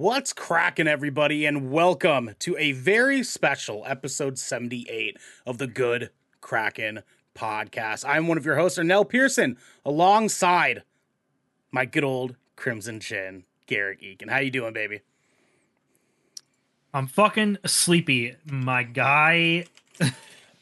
What's cracking, everybody, and welcome to a very special episode 78 of the Good Kraken podcast. I'm one of your hosts, Nell Pearson, alongside my good old Crimson Chin, Garrett Eakin. How you doing, baby? I'm fucking sleepy, my guy.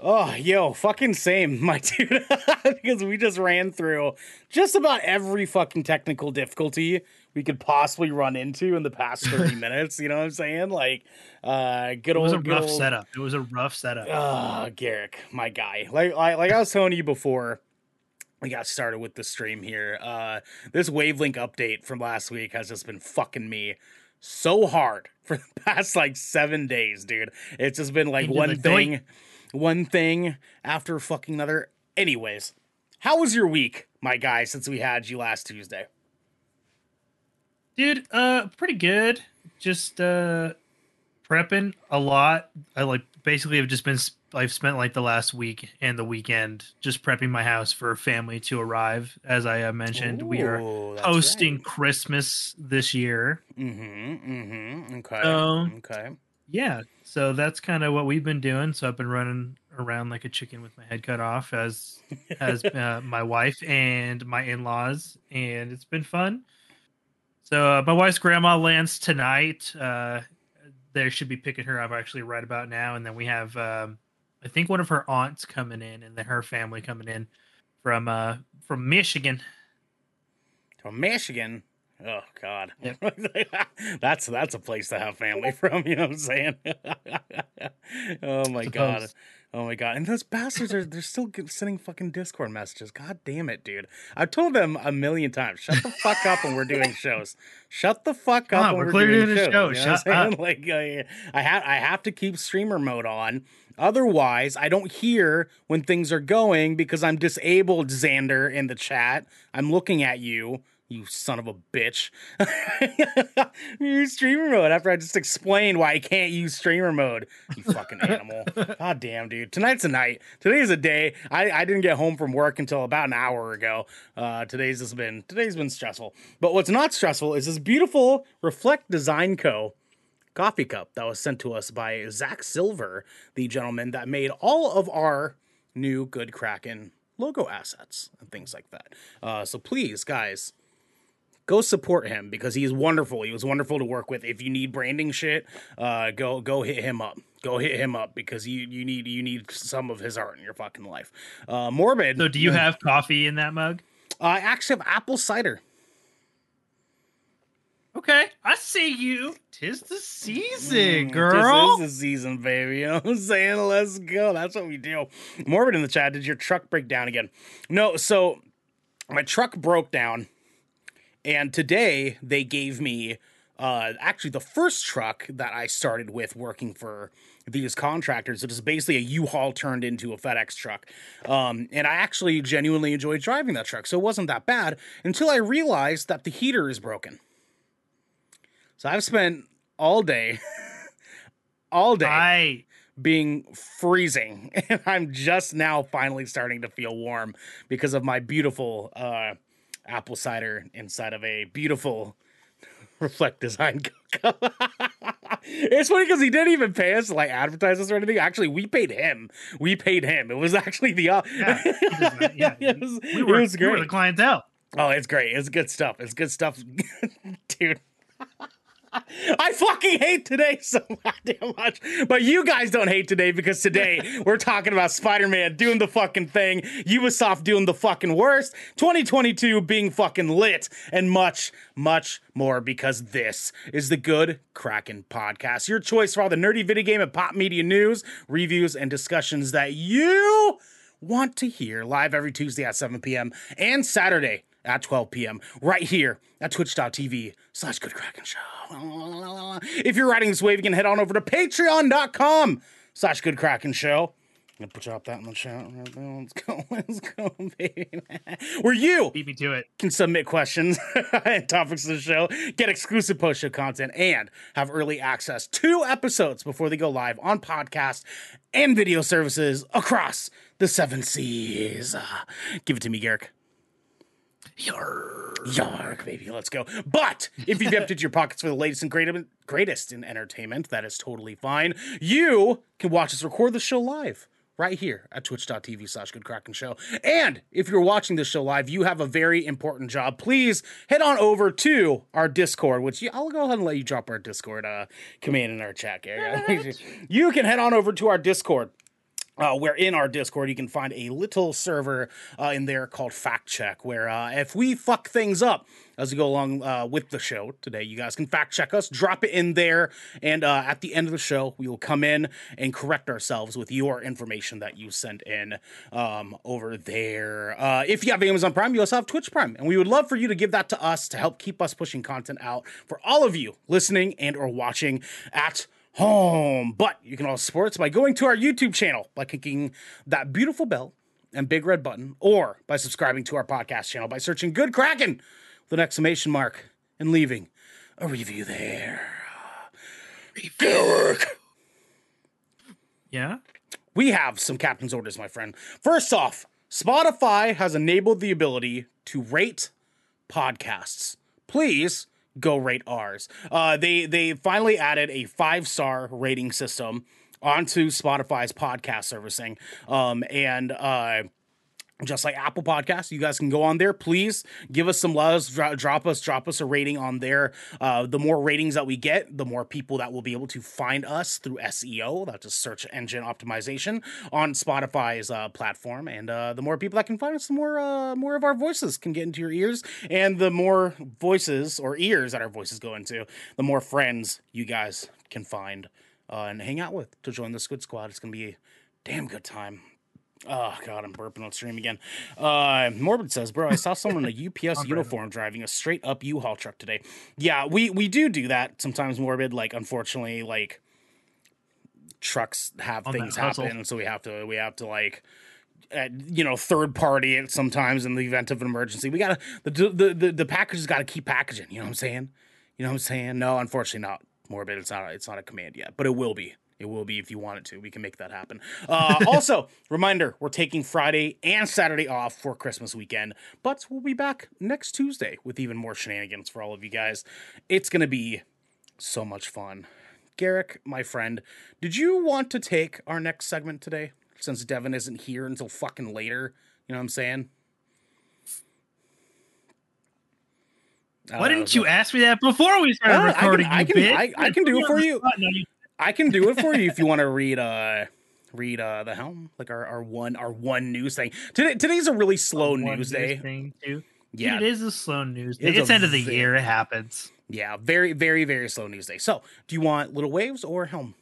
Oh, yo, fucking same, my dude. because we just ran through just about every fucking technical difficulty we could possibly run into in the past 30 minutes. You know what I'm saying? Like, uh, good old. It was a rough old, setup. It was a rough setup. Uh, Garrick, my guy. Like, like, like I was telling you before, we got started with the stream here. Uh, this Wavelink update from last week has just been fucking me so hard for the past like seven days, dude. It's just been like one thing. Doink one thing after fucking another. Anyways, how was your week, my guy, since we had you last Tuesday? Dude, uh pretty good. Just uh prepping a lot. I like basically have just been I've spent like the last week and the weekend just prepping my house for family to arrive. As I uh, mentioned, Ooh, we are hosting right. Christmas this year. Mm-hmm. Mm-hmm. Okay. Um, okay. Yeah, so that's kind of what we've been doing. So I've been running around like a chicken with my head cut off, as as uh, my wife and my in laws, and it's been fun. So uh, my wife's grandma lands tonight. Uh, they should be picking her up actually right about now, and then we have um, I think one of her aunts coming in, and then her family coming in from uh, from Michigan. From Michigan. Oh God, that's that's a place to have family from. You know what I'm saying? oh my God, oh my God, and those bastards are they're still sending fucking Discord messages. God damn it, dude! I've told them a million times. Shut the fuck up when we're doing shows. Shut the fuck up. On, we're, we're doing, doing show. You know Shut up. Like uh, I have I have to keep streamer mode on. Otherwise, I don't hear when things are going because I'm disabled, Xander, in the chat. I'm looking at you you son of a bitch. use streamer mode after I just explained why I can't use streamer mode. You fucking animal. God damn, dude. Tonight's a night. Today's a day. I, I didn't get home from work until about an hour ago. Uh, today's has been today's been stressful. But what's not stressful is this beautiful Reflect Design Co. coffee cup that was sent to us by Zach Silver, the gentleman that made all of our new Good Kraken logo assets and things like that. Uh, so please, guys, go support him because he's wonderful. He was wonderful to work with. If you need branding shit, uh, go go hit him up. Go hit him up because you you need you need some of his art in your fucking life. Uh, Morbid. So, do you have coffee in that mug? I actually have apple cider. Okay, I see you. Tis the season, mm, girl. Tis the season, baby. You know what I'm saying? Let's go. That's what we do. Morbid in the chat. Did your truck break down again? No. So my truck broke down and today they gave me uh, actually the first truck that I started with working for these contractors. It is basically a U-Haul turned into a FedEx truck. Um, and I actually genuinely enjoyed driving that truck. So it wasn't that bad until I realized that the heater is broken. So I've spent all day, all day. I being freezing and i'm just now finally starting to feel warm because of my beautiful uh, apple cider inside of a beautiful reflect design cup. it's funny because he didn't even pay us to like advertise this or anything. Actually, we paid him. We paid him. It was actually the uh, yeah, yeah. it was, we were, it was great. We were the clientele. Oh, it's great. It's good stuff. It's good stuff, dude. I fucking hate today so goddamn much. But you guys don't hate today because today we're talking about Spider Man doing the fucking thing, Ubisoft doing the fucking worst, 2022 being fucking lit, and much, much more because this is the Good Kraken podcast. Your choice for all the nerdy video game and pop media news, reviews, and discussions that you want to hear live every Tuesday at 7 p.m. and Saturday at 12 p.m. right here at twitch.tv slash good kraken show. If you're riding this wave, you can head on over to patreon.com slash good kraken show. I'm gonna put you up that in the chat. Let's go, let's go, baby. Where you beat me to it can submit questions and topics of the show, get exclusive post show content, and have early access to episodes before they go live on podcast and video services across the seven seas. Uh, give it to me, Garrick. Yark, baby, let's go. But if you've emptied your pockets for the latest and greatest, greatest in entertainment, that is totally fine. You can watch us record the show live right here at twitch.tv slash good kraken show. And if you're watching this show live you have a very important job. Please head on over to our discord which you, i'll go ahead and let you drop our discord uh, command in our chat area you can head on over to our discord uh, where in our Discord you can find a little server uh, in there called Fact Check, where uh, if we fuck things up as we go along uh, with the show today, you guys can fact check us, drop it in there, and uh, at the end of the show we will come in and correct ourselves with your information that you sent in um, over there. Uh, if you have Amazon Prime, you also have Twitch Prime, and we would love for you to give that to us to help keep us pushing content out for all of you listening and or watching at home. But you can also support us by going to our YouTube channel by clicking that beautiful bell and big red button, or by subscribing to our podcast channel by searching Good Kraken with an exclamation mark and leaving a review there. Garrick. Yeah. We have some captain's orders, my friend. First off, Spotify has enabled the ability to rate podcasts. Please go rate ours. Uh, they they finally added a five star rating system onto Spotify's podcast servicing, um, and uh, just like Apple Podcasts, you guys can go on there. Please give us some loves. Dro- drop us, drop us a rating on there. Uh, the more ratings that we get, the more people that will be able to find us through SEO, that's a search engine optimization on Spotify's uh, platform. And uh, the more people that can find us, the more uh, more of our voices can get into your ears, and the more voices or ears that our voices go into, the more friends you guys can find uh, and hang out with to join the Squid Squad. It's gonna be a damn good time. Oh god, I'm burping on stream again. Uh, Morbid says, "Bro, I saw someone in a UPS uniform driving a straight up U-Haul truck today." Yeah, we we do do that sometimes. Morbid, like unfortunately, like trucks have On things happen, so we have to we have to like. Uh, you know, third party it sometimes in the event of an emergency. We gotta the the the, the package has got to keep packaging. You know what I'm saying? You know what I'm saying? No, unfortunately not. Morbid, it's not. It's not a command yet, but it will be. It will be if you want it to. We can make that happen. Uh, also, reminder: we're taking Friday and Saturday off for Christmas weekend, but we'll be back next Tuesday with even more shenanigans for all of you guys. It's gonna be so much fun. Garrick, my friend, did you want to take our next segment today? Since Devin isn't here until fucking later, you know what I'm saying? Why didn't you ask me that before we started Uh, I can- recording? I can-? I- I can do it for you. I can do it for you if you want to read uh read uh the helm like our, our one our one news thing today today's a really slow news day Thing too. yeah Dude, it is a slow news. day. It's It's, end of the very- year. It happens. yeah very very very slow news day so do you want little waves or helm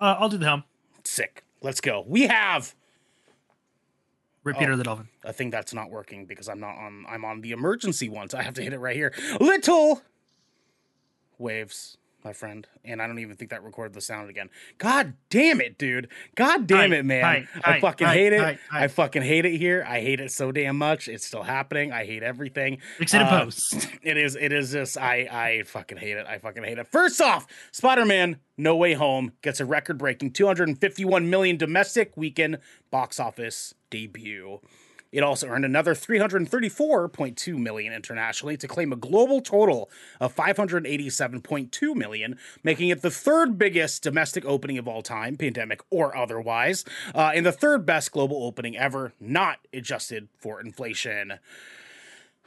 Uh, I'll do the helm. sick let's go we have Repeater Oh. The Dolphin. a thing that's not working because i'm not on i'm on the emergency one so i have to hit it right here little waves my friend and i don't even think that recorded the sound again. God damn it dude. God damn it man. hi, i fucking hi, hate it. i fucking hate it here. I hate it so damn much. It's still happening. I hate everything. Fix it in Uh, post. it is it is just i i fucking hate it. I fucking hate it. First off spider-man no way home gets a record-breaking 251 million domestic weekend box office debut it also earned another 334.2 million internationally to claim a global total of 587.2 million, making it the third biggest domestic opening of all time, pandemic or otherwise, uh, and the third best global opening ever, not adjusted for inflation.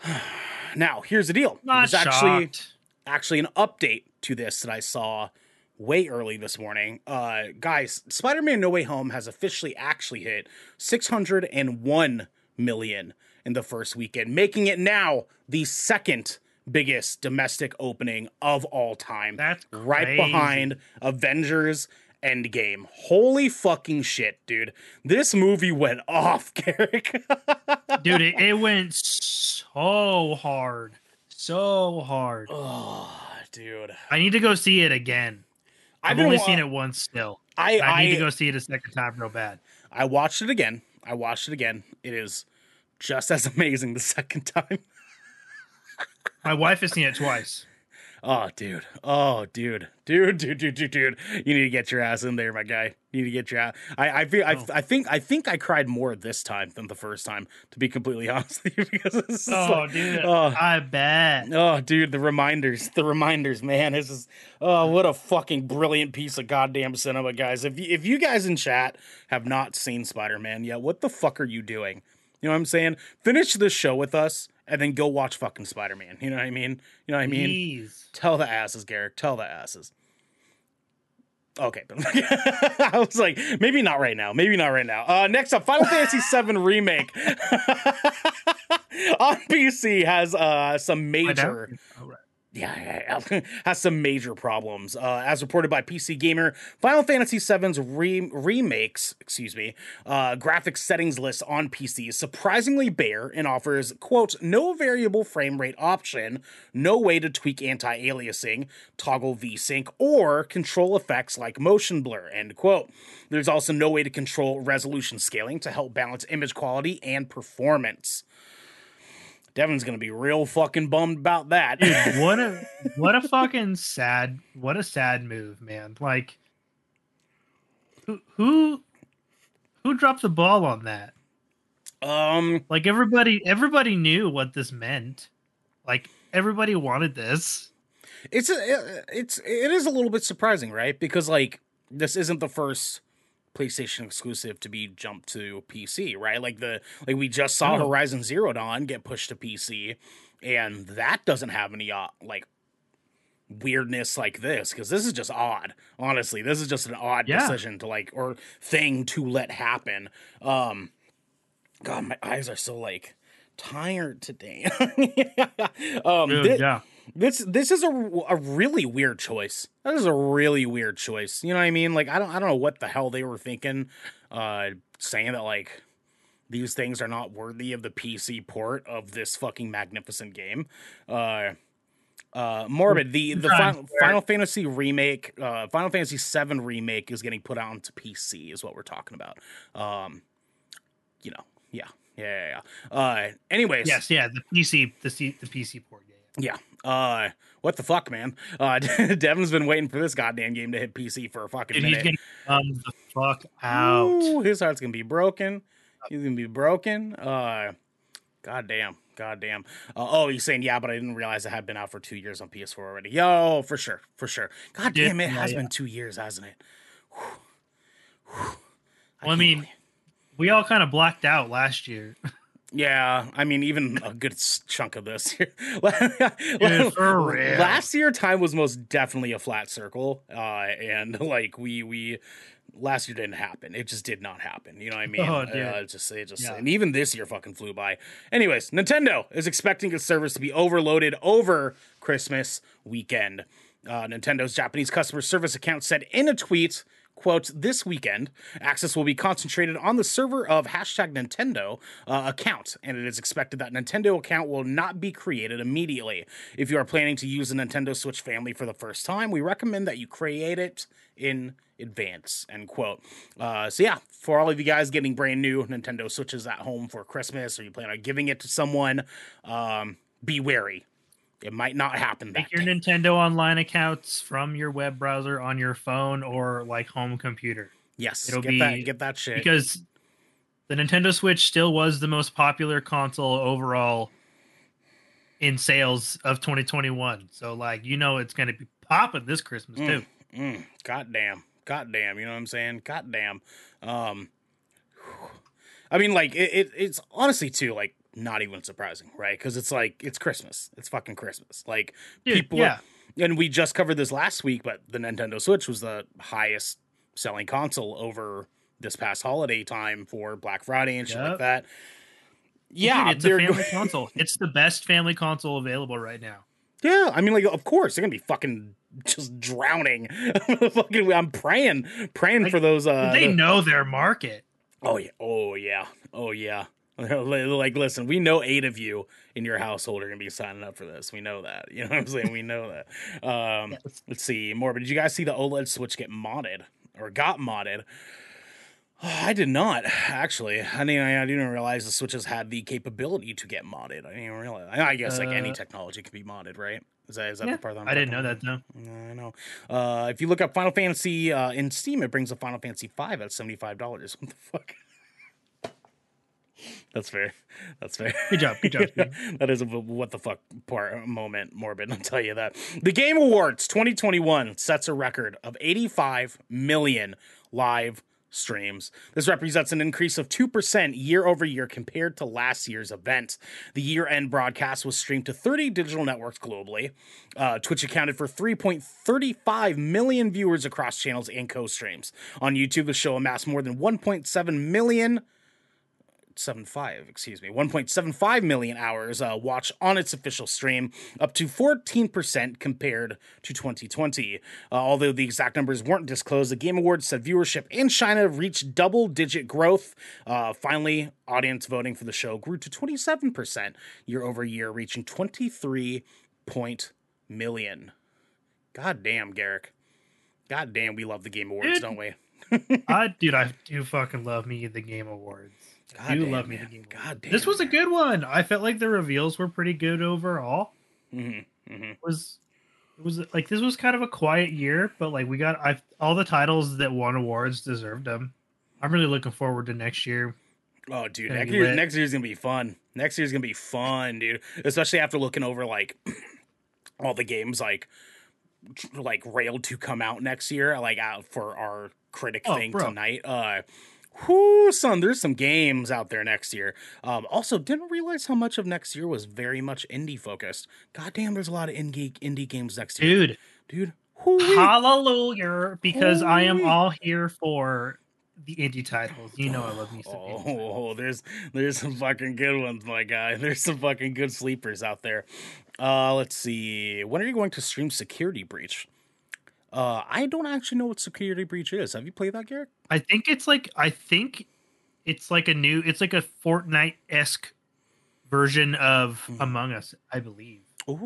now, here's the deal. Not There's actually shocked. actually an update to this that I saw way early this morning. Uh, guys, Spider-Man No Way Home has officially actually hit 601 million in the first weekend, making it now the second biggest domestic opening of all time. That's right behind Avengers Endgame. Holy fucking shit, dude. This movie went off, Garrick. Dude, it, it went so hard. So hard. oh, dude. I need to go see it again. I've didn't only wa- seen it once still. I, I, need I- to go see it a second time real bad. I watched it again. I watched it again. It is just as amazing the second time. My wife has seen it twice. Oh, dude. Oh, dude. Dude, dude, dude, dude, dude. You need to get your ass in there, my guy. You need to get your ass. I, I feel, I, Oh. I think, I think I cried more this time than the first time, to be completely honest with you, because it's Oh, like- dude, oh. I bet. Oh, dude, the reminders, the reminders, man. This is oh, what a fucking brilliant piece of goddamn cinema, guys. If you, if you guys in chat have not seen Spider Man yet, what the fuck are you doing? You know what I'm saying? Finish this show with us, and then go watch fucking Spider Man. You know what I mean? You know what I mean? Please. Tell the asses, Garrick. Tell the asses. Okay. I was like, maybe not right now. Maybe not right now. Uh, next up, Final Fantasy VII Remake on PC has uh, some major? Oh, right. Yeah, has some major problems. Uh, as reported by PC Gamer, Final Fantasy VII's re- remakes, excuse me, uh, graphics settings list on PC is surprisingly bare and offers, quote, no variable frame rate option, no way to tweak anti-aliasing, toggle VSync, or control effects like motion blur, end quote. There's also no way to control resolution scaling to help balance image quality and performance. Devin's gonna be real fucking bummed about that. Dude, what a what a fucking sad what a sad move, man. Like who who who dropped the ball on that? Um, Like everybody everybody knew what this meant. Like everybody wanted this. it's a, it's it is a little bit surprising, right? Because like this isn't the first PlayStation exclusive to be jumped to PC, right? Like the like we just saw No. Horizon Zero Dawn get pushed to PC, and that doesn't have any uh, like weirdness like this because this is just odd. Honestly, this is just an odd Yeah. decision to like or thing to let happen. Um, God, my eyes are so like tired today. um, Dude, yeah. This this is a, a really weird choice. That is a really weird choice. You know what I mean? Like I don't I don't know what the hell they were thinking, uh, saying that like these things are not worthy of the PC port of this fucking magnificent game. Uh, uh, morbid. The the final. Final Fantasy remake, uh, Final Fantasy VII remake is getting put out onto PC. Is what we're talking about. Um, you know, yeah, yeah, yeah. yeah. Uh, anyways, Yes, yeah, the PC the C, the PC port. Yeah, yeah. Uh, what the fuck, man? Uh, Devin's been waiting for this goddamn game to hit PC for a fucking. Dude, he's minute. getting um the fuck out. Ooh, his heart's gonna be broken. He's gonna be broken. Uh, goddamn, goddamn. Uh, oh, he's saying yeah, but I didn't realize it had been out for two years on PS4 already. Yo, for sure, for sure. God damn, it yeah, has yeah. been two years, hasn't it? Whew. Whew. Well, I mean, we all kind of blacked out last year. Yeah, I mean, even a good chunk of this year. Last year, time was most definitely a flat circle, uh, and like we we last year didn't happen. It just did not happen. You know what I mean? Oh, dude. Uh, it just it just Yeah. and even this year fucking flew by. Anyways, Nintendo is expecting its servers to be overloaded over Christmas weekend. Uh, Nintendo's Japanese customer service account said in a tweet quote, this weekend, access will be concentrated on the server of hashtag Nintendo uh, account, and it is expected that Nintendo account will not be created immediately. If you are planning to use the Nintendo Switch family for the first time, we recommend that you create it in advance, end quote. Uh, so yeah, for all of you guys getting brand new Nintendo Switches at home for Christmas, or you plan on giving it to someone, um, be wary. It might not happen that Make your day. Nintendo online accounts from your web browser on your phone or like home computer Yes, it'll get that be- get that shit. because the Nintendo Switch still was the most popular console overall in sales of 2021. So like you know it's going to be popping this Christmas Mm. too. Mm, goddamn. Goddamn. You know what I'm saying? Goddamn. Um, I mean, like, it, it, it's honestly, too, like, not even surprising, right? Because it's like, it's Christmas. It's fucking Christmas. Like, Dude, people, yeah. and we just covered this last week, but the Nintendo Switch was the highest selling console over this past holiday time for Black Friday and shit like that. Yeah, Dude, it's a family console. It's the best family console available right now. Yeah, I mean, like, of course they're gonna be fucking just drowning. fucking, I'm praying, praying Like, for those. Uh, they the- know their market. oh yeah, oh yeah, oh yeah. like, listen, we know eight of you in your household are gonna be signing up for this. We know that. You know what I'm saying? We know that. Um, Yes. let's see more. But did you guys see the OLED Switch get modded or got modded? I did not actually. I mean, I, I didn't realize the Switches had the capability to get modded. I didn't even realize. I I guess like any Uh, technology can be modded, right? Is that is that Yeah, the part that I'm I didn't know about? that though. I know. Uh, if you look up Final Fantasy uh, in Steam, it brings a Final Fantasy five at seventy five dollars. What the fuck? That's fair. That's fair. Good job. Good job. that is a what the fuck part moment, morbid. I'll tell you that. The Game Awards 2021 sets a record of 85 million live streams. This represents an increase of 2% year over year compared to last year's event. The year end broadcast was streamed to 30 digital networks globally. Uh, Twitch accounted for 3.35 million viewers across channels and co streams. On YouTube, the show amassed more than 1.7 million 75 excuse me 1.75 million hours uh, watched on its official stream up to 14% compared to 2020 uh, although the exact numbers weren't disclosed the game awards said viewership in china reached double digit growth. Uh, finally audience voting for the show grew to 27% year over year reaching 23 point million. God damn garrick. God damn we love the game awards Dude. don't we? I dude, I do fucking love me the Game Awards. God do damn, love me man. the Game Awards. god damn This was a good one. I felt like the reveals were pretty good overall. Mhm, mhm. It was it was like this was kind of a quiet year, but like we got I all the titles that won awards deserved them. I'm really looking forward to next year. Oh, dude, Gonna next year, next year's gonna be fun. Next year's gonna be fun, dude. Especially after looking over like all the games like like railed to come out next year, like out for our critic Oh, thing bro. tonight. Uh, whoo, son, there's some games out there next year. Um, also, didn't realize how much of next year was very much indie focused. Goddamn, there's a lot of indie indie games next year, Dude, dude. Hoo-wee. hallelujah because I am all here for the indie titles. You know I love me some. Oh, there's there's some fucking good ones, my guy. There's some fucking good sleepers out there. Uh, let's see. When are you going to stream Security Breach? Uh, I don't actually know what Security Breach is. Have you played that, Garrett? I think it's like I think it's like a new it's like a Fortnite esque version of Hmm. Among Us, I believe. Oh,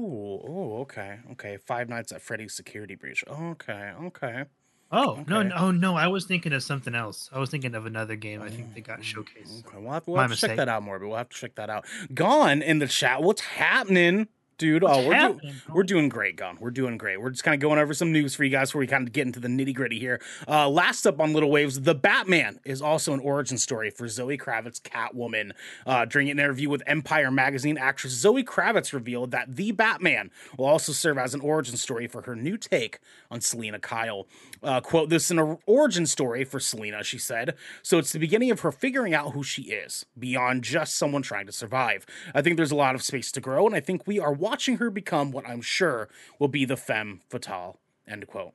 oh, okay, okay. Five Nights at Freddy's Security Breach. Okay, okay. Oh no, Okay. no, oh no! I was thinking of something else. I was thinking of another game. I think they got Mm, showcased. Okay, we'll have, we'll have to check that out more, but we'll have to check that out. Gone in the chat. What's happening, dude? What's oh, we're do- happening, bro? we're doing great, Gone. We're doing great. We're just kind of going over some news for you guys before we kind of get into the nitty gritty here. Uh, last up on Little Waves, the Batman is also an origin story for Zoe Kravitz, Catwoman. Uh, during an interview with Empire magazine, actress Zoe Kravitz revealed that the Batman will also serve as an origin story for her new take on Selina Kyle. Uh, quote, this is an origin story for Selina, she said. So it's the beginning of her figuring out who she is beyond just someone trying to survive. I think there's a lot of space to grow, and I think we are watching her become what I'm sure will be the femme fatale. End quote.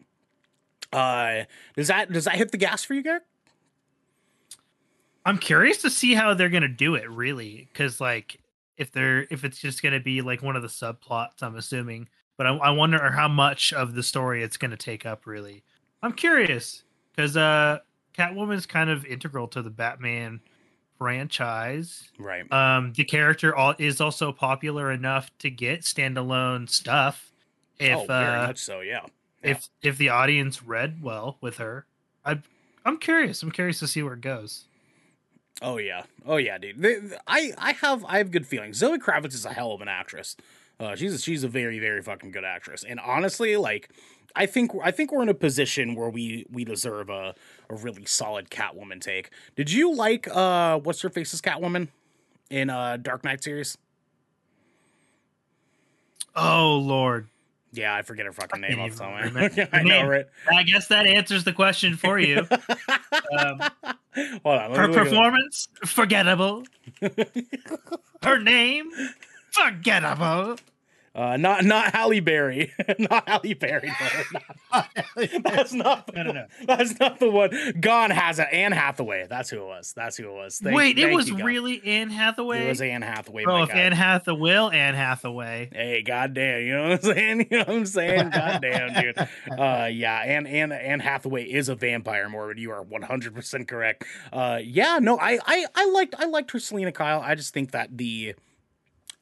Uh, does that does that hit the gas for you, Garrett? I'm curious to see how they're gonna do it, really, because like if they're if it's just gonna be like one of the subplots, I'm assuming. But I, I wonder how much of the story it's gonna take up. Really, I'm curious because uh, Catwoman's kind of integral to the Batman franchise. Right. Um, the character all, is also popular enough to get standalone stuff. If oh, very uh, much so. Yeah. if if the audience read well with her, I I'm curious. I'm curious to see where it goes. Oh yeah, oh yeah, dude. They- they- I I have I have good feelings. Zoe Kravitz is a hell of an actress. Uh, she's a, she's a very very fucking good actress. And honestly, like I think I think we're in a position where we we deserve a a really solid Catwoman take. Did you like uh what's her face's Catwoman in uh Dark Knight series? Oh Lord. Yeah, I forget her fucking name off the top of my head. I know, right? I guess that answers the question for you. Um, Hold on. Her me look it up. performance, forgettable. Her name, forgettable. Uh, not not Halle Berry, not Halle Berry. No, that's not. The No, no, no. That's not the one. Gone has it. Anne Hathaway. That's who it was. That's who it was. Thank- Wait, it was you, really Anne Hathaway. It was Anne Hathaway. My if. Anne Hathaway, will Anne Hathaway. Hey, goddamn, you know what I'm saying? You know what I'm saying? Goddamn, dude. Uh, yeah, and Anne Anne Hathaway is a vampire, Morbid. You are 100 percent correct. Uh, yeah, no, I, I I liked I liked her Selina Kyle. I just think that the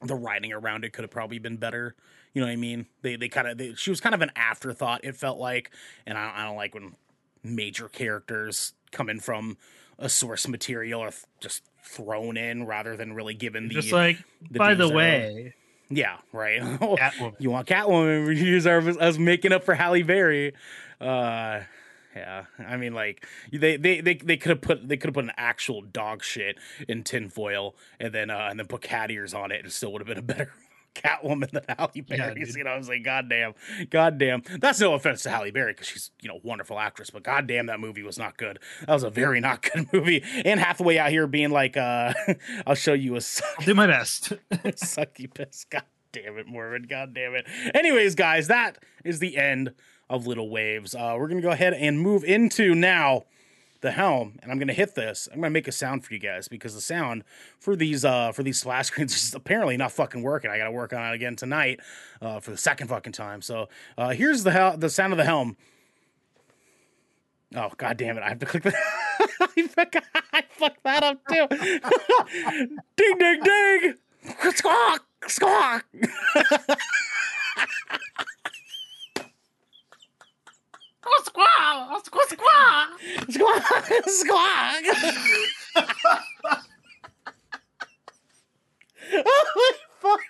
the writing around it could have probably been better. You know what I mean? They they kind of she was kind of an afterthought. It felt like, and I, I don't like when major characters coming from a source material are th- just thrown in rather than really given the Just like, the by the way, Yeah, right. You want Catwoman? We use our us making up for Halle Berry. Uh, yeah, I mean, like they they they, they could have put they could have put an actual dog shit in tinfoil and then uh, and then put cat ears on it, and still would have been a better Catwoman than Halle Berry. dude. you know, I was like, God damn, God damn. That's no offense to Halle Berry because she's you know wonderful actress, but God damn, that movie was not good. That was a very not good movie. And Hathaway out here being like, uh, I'll show you a suck, I'll do my best. sucky piss. God damn it, Mormon. God damn it. Anyways, guys, that is the end of Little Waves. Uh, we're gonna go ahead and move into now the helm and i'm gonna hit this. I'm gonna make a sound for you guys because the sound for these uh for these splash screens is apparently not fucking working. I gotta work on it again tonight uh for the second fucking time. So uh here's the hel- the sound of the helm. Oh god damn it. I have to click fuck, I fucked that up too. Ding ding ding! Squawk squawk squawk, squawk, squawk. squawk squawk oh my fuck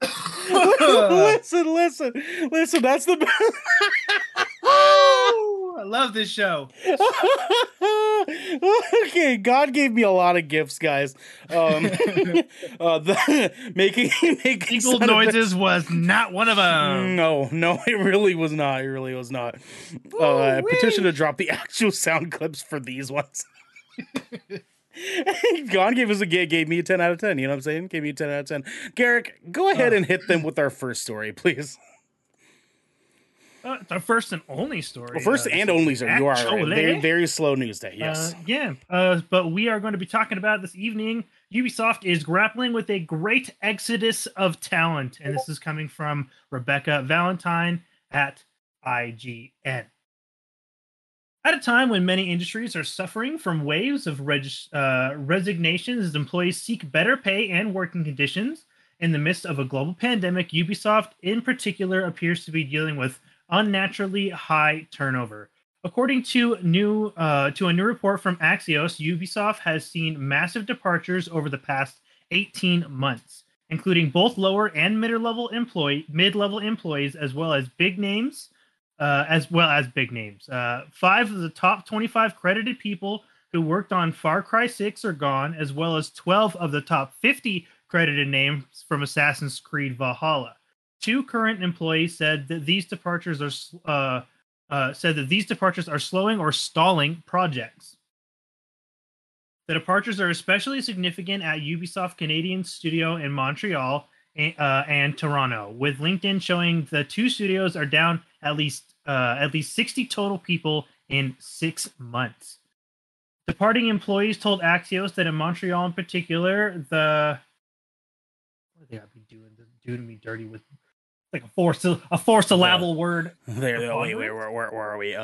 listen, listen, listen. That's the I love this show. okay, God gave me a lot of gifts, guys. Um, uh, the, making making Eagle noises was not one of them. No, no, it really was not. It really was not. Uh, petition to drop the actual sound clips for these ones. God gave us a gave me a 10 out of 10. You know what I'm saying? Gave me a 10 out of 10. Garrick, go ahead and hit them with our first story, please. Uh, it's our first and only story. Well, first uh, and only, sir. You are right. Very, very slow news day. Yes. Uh, yeah, uh, but we are going to be talking about this evening. Ubisoft is grappling with a great exodus of talent, and this is coming from Rebecca Valentine at IGN. At a time when many industries are suffering from waves of reg- uh, resignations as employees seek better pay and working conditions, in the midst of a global pandemic, Ubisoft in particular appears to be dealing with unnaturally high turnover. According to new uh, to a new report from Axios, Ubisoft has seen massive departures over the past 18 months, including both lower and mid-level employee mid-level employees as well as big names, uh, as well as big names. Uh, five of the top 25 credited people who worked on Far Cry 6 are gone, as well as 12 of the top 50 credited names from Assassin's Creed Valhalla. Two current employees said that these departures are uh, uh, said that these departures are slowing or stalling projects. The departures are especially significant at Ubisoft Canadian studio in Montreal and, uh, and Toronto, with LinkedIn showing the two studios are down at least uh, at least 60 total people in six months. Departing employees told Axios that in Montreal, in particular, the what are they gotta be doing doing me dirty with like a four syll- a four syllable word. There, there- oh, wait, wait, where, where, where are we? Uh,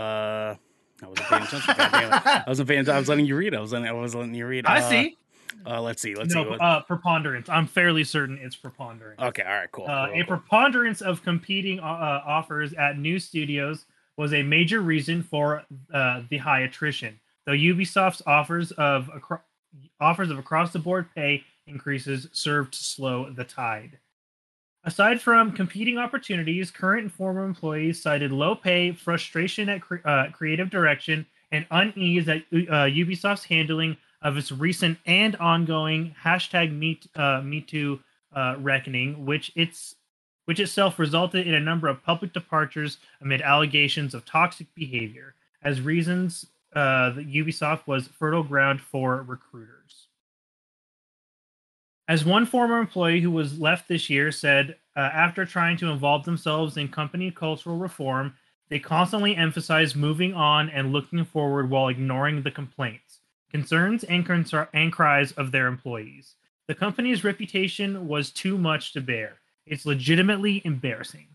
I wasn't paying attention. God damn it. I wasn't paying. I was letting you read. I was letting, I was letting you read. I Uh, see. Uh, let's see. Let's no, see. What, uh, preponderance. I'm fairly certain it's preponderance. okay, all right, cool. Uh, cool, a cool. preponderance of competing uh, uh, offers at new studios was a major reason for uh, the high attrition. Though Ubisoft's offers of acro- offers of across the board pay increases served to slow the tide. Aside from competing opportunities, current and former employees cited low pay, frustration at cre- uh, creative direction, and unease at uh, Ubisoft's handling of its recent and ongoing hashtag Me, uh, Me Too uh, reckoning, which its which itself resulted in a number of public departures amid allegations of toxic behavior. As reasons, uh, that Ubisoft was fertile ground for recruiters. As one former employee who was left this year said, uh, after trying to involve themselves in company cultural reform, they constantly emphasize moving on and looking forward while ignoring the complaints, concerns, and, and cries of their employees. The company's reputation was too much to bear. It's legitimately embarrassing.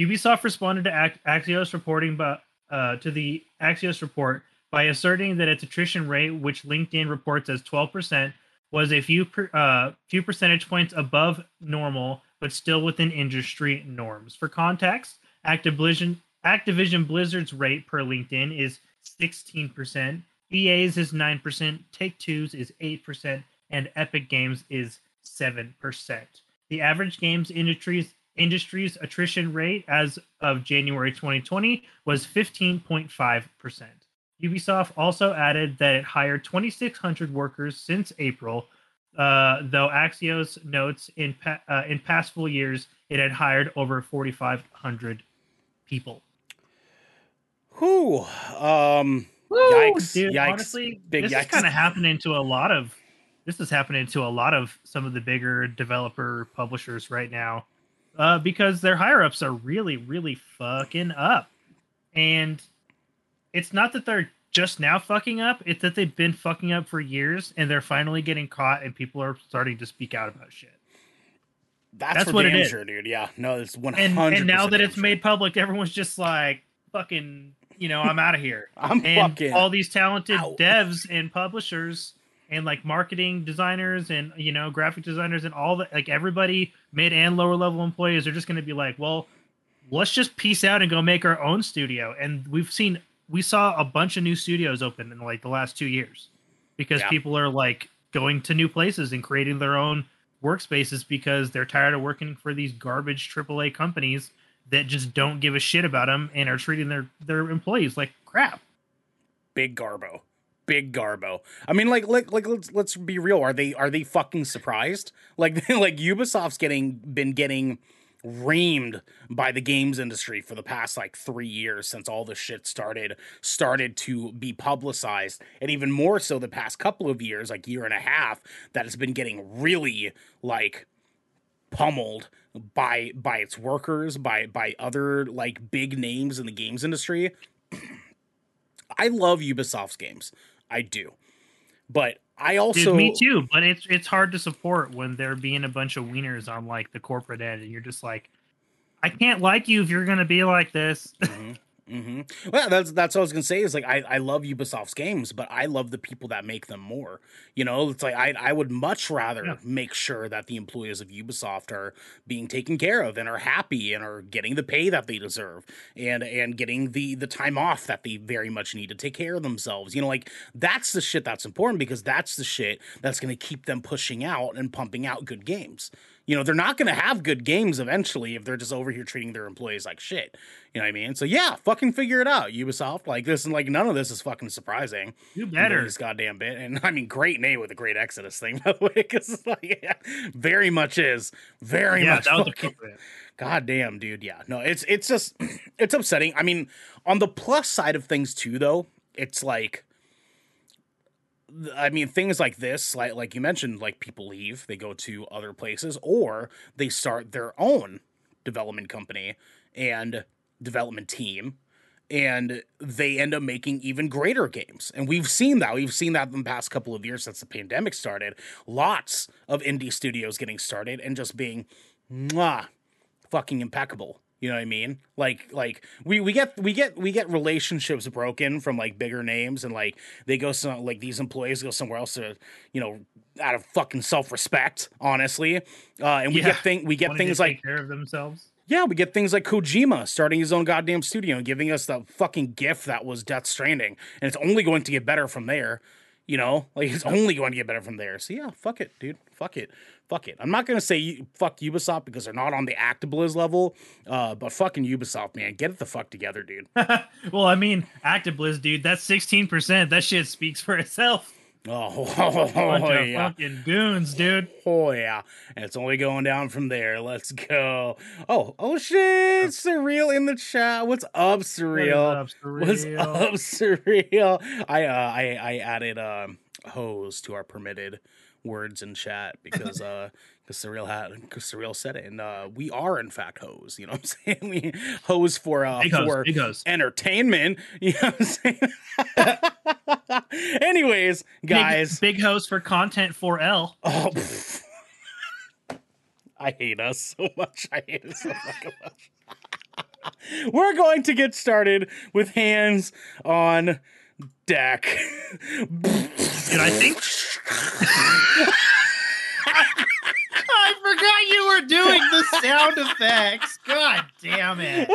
Ubisoft responded to Axios reporting bu- uh, to the Axios report by asserting that its attrition rate, which LinkedIn reports as 12%, was a few per, uh, few percentage points above normal, but still within industry norms. For context, Activision Activision Blizzard's rate per LinkedIn is 16%, EA's is 9%, Take Two's is 8%, and Epic Games is 7%. The average games industries industry's attrition rate as of January 2020 was 15.5%. Ubisoft also added that it hired 2,600 workers since April, uh, though Axios notes in pa- uh, in past full years it had hired over 4,500 people. Who? Um, Yikes, dude, yikes, Honestly, big this yikes. is kind of happening to a lot of. This is happening to a lot of some of the bigger developer publishers right now, uh, because their higher ups are really, really fucking up, and it's not that they're just now fucking up; it's that they've been fucking up for years, and they're finally getting caught, and people are starting to speak out about shit. that's, That's what it sure, dude. Yeah, no, it's one hundred. and now that it's made public, everyone's just like fucking, you know, I'm out of here. I'm and fucking. all these talented out. devs and publishers and like marketing designers and you know graphic designers and all the like everybody mid and lower level employees are just going to be like well let's just piece out and go make our own studio and we've seen we saw a bunch of new studios open in like the last two years because Yeah. people are like going to new places and creating their own workspaces because they're tired of working for these garbage AAA companies that just don't give a shit about them and are treating their their employees like crap. big garbo. Big garbo. I mean like like like let's let's be real. Are they are they fucking surprised? Like like ubisoft's getting been getting reamed by the games industry for the past like three years since all this shit started started to be publicized. And even more so the past couple of years like year and a half that has been getting really like pummeled by by its workers by by other like big names in the games industry I love Ubisoft's games. I do. But I also Dude, me too. But it's it's hard to support when there being a bunch of wieners on like the corporate end, and you're just like, I can't like you if you're gonna be like this. Mm-hmm. hmm Well, that's that's what I was gonna say. Is like I, I love Ubisoft's games, but I love the people that make them more. You know, it's like I I would much rather Yeah. make sure that the employees of Ubisoft are being taken care of and are happy and are getting the pay that they deserve and and getting the the time off that they very much need to take care of themselves. You know, like that's the shit that's important because that's the shit that's gonna keep them pushing out and pumping out good games. You know, they're not going to have good games eventually if they're just over here treating their employees like shit. You know what I mean? So yeah, fucking figure it out, Ubisoft. Like this, and like none of this is fucking surprising. You better. this goddamn bit. And I mean, great name with a great Exodus thing, by the way, because it's like, yeah, very much is very Yeah, much. that was fucking- appropriate. God damn, dude. Yeah. No, it's it's just it's upsetting. I mean, on the plus side of things too, though, it's like I mean, things like this, like like you mentioned, like people leave, they go to other places, or they start their own development company and development team, and they end up making even greater games. And we've seen that. We've seen that in the past couple of years since the pandemic started. Lots of indie studios getting started and just being mwah, fucking impeccable. You know what I mean? Like like we we get we get we get relationships broken from like bigger names and like they go some like these employees go somewhere else to you know out of fucking self respect honestly uh, and we Yeah. get thing we get to things like care of themselves. yeah, we get things like Kojima starting his own goddamn studio and giving us the fucking gift that was Death Stranding, and it's only going to get better from there. You know, like it's only going to get better from there. So yeah, fuck it, dude. Fuck it. Fuck it. I'm not gonna say fuck Ubisoft because they're not on the Actibliz level, uh, but fucking Ubisoft, man, get it the fuck together, dude. well, I mean, Actibliz, dude, that's sixteen percent. That shit speaks for itself. Oh, Bunch oh, yeah. fucking goons, dude. Oh yeah, and it's only going down from there. Let's go. Oh, oh shit, surreal in the chat. What's up, surreal? What What's is up, up, surreal? I uh I I added um hose to our permitted words in chat because uh because surreal had because surreal said it and uh we are in fact hose. You know what I'm saying? We hose for uh hose, for hose. entertainment. You know what I'm saying? Anyways, guys. big, big host for content for L. Oh, pff. I hate us so much. I hate us so much. We're going to get started with hands on deck. and I think I forgot you were doing the sound effects. God damn it.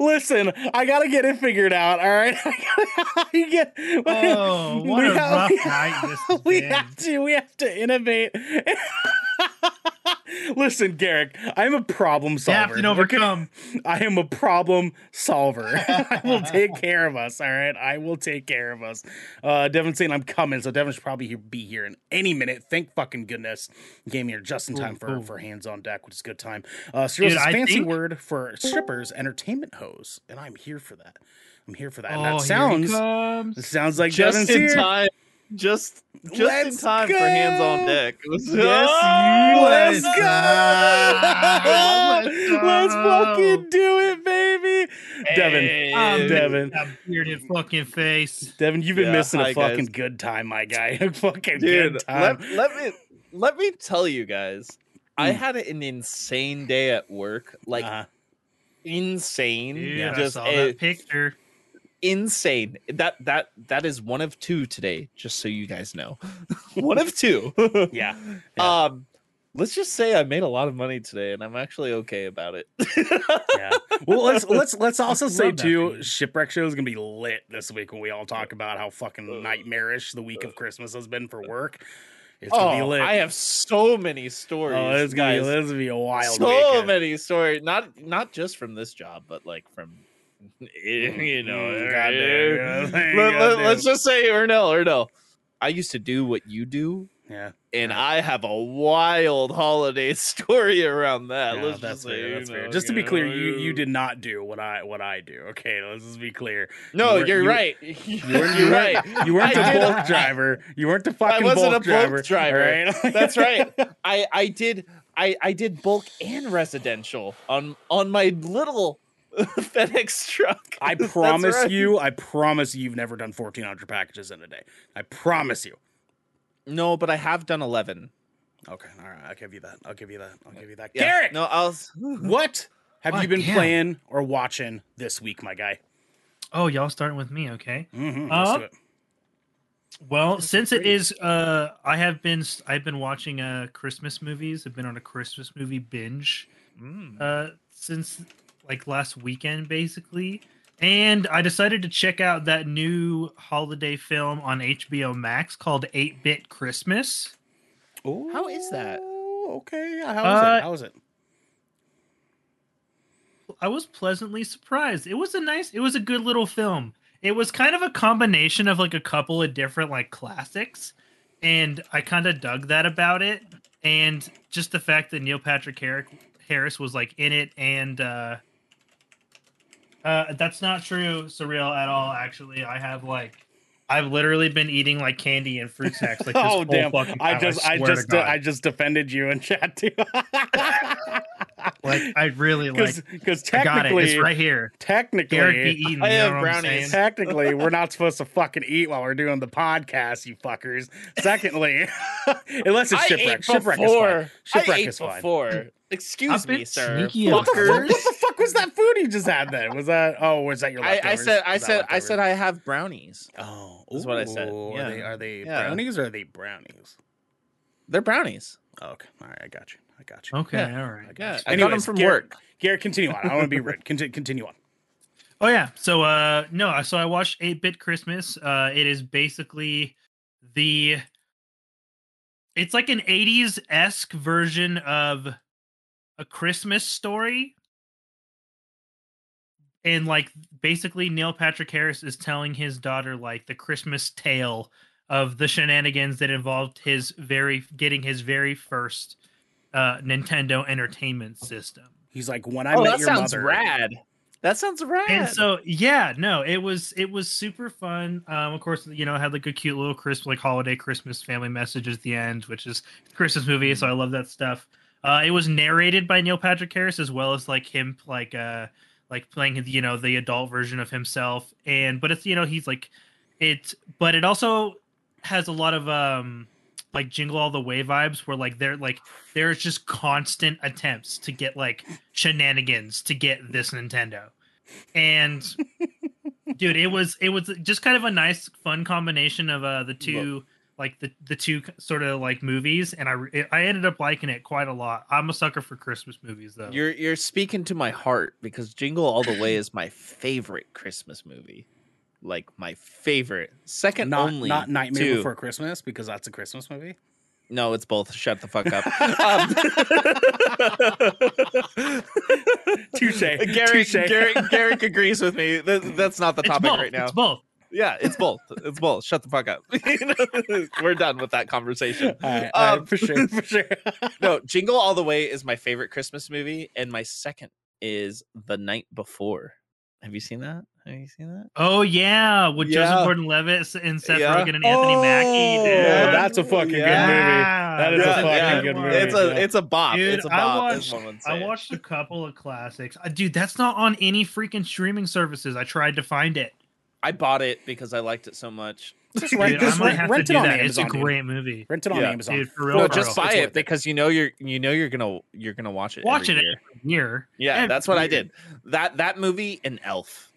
Listen, I gotta get it figured out. All right, I get. Oh, what we a have- rough we- night this we have to. We have to innovate. Listen, Garrick, I'm a problem solver. Adapt and overcome. I am a problem solver. I will take care of us. All right, I will take care of us. Uh, Devin's saying I'm coming, so Devin should probably be here in any minute. Thank fucking goodness, he came here just in time for cool. for hands on deck, which is good time. Uh, Cyril's Dude, fancy think- word for strippers, entertainment hose, and I'm here for that. I'm here for that. And Oh, that here he sounds sounds like just Devin's in here. time. Just just Let's in time for hands on deck. Yes, Oh, you. Let's let's go. go. Let's fucking do it, baby. Devin, Hey. Um, Devin. That bearded fucking face. Devin, you've been Yeah, missing a fucking guys. good time, my guy. A fucking Dude, good time. let, let me let me tell you guys. I Mm. had an insane day at work. Like Uh, insane. Dude, Yeah, I just saw a- that picture. Insane. That that that is one of two today, just so you guys know. one of two. yeah. yeah. Um let's just say I made a lot of money today and I'm actually okay about it. yeah. Well, let's let's let's also say Love that too, shipwreck show is gonna be lit this week when we all talk about how fucking nightmarish the week of Christmas has been for work. It's gonna be Oh, lit. I have so many stories. oh, be, guys. it's gonna be a wild so weekend. many stories. Not not just from this job, but like from you know. Mm, goddamn, yeah. Let, Goddamn. us just say Ernell, Ernell. I used to do what you do, Yeah. and I have a wild holiday story around that. Yeah, Let's just say, you know, Just to be clear, know, you you did not do what I what I do. Okay, let's just be clear. No, you you're you- right. You weren't, You're right. you weren't I the bulk driver. You weren't the fucking wasn't bulk a bulk driver. driver. right? That's right. I I did I I did bulk and residential on on my little FedEx truck. I promise right. you, I promise you, you've never done fourteen hundred packages in a day. I promise you. No, but I have done eleven. Okay, all right, I'll give you that. I'll give you that. I'll give you that. Yeah. Garrett, No, I'll. what have you been Yeah. playing or watching this week, my guy? Oh, y'all starting with me, okay? Mm-hmm, Uh, let's do it. Well, This is since it great. is, uh, I have been, I've been watching uh Christmas movies. I've been on a Christmas movie binge, Mm. uh, since like last weekend, basically. And I decided to check out that new holiday film on HBO Max called 8 Bit Christmas. Oh how is that? Okay, yeah, how is Uh, it? How is it? I was pleasantly surprised. It was a nice, it was a good little film. It was kind of a combination of like a couple of different like classics, and I kind of dug that about it. And just the fact that Neil Patrick Harris was like in it, and uh, uh, that's not true, surreal at all. Actually, I have like, I've literally been eating like candy and fruit snacks like this oh whole damn! fucking I just, I, to just, God. I just defended you in chat too. like I really like. because I got it. technically, It's right here. technically, Garrett eating. I have brownies. technically, we're not supposed to fucking eat while we're doing the podcast, you fuckers. Secondly, unless it's shipwreck, shipwreck is fine. Shipwreck I ate is fine. before. Excuse me, sir. What the, fuck, what the fuck was that food you just had then? Was that oh was that your I, leftovers? I said, I Was that said, I said, I have brownies. Oh, Is what I said. ooh, Are they are they Yeah. brownies or are they brownies? They're brownies. Oh, okay, all right, I got you. I got you. Okay, Yeah. all right. I got Yeah, you. I got them Anyways, from Garrett- work. Garrett, continue on. I want to be rude. Conti- continue on. Oh yeah. So uh no, so I watched 8-Bit Christmas. Uh it is basically the it's like an 80s-esque version of a Christmas story. And like basically Neil Patrick Harris is telling his daughter like the Christmas tale of the shenanigans that involved his very getting his very first uh Nintendo Entertainment System. He's like, when I oh, met that your sounds mother. rad. That sounds rad. and so yeah no it was it was super fun um of course you know it had like a cute little christmas like holiday christmas family message at the end which is a christmas movie so i love that stuff uh it was narrated by neil patrick harris as well as like him like uh like playing you know the adult version of himself and but it's you know he's like it but it also has a lot of um like jingle all the way vibes where like they're like there's just constant attempts to get like shenanigans to get this Nintendo. And dude, it was it was just kind of a nice fun combination of uh the two like the the two sort of like movies, and I I ended up liking it quite a lot. I'm a sucker for Christmas movies though. You're you're speaking to my heart because Jingle All the Way is my favorite Christmas movie. Like my favorite. Second Not only not Nightmare to- Before Christmas because that's a Christmas movie. No, it's both. Shut the fuck up. Um, Touche. Garrick, Touche. Garrick, Garrick agrees with me. That, that's not the topic right now. It's both. Yeah, it's both. It's both. Shut the fuck up. We're done with that conversation. All right, all right, Um, for sure, for sure. No, Jingle All the Way is my favorite Christmas movie, and my second is The Night Before. Have you seen that? Have you seen that? Oh yeah, with Yeah. Joseph Gordon-Levitt and Seth Yeah. Rogen and Anthony Mackie. Oh, Dude. Yeah, that's a fucking Yeah. good movie. That is That's a fucking good movie. It's a it's a bop. Dude, it's a I bop. as watched- I watched a couple of classics. Uh, dude, that's not on any freaking streaming services. I tried to find it. I bought it because I liked it so much. Just rent, Dude, just I might rent, have rent to it do on that. Amazon. it's a dude. great movie. Rent it on Yeah. Amazon. Dude, for real. No, for just real. buy It's it it. because you know you're you know you're gonna you're gonna watch it. Watch every it year. every year. Yeah, every that's what I did. That that movie and Elf.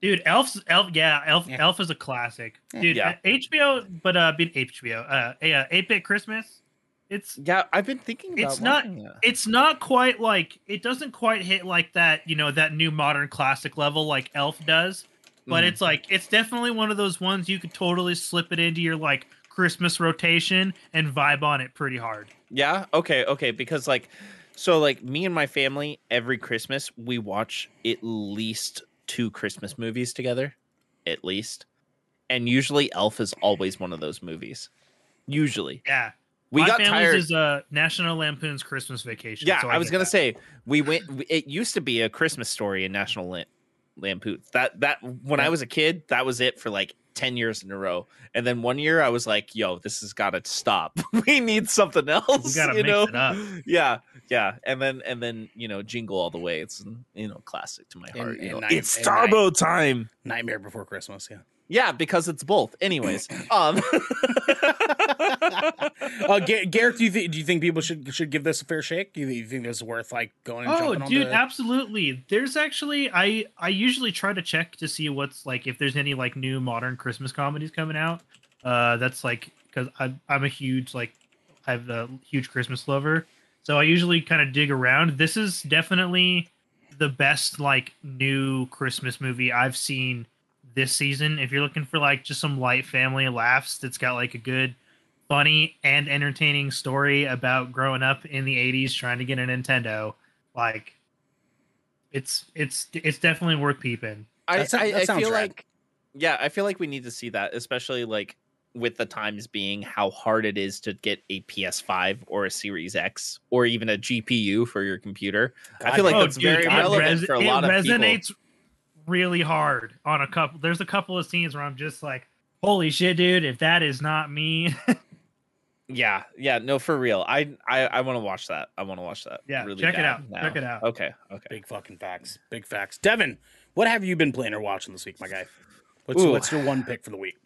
Dude, Elf's Elf, yeah, Elf, Yeah. Elf is a classic. Dude, Yeah. uh, HBO, but uh, being HBO, uh, a uh, eight bit Christmas. It's Yeah, I've been thinking about It's not- watching that. it's not quite like it doesn't quite hit like that, you know, that new modern classic level like Elf does. But Mhm. it's like it's definitely one of those ones you could totally slip it into your like Christmas rotation and vibe on it pretty hard. Yeah. Okay. Okay. Because like, so like me and my family every Christmas we watch at least two Christmas movies together, at least, and usually Elf is always one of those movies. Usually, Yeah. we My got tired. is uh National Lampoon's Christmas Vacation. yeah, so I, was gonna that. say we went. It used to be a Christmas story in National Lam- Lampoon. That that when I was a kid, that was it for like ten years in a row. And then one year, I was like, "Yo, this has got to stop. we need something else." We gotta you mix know? it up. Yeah, yeah. And then and then you know, Jingle All the Way. It's you know, classic to my And- heart. you and know, night- it's and Starbo time. Nightmare Before Christmas. Yeah. Yeah, because it's both. Anyways, um, Uh, Ga- Garrett, do you think do you think people should should give this a fair shake? Do you, you think this is worth like going Oh, dude, the... absolutely. There's actually I I usually try to check to see what's like if there's any like new modern Christmas comedies coming out. Uh, that's like because I'm I'm a huge like I have a huge Christmas lover, so I usually kind of dig around. This is definitely the best like new Christmas movie I've seen this season. If you're looking for like just some light family laughs, that's got like a good funny and entertaining story about growing up in the 80s trying to get a Nintendo. Like it's it's it's definitely worth peeping. I, That I, that I feel rad. like, yeah, I feel like we need to see that, especially like with the times being how hard it is to get a PS5 or a Series X or even a GPU for your computer. I feel like God, that's very it relevant res- for a lot of people. resonates really hard on a couple there's a couple of scenes where I'm just like, holy shit, dude, if that is not me. Yeah, yeah, no, for real. I I, I want to watch that. I want to watch that. Yeah, really check it out. now. Check it out. Okay, okay. Big fucking facts. Big facts. Devin, what have you been playing or watching this week, my guy? What's, Ooh. what's your one pick for the week?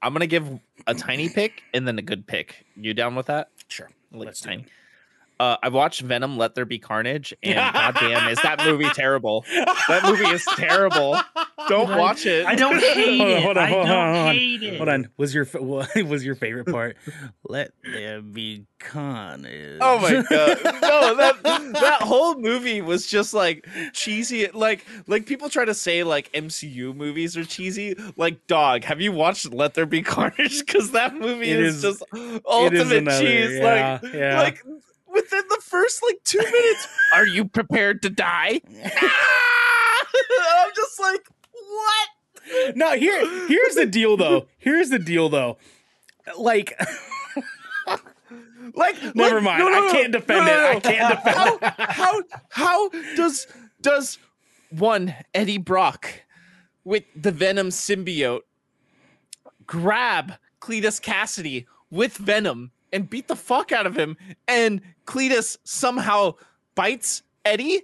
I'm gonna give a tiny pick and then a good pick. You down with that? Sure. Like Let's do tiny. It. Uh, I watched Venom: Let There Be Carnage, and goddamn, is that movie terrible? That movie is terrible. Don't I- watch it. I don't hate Hold on, it. hold on, hold on, don't hold on. hate it. Hold on. Was your what was your favorite part? Let there be carnage. Oh my god! No, that that whole movie was just like cheesy. Like like people try to say like MCU movies are cheesy. Like dog, have you watched Let There Be Carnage? Because that movie It is, is- just It is ultimate another- cheese. Yeah, like yeah. like within the first like two minutes, are you prepared to die? I'm just like what? no, here here's the deal though. Here's the deal though. Like Like Never like, mind. no, no, I can't defend no, it. no, I can't defend how, it. How how does does one Eddie Brock with the Venom symbiote grab Cletus Kasady with Venom and beat the fuck out of him, and Cletus somehow bites Eddie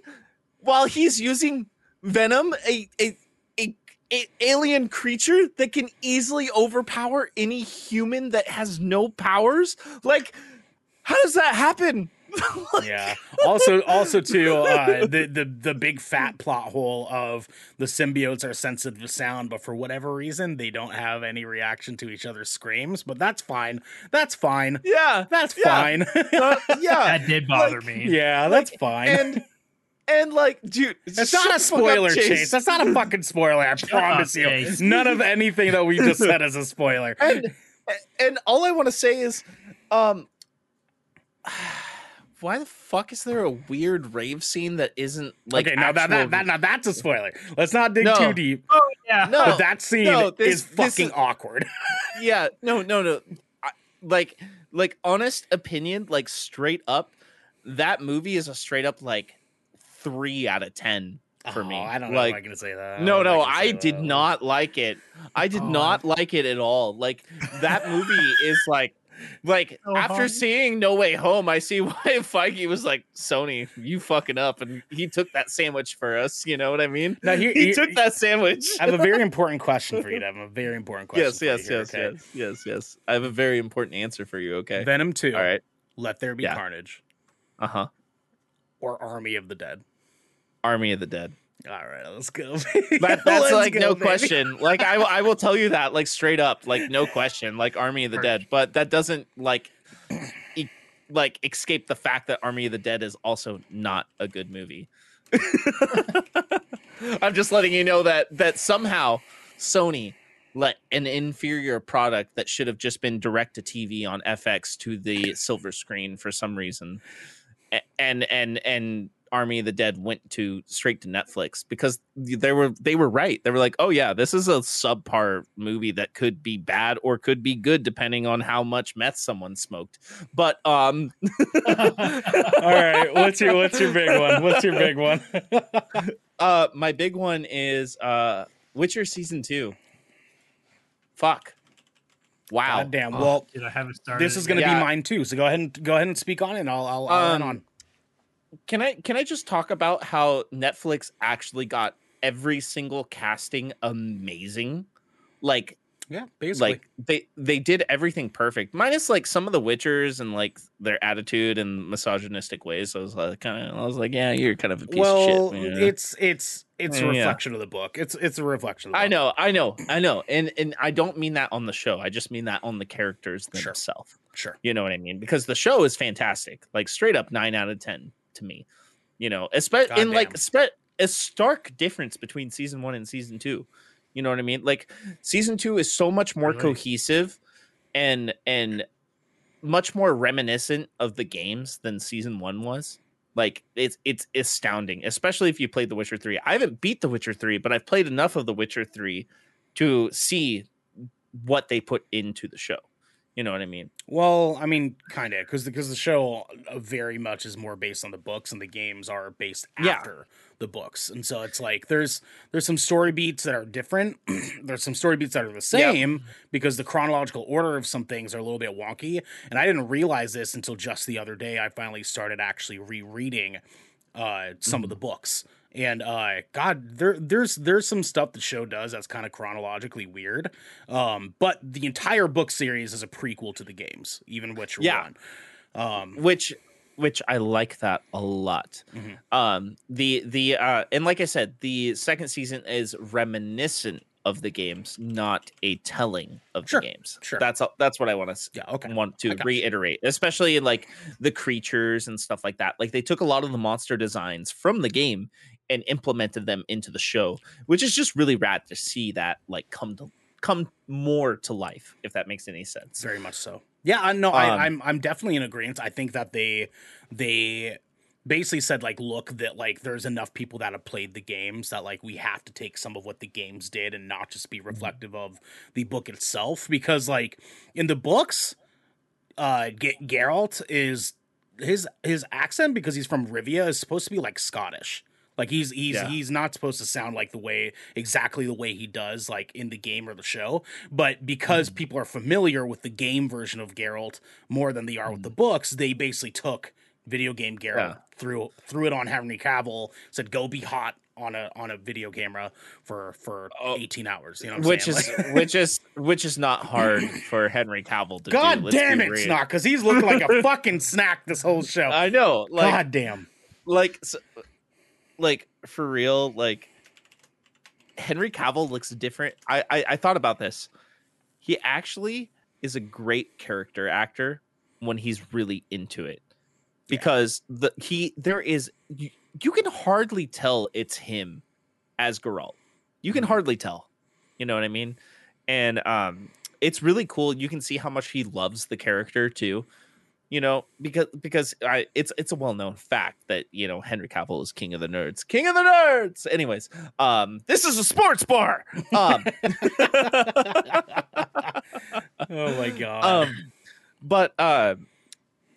while he's using Venom, a a a, a alien creature that can easily overpower any human that has no powers. Like, how does that happen? yeah. Also, also too, uh, the the the big fat plot hole of the symbiotes are sensitive to sound, but for whatever reason, they don't have any reaction to each other's screams. But that's fine. That's fine. Yeah, That's Yeah. fine. uh, yeah, That did bother Like, me. yeah, that's fine. and and like, dude, It's not a the fuck up, spoiler, Chase. That's not a fucking spoiler. I promise you. Chase. None of anything that we just said is a spoiler. and and all I want to say is, um, why the fuck is there a weird rave scene that isn't like okay, now that, that, that now that's a spoiler. Let's not dig No. too deep. Oh yeah. No. But that scene no, this- is fucking is- awkward. yeah, no, no, no, I, like like honest opinion, like straight up, that movie is a straight up like three out of ten for Oh, me. I don't know like, if I can say that. No, don't no, if can I did that. not like it. I did Oh. not like it at all. Like that movie is like like So after hard. seeing No Way Home, I see why Feige was like, Sony, you fucking up and he took that sandwich for us, you know what I mean? Now, He here- took that sandwich. I have a very important question for you, Devin. A very important question. yes, yes, here, yes, okay? yes, yes, yes. I have a very important answer for you, okay? Venom 2, All right. Let There Be Yeah. Carnage, Uh-huh. or Army of the Dead. Army of the Dead. All right, let's go. That, that's Let's like go, no baby. question. Like I, will- I will tell you that like straight up, like no question, like Army of the Dead. But that doesn't like, e- like escape the fact that Army of the Dead is also not a good movie. I'm just letting you know that that somehow Sony let an inferior product that should have just been direct to TV on FX to the silver screen for some reason, and and and Army of the Dead went to straight to Netflix because they were they were right. They were like, oh yeah, this is a subpar movie that could be bad or could be good depending on how much meth someone smoked. But um, All right, what's your what's your big one? What's your big one? uh, my big one is uh, Witcher season two. Fuck. Wow. God damn. Oh, Well, dude, I haven't started. this is going to Yeah. be mine too. So go ahead and go ahead and speak on it. And I'll I'll, I'll Um, on. Can I can I just talk about how Netflix actually got every single casting amazing? Like Yeah, basically. like they they did everything perfect minus like some of the witchers and like their attitude and misogynistic ways so i was like kind of i was like yeah you're kind of a piece well, of shit yeah. it's it's it's a Yeah. reflection of the book. It's it's a reflection. of the i know i know i know and and i don't mean that on the show i just mean that on the characters Sure. themselves Sure. you know what i mean because the show is fantastic like straight up 9 out of 10 to me you know especially in like spe- a stark difference between season 1 and season 2 you know what i mean? Like season 2 is so much more Really? cohesive and and much more reminiscent of the games than season 1 was. Like it's it's astounding especially if you played the witcher 3 i haven't beat the witcher 3 but i've played enough of the witcher 3 to see what they put into the show you know what i mean Well, I mean, kind of, because because the show uh, very much is more based on the books, and the games are based Yeah. after the books, and so it's like there's there's some story beats that are different. there's some story beats that are the same because the chronological order of some things are a little bit wonky, and I didn't realize this until just the other day. I finally started actually rereading uh, some of the books. And uh, God, there, there's there's some stuff the show does that's kind of chronologically weird, um, but the entire book series is a prequel to the games, even which Yeah. One. Um, which which I like that a lot. Mhm. Um the the uh and like I said, the second season is reminiscent of the games, not a telling of Sure, the games. sure. That's all, that's what I want to yeah, okay. want to got you. reiterate, especially in like the creatures and stuff like that. Like they took a lot of the monster designs from the game and implemented them into the show, which is just really rad to see that like come to come more to life, if that makes any sense. Very much so. Yeah, I no, Um, I, I'm I'm definitely in agreement. I think that they they basically said like, look, that like there's enough people that have played the games that like we have to take some of what the games did and not just be reflective of the book itself because like in the books, uh, G- Geralt is his his accent because he's from Rivia is supposed to be like Scottish. Like he's he's Yeah. he's not supposed to sound like the way exactly the way he does like in the game or the show, but because mm. people are familiar with the game version of Geralt more than they are with the mm. books, they basically took video game Geralt. Yeah. threw threw it on Henry Cavill, said go be hot on a on a video camera for for Oh. 18 hours. You know, what I'm which saying? is Like- which is which is not hard for Henry Cavill to God do. damn it, it's not because he's looking like a fucking snack this whole show. I know, like God damn. like so, like for real like henry cavill looks different I, I i thought about this he actually is a great character actor when he's really into it because the he there is you, you can hardly tell it's him as Geralt. You can Mhm. hardly tell. You know what I mean? And um it's really cool. You can see how much he loves the character too. You know, because because I it's it's a well-known fact that, you know, Henry Cavill is king of the nerds. King of the nerds. Anyways, um this is a sports bar. Um Oh my god. um but uh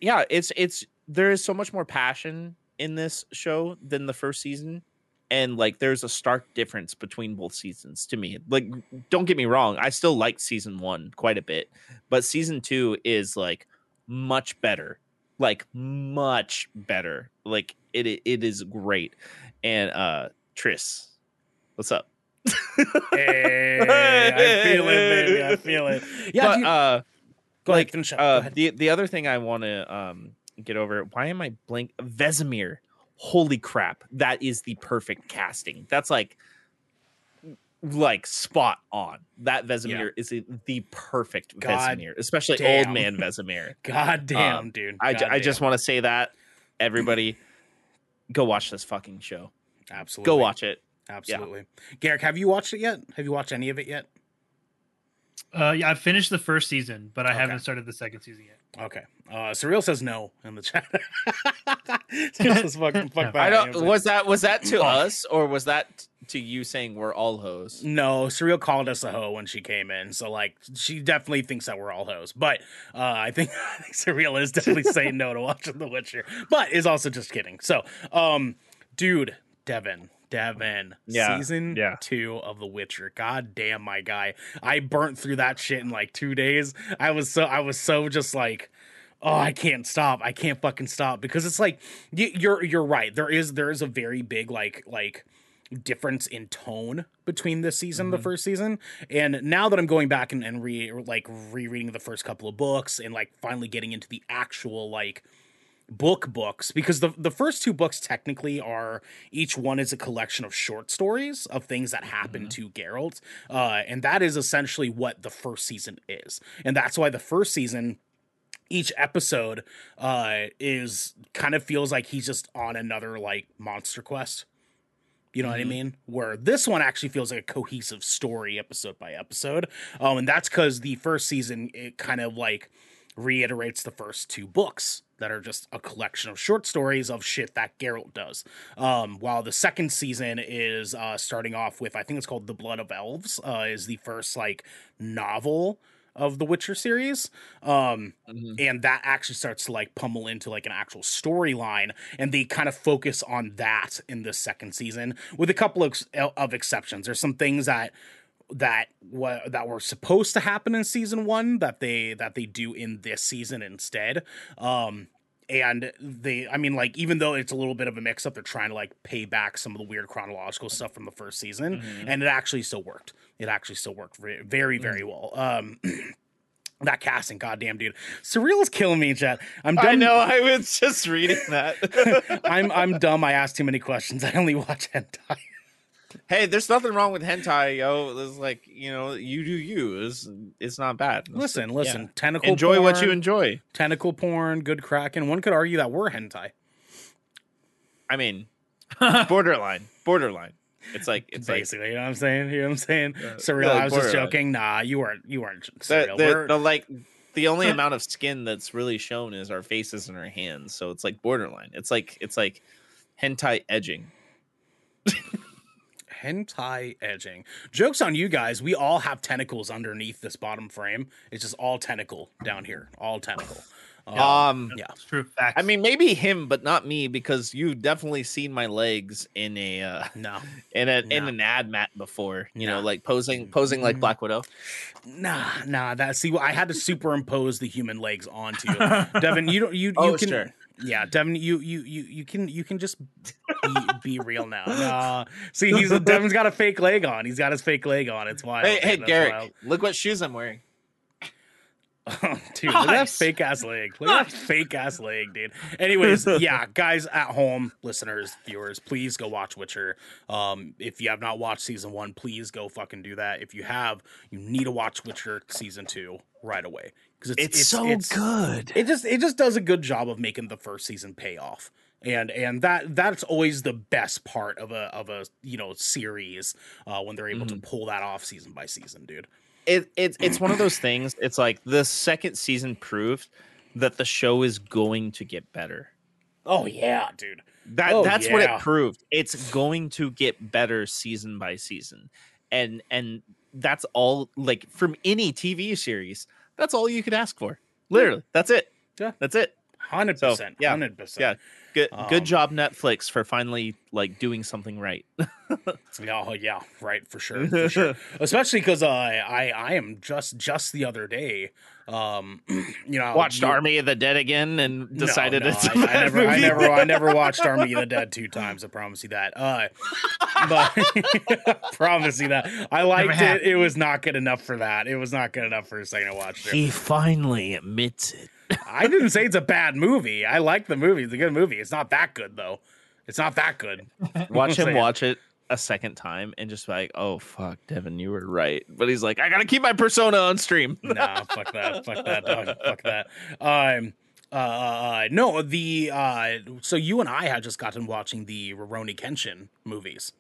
yeah it's it's there is so much more passion in this show than the first season and like there's a stark difference between both seasons to me like don't get me wrong i still like season one quite a bit but season two is like much better like much better like it it, is great and uh tris what's up hey, I feel it, baby. I feel it. Yeah, but dude, uh go like, ahead. Go Uh, ahead. the the other thing I want to um get over. Why am I blank? Vesemir. Holy crap! That is the perfect casting. That's like like spot on. That Vesemir is the- the perfect God Vesemir, especially damn. old man Vesemir. God damn, um, dude. I, ju- God I just want to say that everybody go watch this fucking show. absolutely Go watch it. Absolutely. Garrick, have you watched it yet? Have you watched any of it yet? Uh, yeah, I finished the first season, but I Okay. haven't started the second season yet. Okay. Uh Surreal says no in the chat. Just fucking fuck that. I don't. Was that was that to us or was that to you saying we're all hoes? no, Surreal called us a hoe when she came in, so like she definitely thinks that we're all hoes. But uh, I think I think Surreal is definitely saying no to watching The Witcher, but is also just kidding. So, um, dude, Devin, Devin, Yeah, season yeah. two of The Witcher. God damn, my guy, I burnt through that shit in like two days. I was so I was so just like. oh i can't stop i can't fucking stop because it's like you, you're you're right there is there is a very big like like difference in tone between this season and the mm-hmm. first season and now that i'm going back and, and re like rereading the first couple of books and like finally getting into the actual like book books because the the first two books technically are each one is a collection of short stories of things that happen to Geralt uh and that is essentially what the first season is and that's why the first season each episode uh is kind of feels like he's just on another like monster quest you know what I Mhm. mean? Where this one actually feels like a cohesive story episode by episode. Um, and that's because the first season it kind of like reiterates the first two books that are just a collection of short stories of shit that Geralt does. Um, while the second season is uh, starting off with I think it's called The Blood of Elves, uh, is the first like novel of the Witcher series. Um, Mhm. and that actually starts to like pummel into like an actual storyline and they kind of focus on that in the second season with a couple of, of exceptions there's some things that that wa- that were supposed to happen in season one that they that they do in this season instead um and they i mean like even though it's a little bit of a mix up they're trying to like pay back some of the weird chronological stuff from the first season Mhm. and it actually still worked it actually still worked very very, very well um that casting goddamn dude surreal is killing me chat i'm done I know. I was just reading that. I'm I'm dumb. I asked too many questions. I only watch hentai. Hey, there's nothing wrong with hentai, yo. It's like, you know, you do you. It's, it's not bad. It's- Listen, yeah. listen. Tentacle. Enjoy what you enjoy. Tentacle porn, good cracking. One could argue that we're hentai. I mean, borderline, borderline. It's like it's like Basically, you know what I'm saying? You know what I'm saying? Yeah. Surreal. Yeah, I was just joking. Nah, you weren't. You weren't the, surreal. the, We're- the like the only amount of skin that's really shown is our faces and our hands. So it's like borderline. It's like it's like hentai edging. hentai edging. Jokes on you guys. We all have tentacles underneath this bottom frame. It's just all tentacle down here. All tentacle. Um, Um, yeah. It's true. Facts. I mean, maybe him, but not me, because you've definitely seen my legs in a uh, no. in a in an ad mat before. You know, like posing posing like Mhm. Black Widow. Nah, nah. That see, I had to superimpose the human legs onto you. Devin, you don't. You you Oh, can. sure. Yeah, Devin, you you you you can you can just be, be real now. No. See, he's Devin's got a fake leg on. He's got his fake leg on. It's wild. Hey, hey, That's Garrick, wild. look what shoes I'm wearing. dude, look at that fake ass leg. Look at that fake ass leg, dude. Anyways, yeah, guys at home, listeners, viewers, please go watch Witcher. Um, if you have not watched season one, please go fucking do that. If you have, you need to watch Witcher season two right away because it's, It's, so it's- good. It just it just does a good job of making the first season pay off. And and that that's always the best part of a of a you know series uh, when they're able to pull that off season by season, dude. it, it it's one of those things. It's like the second season proved that the show is going to get better. Oh yeah, dude. That Oh, that's what it proved. It's going to get better season by season. And and that's all like from any TV series. That's all you could ask for. Literally. That's it. Yeah. That's it. Hundred percent. yeah, Hundred Yeah. percent. Good good Um, job Netflix for finally like doing something right. Oh yeah, right for sure, for sure. Especially because uh, I I am just just the other day, um, you know, Watched you- Army of the Dead again and decided no, it's a I, I bad never, I never, I never watched Army of the Dead two times. I promise you that. Uh, but promise you that I liked it. It was not good enough for that. It was not good enough for a second I watched it. He finally admits it. I didn't say it's a bad movie. I like the movie. It's a good movie. It's not that good though. It's not that good. Watch him Saying. watch it a second time and just be like, oh fuck, Devin, you were right. But he's like, I gotta keep my persona on stream. nah, fuck that, fuck that, dog, fuck that. Um, uh, uh, no, the uh, so you and I had just gotten watching the Rurouni Kenshin movies,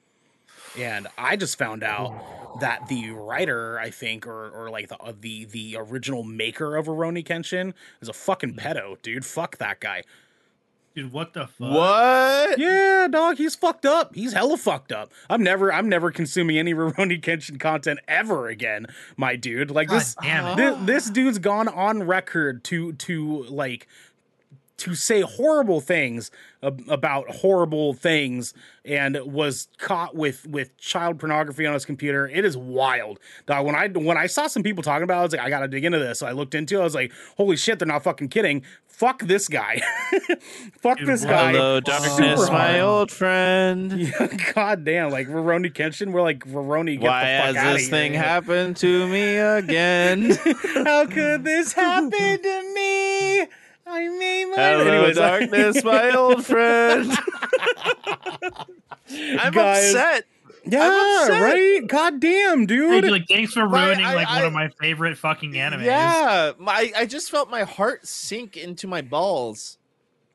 and I just found out that the writer, I think, or or like the uh, the the original maker of Rurouni Kenshin is a fucking pedo, dude. Fuck that guy. Dude, what the fuck? What? Yeah, dog, he's fucked up. He's hella fucked up. I'm never, I'm never consuming any Rurouni Kenshin content ever again, my dude. Like God this, damn it. thi- this dude's gone on record to to like to say horrible things ab- about horrible things and was caught with with child pornography on his computer it is wild dog when i when i saw some people talking about it, i was like i gotta dig into this so i looked into it i was like holy shit they're not fucking kidding fuck this guy fuck Dude, this guy Hello, darkness, my old friend. Yeah, God damn, like Rurouni Kenshin, we're like Rurouni. Get Why the has fuck outta this here. thing happened to me again? How could this happen to me? I made my Hello, Anyways, darkness, my old friend. I'm Guys, upset. yeah, upset. right. God damn, dude. dude, like, thanks for Why, ruining I- like one I- of my favorite fucking animes. Yeah, my I just felt my heart sink into my balls.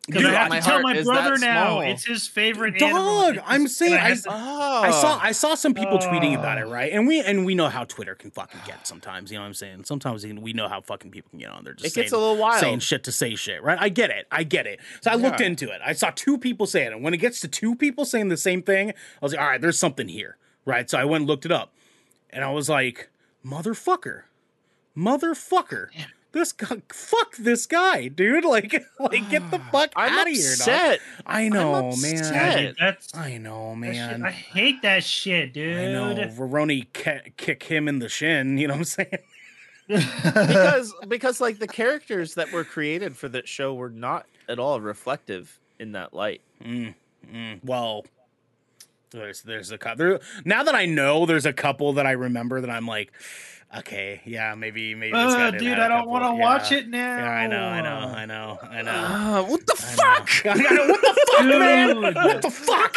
Because Dude, I have to tell my brother now. small. It's his favorite Dog. I'm saying- and I- to- Oh, I saw oh. I saw some people tweeting Oh. about it, oh. right? And we and we know how Twitter can fucking get sometimes. You know what I'm saying? Sometimes we know how fucking people can get on there. Just It gets saying- a little wild. saying shit to say shit, right? I get it. I get it. So I looked into it. I saw two people say it, and when it gets to two people saying the same thing, I was like, all right, there's something here, right? So I went and looked it up, and I was like, motherfucker, motherfucker. This guy, fuck this guy, dude! Like, like, get the fuck I'm out of here, dog. upset. I know, I'm man. Yeah, upset. that's I know, that shit- man. I hate that shit, dude. I know. Veroni ki- kick him in the shin. You know what I'm saying? because because like the characters that were created for that show were not at all reflective in that light. Mm, mm. Well, there's there's a couple. Now that I know, there's a couple that I remember that I'm like, okay, yeah, maybe maybe. Uh, dude, I don't want to Yeah. watch it now. Yeah, I know, I know, I know, I know. Ah, what the I fuck? I know. What the fuck, man? Dude. What the fuck?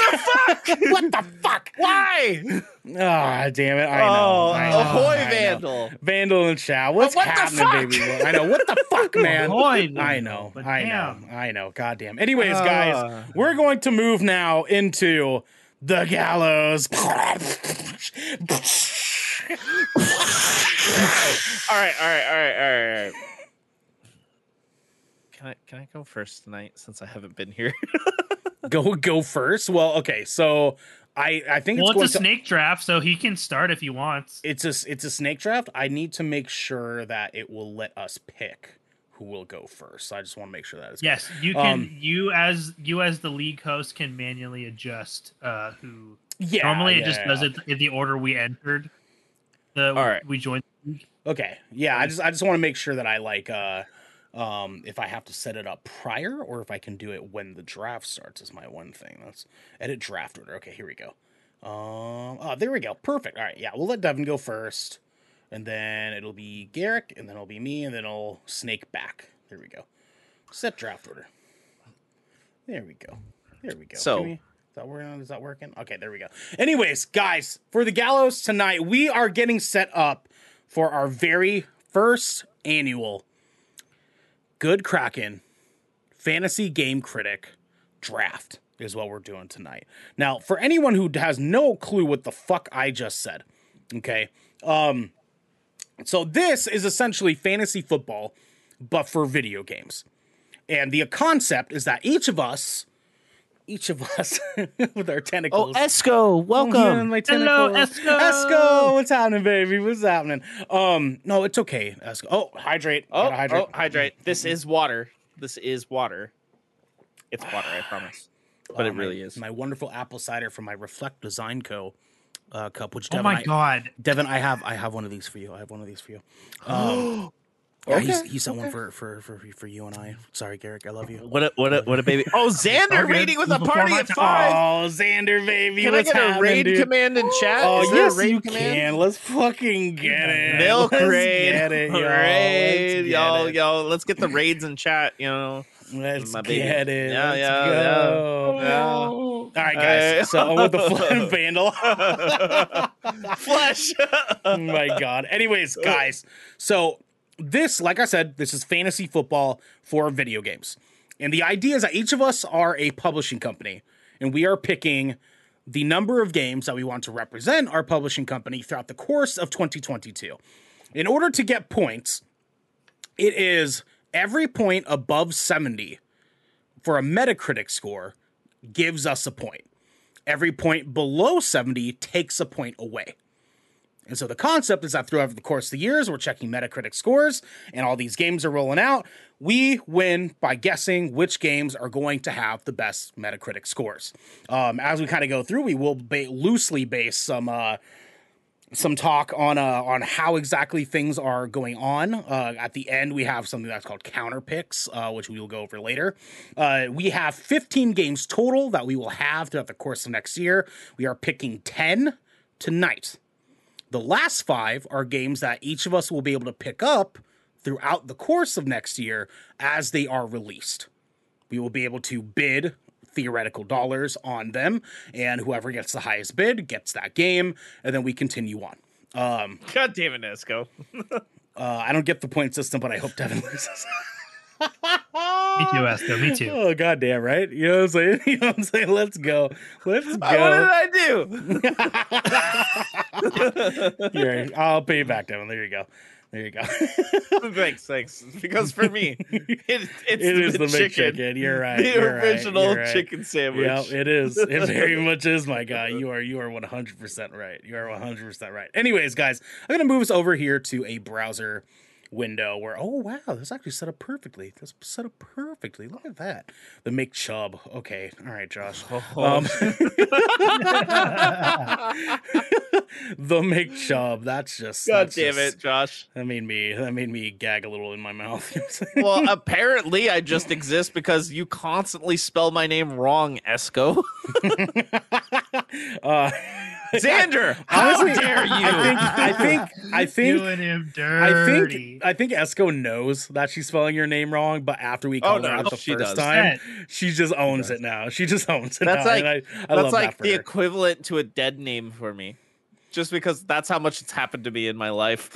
what the fuck? Why? Ah, damn it! I know. oh, I know, ahoy, I know. Vandal! Vandal and Chow. What's what happening, baby? I know. What the fuck, man? Ahoy, I know. I damn. know. I know. Goddamn. Anyways, guys, Ah. we're going to move now into the gallows. All right, all right, all right, all right, all right. Can I can I go first tonight since I haven't been here? go go first. Well, okay. So I I think Well, it's it's a to. snake draft, so he can start if he wants. It's a it's a snake draft. I need to make sure that it will let us pick who will go first. So I just want to make sure that is Yes, you can. Um, you as you as the league host can manually adjust uh who. Yeah. Normally, it yeah, just yeah. does it in the order we entered. The All right. we joined. Okay. Yeah, I just I just want to make sure that I like uh Um, if I have to set it up prior or if I can do it when the draft starts is my one thing. Let's edit draft order. Okay, here we go. Um, oh, there we go. Perfect. All right, yeah, we'll let Devin go first, and then it'll be Garrick, and then it'll be me, and then it'll snake back. There we go. Set draft order. There we go. There we go. So- Can we- is that working? Is that working? Okay, there we go. Anyways, guys, for the gallows tonight, we are getting set up for our very first annual Good Kraken Fantasy Game Critic draft is what we're doing tonight. Now, for anyone who has no clue what the fuck I just said, okay, um, so this is essentially fantasy football, but for video games. And the concept is that each of us, each of us with our tentacles. Oh. Esco, Yeah, welcome. my Hello, tentacles. Esco. Esco, what's happening, baby? What's happening? Um, no, it's okay. Esco. Oh, hydrate. Oh, hydrate. oh, hydrate. This is water. This is water. It's water, I promise. But Uh, it really my, is. my wonderful apple cider from my Reflect Design Co. Uh, cup, which Oh Devin, my I, god. Devin, I have, I have one of these for you. I have one of these for you. Um, yeah, Okay, he sent one okay. for, for for for you and I. Sorry, Garrick, I love you. What a what a what a baby. Oh, Xander Okay, raiding with a party my of five. Oh, Xander, baby, Can I what's get a raid dude? command in chat? Oh Is there yes, a raid you command? can. Let's fucking get it. Milk Let's raid. Get it, yo. raid. Let's Y'all, it. y'all, let's get the raids in chat, you know. Let's my baby. get it. Yeah, Let's yeah, go. yeah. Oh. All right, guys. Hey. So with the Flint Vandal. Flesh. oh my god. Anyways, guys, so this, like I said, this is fantasy football for video games. And the idea is that each of us are a publishing company, and we are picking the number of games that we want to represent our publishing company throughout the course of 2022. In order to get points, it is every point above 70 for a Metacritic score gives us a point. Every point below 70 takes a point away. And so the concept is that throughout the course of the years, we're checking Metacritic scores and all these games are rolling out. We win by guessing which games are going to have the best Metacritic scores. Um, as we kind of go through, we will ba- loosely base some uh, some talk on uh, on how exactly things are going on. Uh, at the end, we have something that's called counter picks, uh, which we will go over later. Uh, we have 15 games total that we will have throughout the course of next year. We are picking 10 tonight. The last five are games that each of us will be able to pick up throughout the course of next year as they are released. We will be able to bid theoretical dollars on them, and whoever gets the highest bid gets that game, and then we continue on. Um, God damn it, Esco. uh, I don't get the point system, but I hope Devin loses. Me too, Esco. Me too. Oh goddamn right! You know what I'm saying? You know what I'm saying? Let's go. Let's go. What did. I do? Here, I'll pay you back, Devin. There you go. There you go. thanks, thanks. Because for me, it, it's it the, is the chicken. McChicken. You're right. The you're original you're right. chicken sandwich. Yeah, it is. It very much is, my guy. You are you are 100% right. You are 100% right. Anyways, guys, I'm going to move us over here to a browser window where oh wow, this actually set up perfectly. This set up perfectly. Look at that. The make chub. Okay. All right, Josh. Um, the make chub. That's just God that's damn just- it, Josh. That made me that made me gag a little in my mouth. Well, apparently I just exist because you constantly spell my name wrong, Esco. uh Xander, how Honestly, dare you? I think I think I think Doing him I dirty. think I think Esco knows that she's spelling your name wrong, but after we Oh, called no, her out the she first does. time, she just owns it now. She just owns it That's now. like- I, I That's love like that the her. equivalent to a dead name for me. Just because that's how much it's happened to me in my life.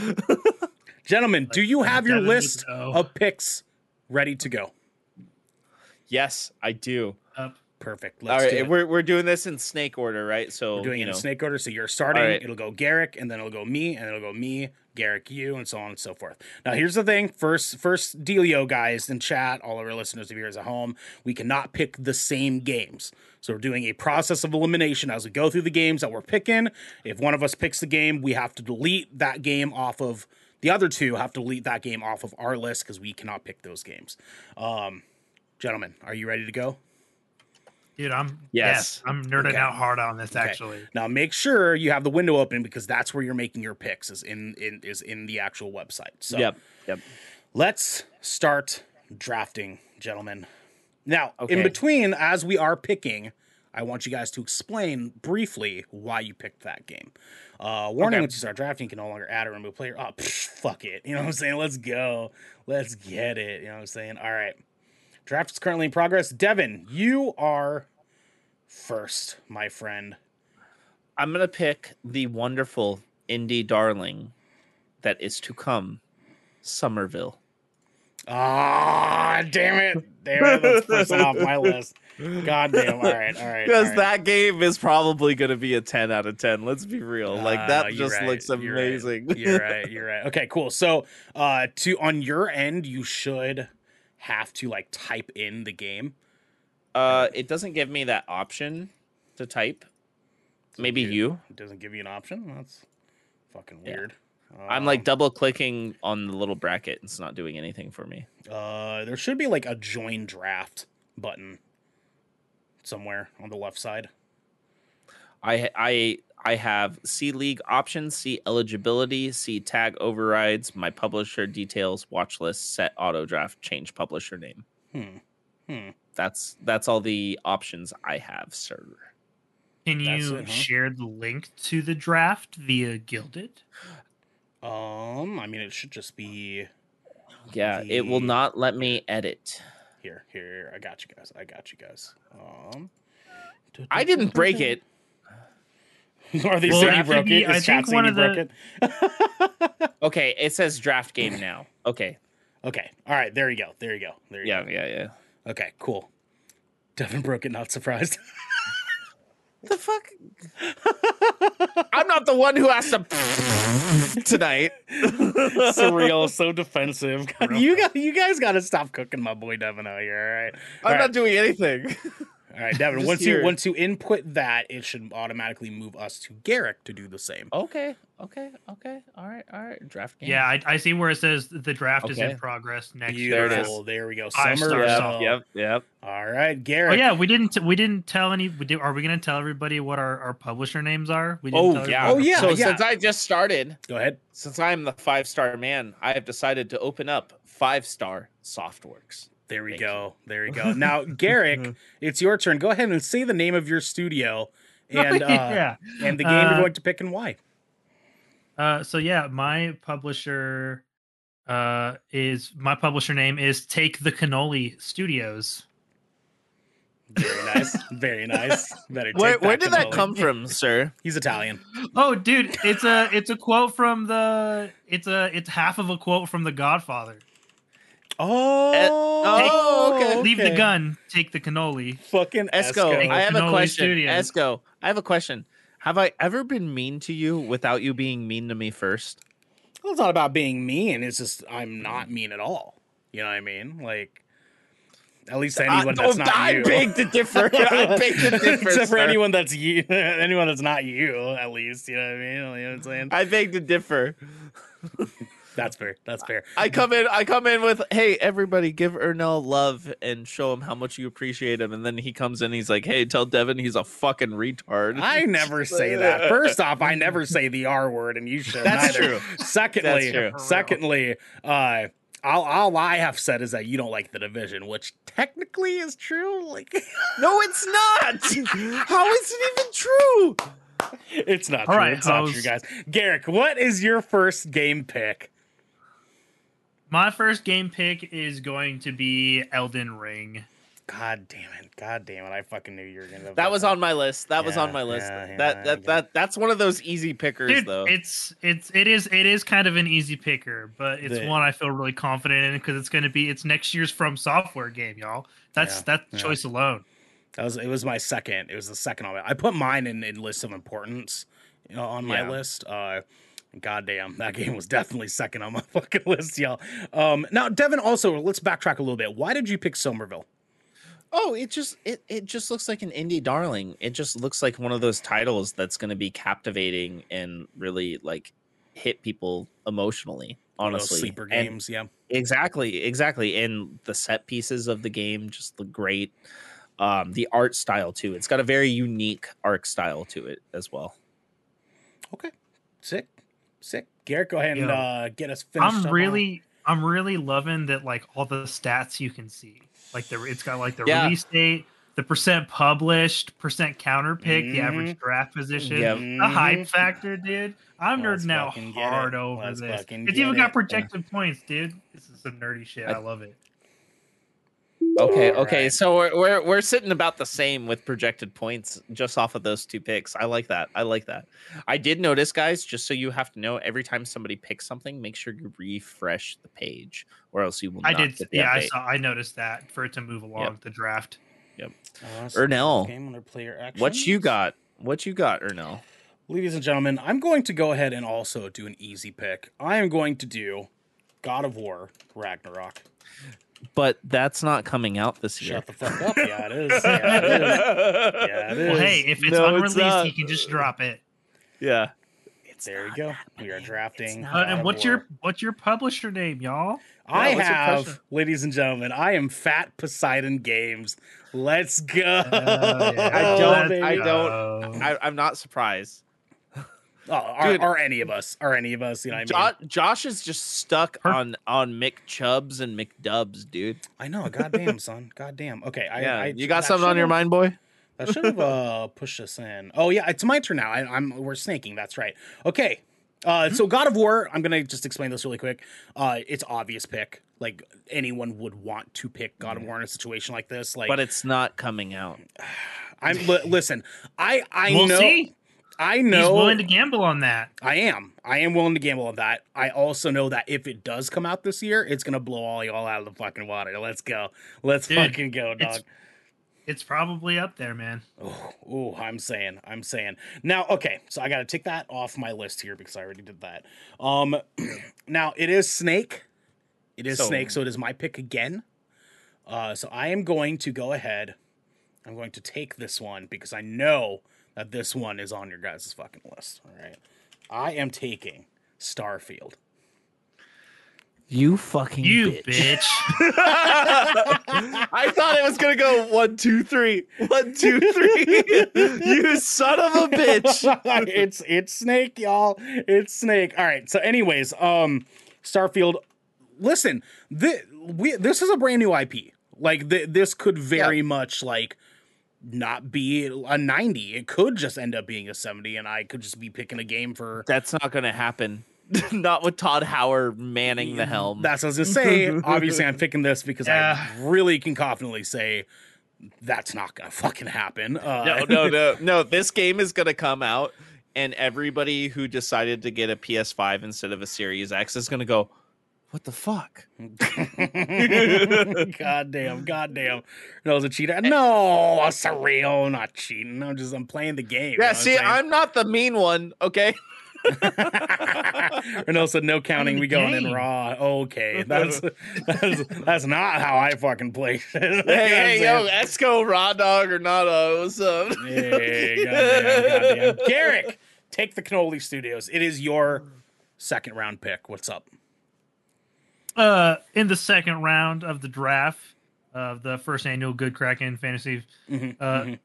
Gentlemen, do you have your list of picks ready to go? yes, I do. Up. Perfect. All Let's do it. we're, we're doing this in snake order, right? So We're doing you it in snake order. So you're starting, All right. it'll go Garrick, and then it'll go me, and it'll go me, Garrick, you, and so on and so forth. Now, here's the thing first, first dealio, guys, in chat, all of our listeners of yours at home, we cannot pick the same games. So we're doing a process of elimination as we go through the games that we're picking. If one of us picks the game, we have to delete that game off of the other two, have to delete that game off of our list because we cannot pick those games. Um, gentlemen, are you ready to go? Dude, I'm Yes. yes, I'm nerding Okay. out hard on this actually. Now make sure you have the window open because that's where you're making your picks is in, in is in the actual website. So Yep. Yep. Let's start drafting, gentlemen. Now, Okay. in between, as we are picking, I want you guys to explain briefly why you picked that game. Uh, warning: Okay. Once you start drafting, you can no longer add or remove player. Oh, pff, fuck it. You know what I'm saying? Let's go. Let's get it. You know what I'm saying? All right. Draft is currently in progress. Devin, you are first, my friend. I'm gonna pick the wonderful indie darling that is to come, Somerville. Ah, damn it. Damn it. That's first off my list. God damn. All right. All right. Because all right. that game is probably gonna be a 10 out of 10. Let's be real. Like Ah, that you're just right, looks you're right, amazing. You're right. You're right. Okay, cool. So, uh, to on your end, you should have to like type in the game. Uh, it doesn't give me that option to type. Maybe you- you. It doesn't give you an option. That's fucking Yeah. weird. I'm like double clicking on the little bracket. It's not doing anything for me. uh, there should be like a join draft button somewhere on the left side. I I I have C league options, C eligibility, C tag overrides, my publisher details, watch list, set auto draft, change publisher name. Hmm. Hmm. That's that's all the options I have, sir. Can That's you it, huh? share the link to the draft via Gilded? Um, I mean, it should just be Yeah, it will not let me edit. here. Here, I got you guys. I got you guys. Um, I didn't break it. Are they Well, saying I you broke think it? I Is chat think saying one of broke it? Okay, it says draft game now. Okay. Okay. All right. There you go. There you go. There you Yeah, go. yeah, yeah. Okay. Cool. Devin broke it. Not surprised. The fuck? I'm not the one who has to tonight. Surreal. So defensive. God, you got. You guys got to stop cooking my boy Devin out here. All right. All I'm right. not doing anything. All right, Devin. Once here. you once you input that, it should automatically move us to Garrick to do the same. Okay, okay, okay. All right, all right. Draft game. Yeah, I, I see where it says the draft is in progress next There it is. There we go. Five star Summer. song. Yep, yep, yep. All right, Garrick. Oh yeah, we didn't we didn't tell any. we did- Are we gonna tell everybody what our, our publisher names are? We Oh tell yeah. Oh, yeah, So yeah. since I just started, Go ahead. since I'm the five star man, I have decided to open up five star Softworks. There we Thank go. There we go. Now, Garrick, it's your turn. Go ahead and say the name of your studio and uh, yeah. and the game you're Uh, going to pick and why. Uh, so yeah, my publisher uh is my publisher name is Take the Cannoli Studios. Very nice. Very nice. Better take Where, where did that come from, sir? He's Italian. Oh, dude, it's a it's a quote from the it's a it's half of a quote from The Godfather. Oh, oh, okay. Oh, Leave the gun, take the cannoli. Fucking Esco, Esco. I have a question. Studios. Esco, I have a question. Have I ever been mean to you without you being mean to me first? Well, it's not about being mean. It's just I'm not mean at all. You know what I mean? Like, at least uh, anyone I, that's oh, not I you. beg to differ. I beg to differ. Except for anyone that's you, anyone that's not you, at least. You know what I mean? You know what I'm saying? I beg to differ. That's fair. That's fair. I come in. I come in with, "Hey, everybody, give Ernell love and show him how much you appreciate him." And then he comes in. He's like, "Hey, tell Devin he's a fucking retard." I never say that. First off, I never say the R word, and you should. That's neither. true. Secondly, That's true. secondly, uh, all, all I have said is that you don't like the division, which technically is true. Like, No, it's not. How is it even true? it's not All true. right, it's not host. true, guys. Garrick, what is your first game pick? My first game pick is going to be Elden Ring. God damn it! God damn it! I fucking knew you were gonna. That was on my list. That was on my list. yeah, yeah, that that that that's one of those easy pickers, Dude, though. it's it's it is it is kind of an easy picker, but it's The- one I feel really confident in because it's going to be it's next year's From Software game, y'all. That's Yeah, that yeah. choice alone. That was it. Was my second. It was the second on it. I put mine in in list of importance, you know, on my Yeah. list. Uh, goddamn, that game was definitely second on my fucking list, y'all. Um, now Devin, also let's backtrack a little bit. Why did you pick Somerville? oh, it just it it just looks like an indie darling. It just looks like one of those titles that's going to be captivating and really like hit people emotionally. One of those Honestly, sleeper And- games. yeah. Exactly, exactly. And the set pieces of the game just look great. Um, the art style too. It's got a very unique art style to it as well. Okay. Sick. Sick. Garrett, go ahead and Yo. uh, get us finished. I'm on- really I'm really loving that like all the stats you can see. Like the it's got like the Yeah. release date, the percent published, percent counter pick, the average draft position, Yep. the hype factor, dude. I'm Mm-hmm. Let's nerding out hard it. over Let's this. It's even it. got projected points, dude. This is some nerdy shit. I, I- love it. Okay, okay. So we're, we're we're sitting about the same with projected points just off of those two picks. I like that. I like that. I did notice, guys, just so you have to know, every time somebody picks something, make sure you refresh the page, or else you will. I not did. get the Yeah, I saw. I noticed that for it to move along the draft. Uh, Ernell, game under player actions. What you got? What you got, Ernell? Ladies and gentlemen, I'm going to go ahead and also do an easy pick. I am going to do God of War Ragnarok. But that's not coming out this year. Shut the fuck up. Yeah, it is. Yeah, it is. Yeah, it is. Well, hey, if it's No, unreleased, not. he can just drop it. yeah. It's there you go. We are drafting. Uh, and what's War. your what's your publisher name, y'all? I Yeah, have, ladies and gentlemen, I am Fat Poseidon Games. Let's go. Uh, yeah. I don't- baby. I don't-. I, I'm not surprised. Oh, are, Dude. are any of us? Are any of us? You know what I mean? Josh is just stuck Her- on on McChubs and McDubs, dude. I know. Goddamn, son. Goddamn. Okay. I, yeah, I, you got something on your mind, boy? That should have uh, pushed us in. Oh yeah, it's my turn now. I, I'm we're snaking. That's right. Okay. Uh, so God of War. I'm gonna just explain this really quick. Uh, it's obvious pick. Like anyone would want to pick God of War in a situation like this. Like, But it's not coming out. I'm li- listen. I I We'll know. see. I know He's know. willing to gamble on that. I am. I am willing to gamble on that. I also know that if it does come out this year, it's gonna blow all y'all out of the fucking water. Let's go. Let's Dude, fucking go, it's- dog. It's probably up there, man. Oh, ooh, I'm saying, I'm saying. Now, okay, so I got to take that off my list here because I already did that. Um, now it is Snake. It is So- Snake, so it is my pick again. Uh, so I am going to go ahead. I'm going to take this one because I know that this one is on your guys' fucking list. All right, I am taking Starfield. You fucking You bitch. I thought it was gonna go one, two, three, one, two, three. you son of a bitch. it's it's Snake, y'all. It's Snake. All right. So, anyways, um, Starfield. Listen, this we this is a brand new IP. Like th- this could very much like not be a 90. It could just end up being a 70 and I could just be picking a game for That's not gonna happen. not with Todd Howard manning the helm. That's what I was gonna say. Obviously, I'm picking this because Yeah. I really can confidently say that's not gonna fucking happen. Uh, no, no, no, no. This game is gonna come out, and everybody who decided to get a PS5 instead of a Series X is gonna go, "What the fuck?" goddamn, goddamn. No, was a cheater. No, it's surreal. not cheating. I'm just I'm playing the game. you know Yeah, see, I'm I'm not the mean one. Okay. Renault said no counting. We going in raw. Okay, that's that's that's not how I fucking play. hey, hey, yo, Esco Raw Dog or not? Uh, what's up? Hey, goddamn, goddamn. Garrick, take the Cannoli Studios. It is your second round pick. What's up? Uh, in the second round of the draft of the first annual Good Kraken Fantasy, uh, mhm.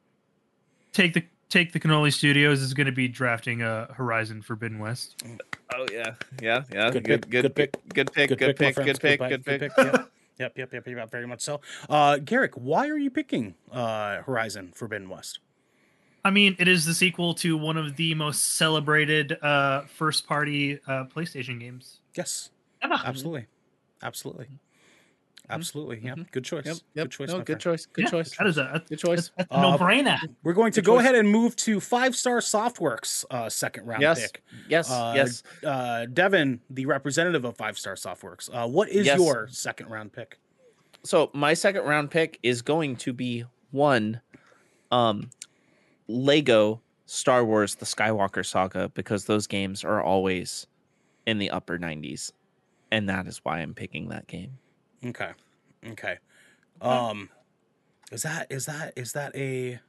take the take the Cannoli Studios is going to be drafting uh, Horizon Forbidden West. Oh yeah, yeah, yeah. Good Good, pick, good, good pick. good pick, good my pick, friends. good pick, pick, good pick. Yep. Yep, yep, yep, yep, very much so. Uh, Garrick, why are you picking uh, Horizon Forbidden West? I mean, it is the sequel to one of the most celebrated uh, first party uh, PlayStation games. Yes, ever. absolutely, absolutely, absolutely. Yeah, good choice. Yep, yep. Good choice. No, good friend. choice. Good Yeah, choice. That is a, Good choice. that's a Uh, no brainer. We're going to Good go choice. ahead and move to Five Star Softworks uh, second round Yes, pick. yes, Uh, yes. Uh, Devin, the representative of Five Star Softworks. Uh, what is Yes. your second round pick? So my second round pick is going to be one, um, Lego Star Wars: The Skywalker Saga because those games are always in the upper 90s, and that is why I'm picking that game. Okay, okay. Um, is that is that is that a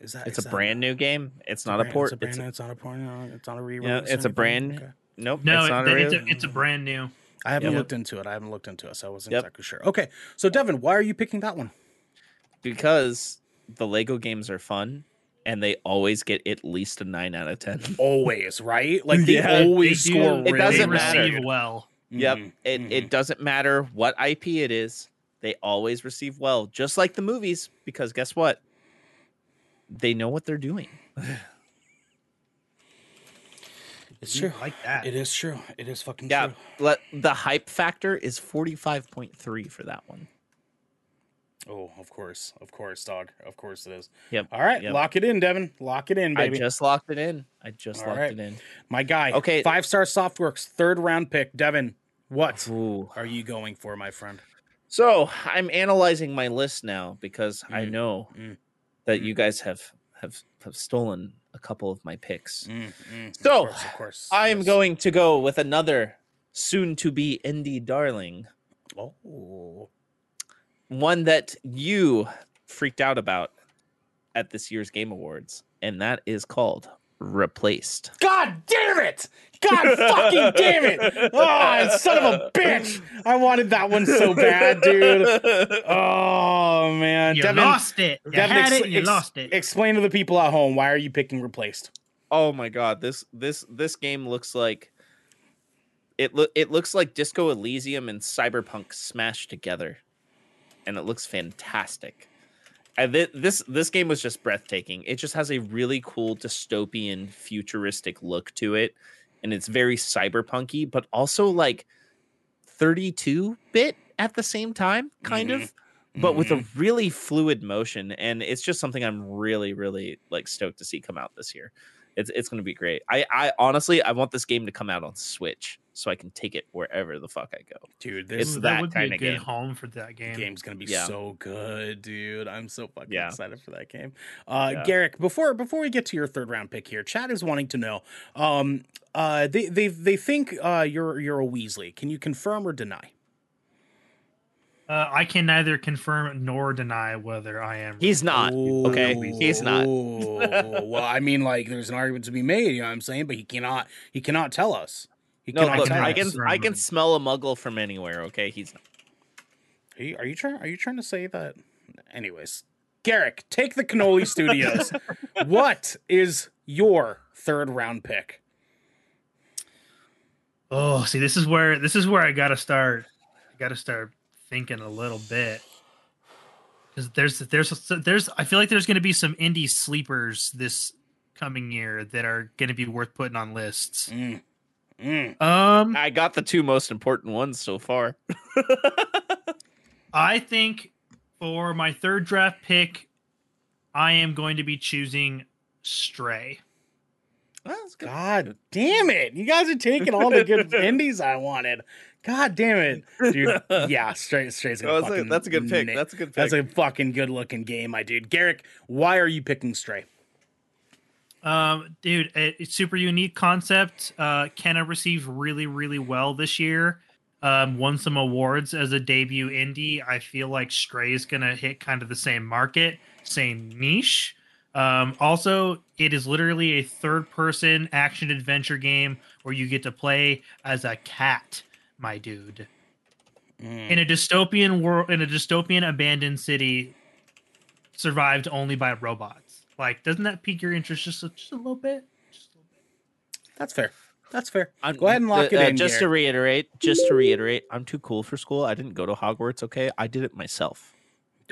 is that It's is a that- brand new game. It's it's not a brand- port. It's a brand. It's a- It's not a port. no, It's not a re. Yeah, it's a brand- nope. No, it's not it- a it's, a, it's a brand new. I haven't Yep. looked into it. I haven't looked into it, so I wasn't Yep. exactly sure. Okay, so Devin, why are you picking that one? because the Lego games are fun, and they always get at least a nine out of ten. Always, right? Like they Yeah, always They do- score. It doesn't matter. receive well. Yep. Mhm, It mhm. it doesn't matter what IP it is. They always receive well, just like the movies, because guess what? They know what they're doing. It's true. like that. It is true. It is fucking Yeah. true. Let, the hype factor is 45.3 for that one. Oh, of course, of course, dog. Of course it is. Yep, All right, yep. lock it in, Devin. Lock it in, baby. I just locked it in. I just All locked right. it in. My guy. Okay. Five Star Softworks, third round pick. Devin, what Ooh. are you going for, my friend? So I'm analyzing my list now because I Mm, know mm, that mm. you guys have have have stolen a couple of my picks. Mm, mm, of So, course, of course. I'm yes. going to go with another soon to be indie darling, Oh, one that you freaked out about at this year's Game Awards, and that is called Replaced. God damn it! God fucking damn it! Oh, son of a bitch! I wanted that one so bad, dude. Oh man, you Devin, lost it. You Devin, had ex- it. You ex- lost it. Explain to the people at home why are you picking replaced? Oh my god, this this this game looks like it look it looks like Disco Elysium and Cyberpunk smashed together, and it looks fantastic. Thi- this this game was just breathtaking. It just has a really cool dystopian, futuristic look to it, and it's very cyberpunky, but also like thirty two bit at the same time, kind Mhm. of but with Mhm. a really fluid motion and it's just something i'm really really like stoked to see come out this year it's, it's going to be great I, I honestly i want this game to come out on switch so i can take it wherever the fuck i go dude, It's this Ooh, that would be a kinda good game. home for that game. game's gonna be Yeah. so good, dude. I'm so fucking Yeah. excited for that game. Uh, Yeah. Garrick, before before we get to your third round pick here, Chad is wanting to know. Um, uh, they they they think uh you're you're a Weasley. Can you confirm or deny? Uh, I can neither confirm nor deny whether I am. he's not okay he's not well, I mean, like, there's an argument to be made. You know what I'm saying? But he cannot. He cannot tell us. He no cannot look tell i can i can smell a muggle from anywhere okay he's not. Are you, are you trying? Are you trying to say that? Anyways, Garrick, take the Cannoli Studios. what is your third round pick? Oh, see, this is where this is where I gotta start. I gotta start thinking a little bit because there's there's there's I feel like there's gonna be some indie sleepers this coming year that are gonna be worth putting on lists. Mm. Mm. Um, i got the two most important ones so far I think for my third draft pick, I am going to be choosing Stray. Well, that's. God damn it! You guys are taking all the good indies I wanted. God damn it, dude. Yeah, straight straight's gonna Oh, that's, a, that's a good pick that's a good pick That's a fucking good looking game, my dude. Garrick, why are you picking Stray? Um, dude, it, it's super unique concept. Uh, Kena received really, really well this year. Um, won some awards as a debut indie. I feel like Stray is gonna hit kind of the same market, same niche. Um, also, it is literally a third-person action adventure game where you get to play as a cat, my dude, Mm. in a dystopian world, in a dystopian abandoned city, survived only by robots. Like, doesn't that pique your interest just a, just a little bit? Just a little bit. That's fair. That's fair. I'm- Go ahead and lock uh, it uh, in. just to reiterate, just to reiterate, I'm too cool for school. I didn't go to Hogwarts. Okay, I did it myself.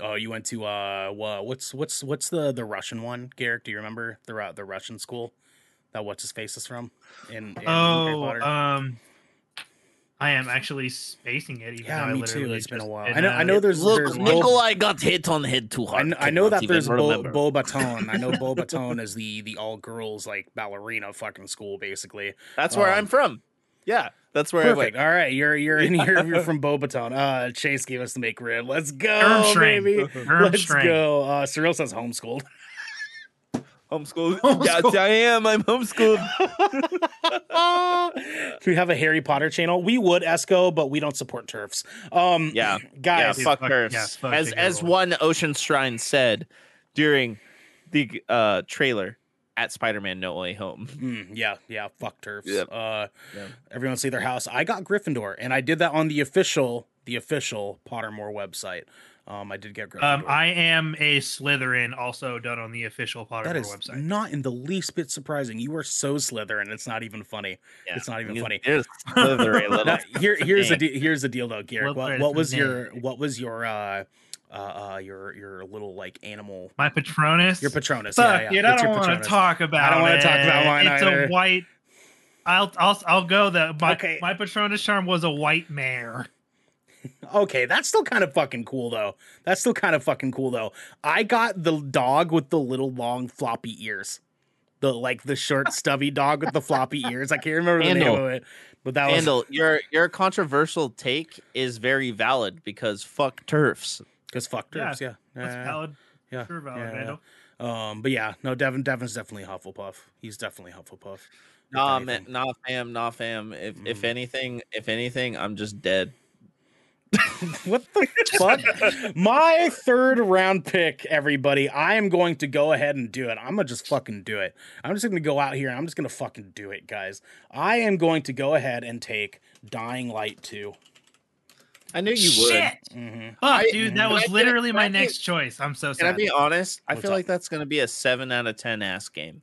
Oh, you went to uh, what's what's what's the the Russian one, Garrick? Do you remember the the Russian school that what's his face is from? In, in Harry Oh, Potter? um, I am actually spacing it. Even yeah, though I me too. It's been a while. I know. I know. There's Look, there's Bo- Nikolai got hit on the head too I hard. know, I know that there's even Bo. Bo Baton. I know Bo Baton is the the all girls like ballerina fucking school basically. That's where um, I'm from. Yeah, that's where I Perfect. went. All right, you're you're in here. You're from Beauxbaton. Uh, Chase gave us the make rib. Let's go, Durmstrang. baby. Let's Durmstrang. go. Uh, Cyril says homeschooled. Homeschooled. Homeschooled. Yeah, I am. I'm homeschooled. Do we have a Harry Potter channel? We would Esco, but we don't support TERFs. Um, Yeah. yeah, guys. fuck fuck- curse. yeah, fuck as as Rowling. one Ocean Shrine said during the uh, trailer at Spider-Man: No Way Home. Mm, yeah, yeah, fuck TERFs. Yep. Uh, Yep. everyone see their house. I got Gryffindor, and I did that on the official, the official Pottermore website. Um, I did get Gryffindor. Um, I am a Slytherin, also done on the official Pottermore website. that is website. not in the least bit surprising. You are so Slytherin. It's not even funny. Yeah. It's not even funny. There's Slytherin, Now, here, here's the de- here's the deal though, Garrett. What, Slytherin what is was your what was your uh uh, uh your your little like animal My Patronus. your Patronus? Fuck yeah, yeah. it, I don't want to talk about. I don't wanna talk about it. mine It's either. a white. I'll I'll I'll go. That my Okay. my Patronus charm was a white mare. Okay, that's still kind of fucking cool though. That's still kind of fucking cool though. I got the dog with the little long floppy ears. The like the short stubby dog with the floppy ears. I can't remember the name of it. But that was Handle, your your controversial take is very valid because fuck TERFs. because fuck TERFs, yeah. That's Yeah, valid. yeah, Sure, valid. yeah, yeah. Randall. Um, but yeah, no, Devin Devin's definitely Hufflepuff. He's definitely Hufflepuff. if Nah, anything. man, nah, fam, nah, fam. If if Mm. anything, if anything, I'm just dead. What the fuck? My third round pick, everybody. I am going to go ahead and do it. I'm gonna just fucking do it. I'm just gonna go out here and I'm just gonna fucking do it, guys. I am going to go ahead and take Dying Light 2. I knew you would. Shit. Mm-hmm. Fuck, I- dude, that was literally my next choice. I'm so sad. Can I be honest? I What's feel up? like that's gonna be a seven out of ten ass game.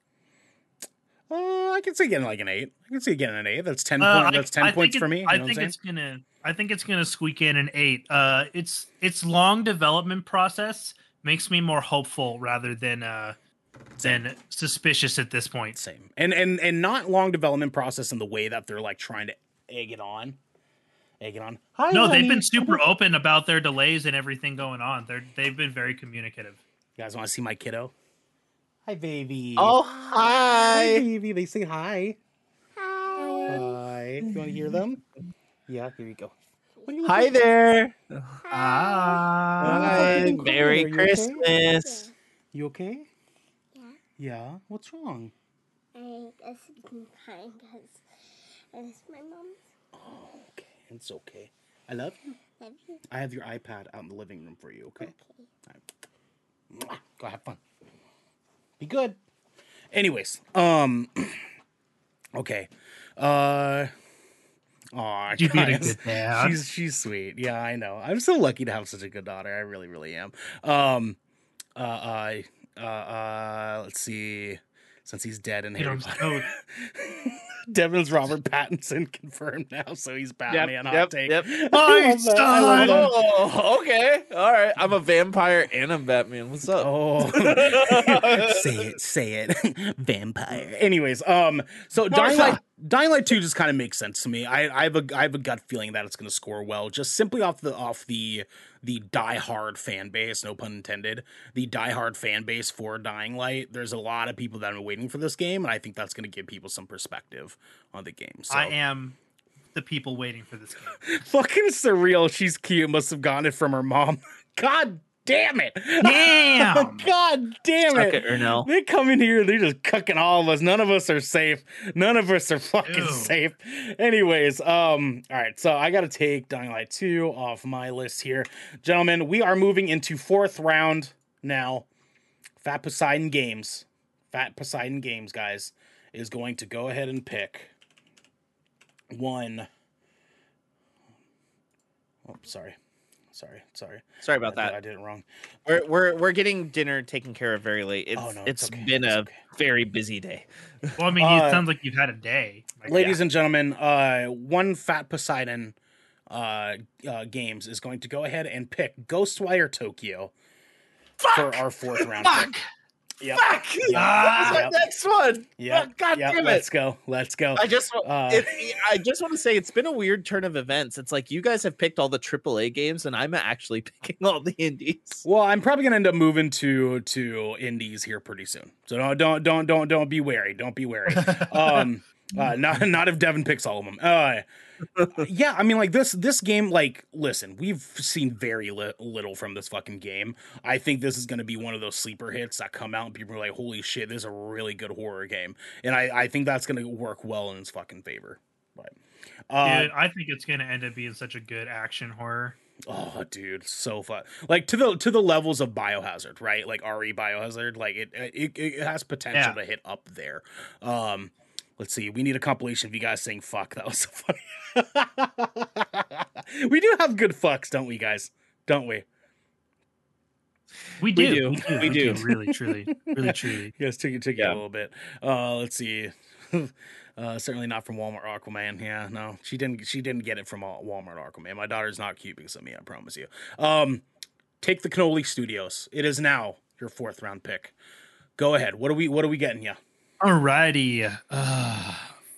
Uh, I can see getting like an eight. I can see getting an eight. That's ten. Uh, point, I- that's ten I points think for me. You I know what think I'm it's gonna. I think it's gonna squeak in an eight. Uh, it's it's long development process makes me more hopeful rather than uh than suspicious at this point. Same. And and and not long development process in the way that they're like trying to egg it on. Egg it on. Hi, No, they've been super open about their delays and everything going on. They're they've been very communicative. You guys want to see my kiddo? Hi, baby. Oh hi, hi! baby. They say hi. hi. Hi. You want to hear them? Yeah. Here we go. You Hi looking- there! Ah, Hi. Hi! Merry you okay? Christmas! You okay? Yeah. Yeah. What's wrong? I guess you can kind because it's my mom's. Oh okay. It's okay. I love you. Love you. I have your iPad out in the living room for you. Okay. Okay. Mwah. Go have fun. Be good. Anyways, um okay. Uh Aw, you being a good dad. She's she's sweet. Yeah, I know. I'm so lucky to have such a good daughter. I really, really am. Um uh uh uh, uh let's see. Since he's dead in Dude, Harry I'm Potter. so- Devin's Robert Pattinson confirmed now, so he's Batman. hot yep, take. yep. I Nice, love that. I love. Oh, okay. All right. I'm a vampire and I'm Batman. What's up? Oh, say it, say it, vampire. Anyways, um, so Dying Light, Dying Light Two just kind of makes sense to me. I, I have a, I have a gut feeling that it's going to score well, just simply off the, off the, the diehard fan base. No pun intended. The diehard fan base for Dying Light. There's a lot of people that been waiting for this game, and I think that's going to give people some perspective on the game. So. I am the people waiting for this game. fucking surreal. She's cute. Must have gotten it from her mom. God damn it. Damn. God damn it. it, Ernell. They come in here, they're just cooking all of us. None of us are safe. None of us are fucking Ew. safe. Anyways, um, all right, so I gotta take Dying Light 2 off my list here. Gentlemen, we are moving into fourth round now. Fat Poseidon Games. Fat Poseidon Games, guys, is going to go ahead and pick one. Oh, sorry. Sorry, sorry. Sorry about I that. I did it wrong. We're we're we're getting dinner taken care of very late. It's Oh, no, it's it's okay. been It's a okay. very busy day. Well, I mean, Uh, it sounds like you've had a day. Like, Ladies and gentlemen, uh, one Fat Poseidon uh, uh, Games is going to go ahead and pick Ghostwire Tokyo for our fourth round. pick. Yep. Fuck! Ah. That's my Yep. next one. Yeah. Oh, God Yep. damn it! Let's go. Let's go. I just Uh, it, I just want to say it's been a weird turn of events. It's like you guys have picked all the AAA games, and I'm actually picking all the indies. Well, I'm probably gonna end up moving to to indies here pretty soon. So don't don't don't don't don't be wary. Don't be wary. um uh not not if devin picks all of them uh yeah i mean like this this game like listen we've seen very li- little from this fucking game i think this is going to be one of those sleeper hits that come out and people are like holy shit this is a really good horror game and i i think that's going to work well in its fucking favor but uh Dude, I think it's gonna end up being such a good action horror. Oh, dude, so fun! Like to the to the levels of Biohazard, right? Like RE Biohazard, like it it, it has potential Yeah. to hit up there. Um, let's see, we need a compilation of you guys saying "fuck." That was so funny. we do have good fucks, don't we, guys? Don't we? We do. do. We do. Really, truly, really, truly. Yes, took it took it Yeah. a little bit. Uh, let's see. uh, certainly not from Walmart Aquaman. Yeah, no, she didn't. She didn't get it from Walmart Aquaman. My daughter's not cute because of me. I promise you. Um, take the Cannoli Studios. It is now your fourth round pick. Go ahead. What are we? What are we getting you? Alrighty. Uh,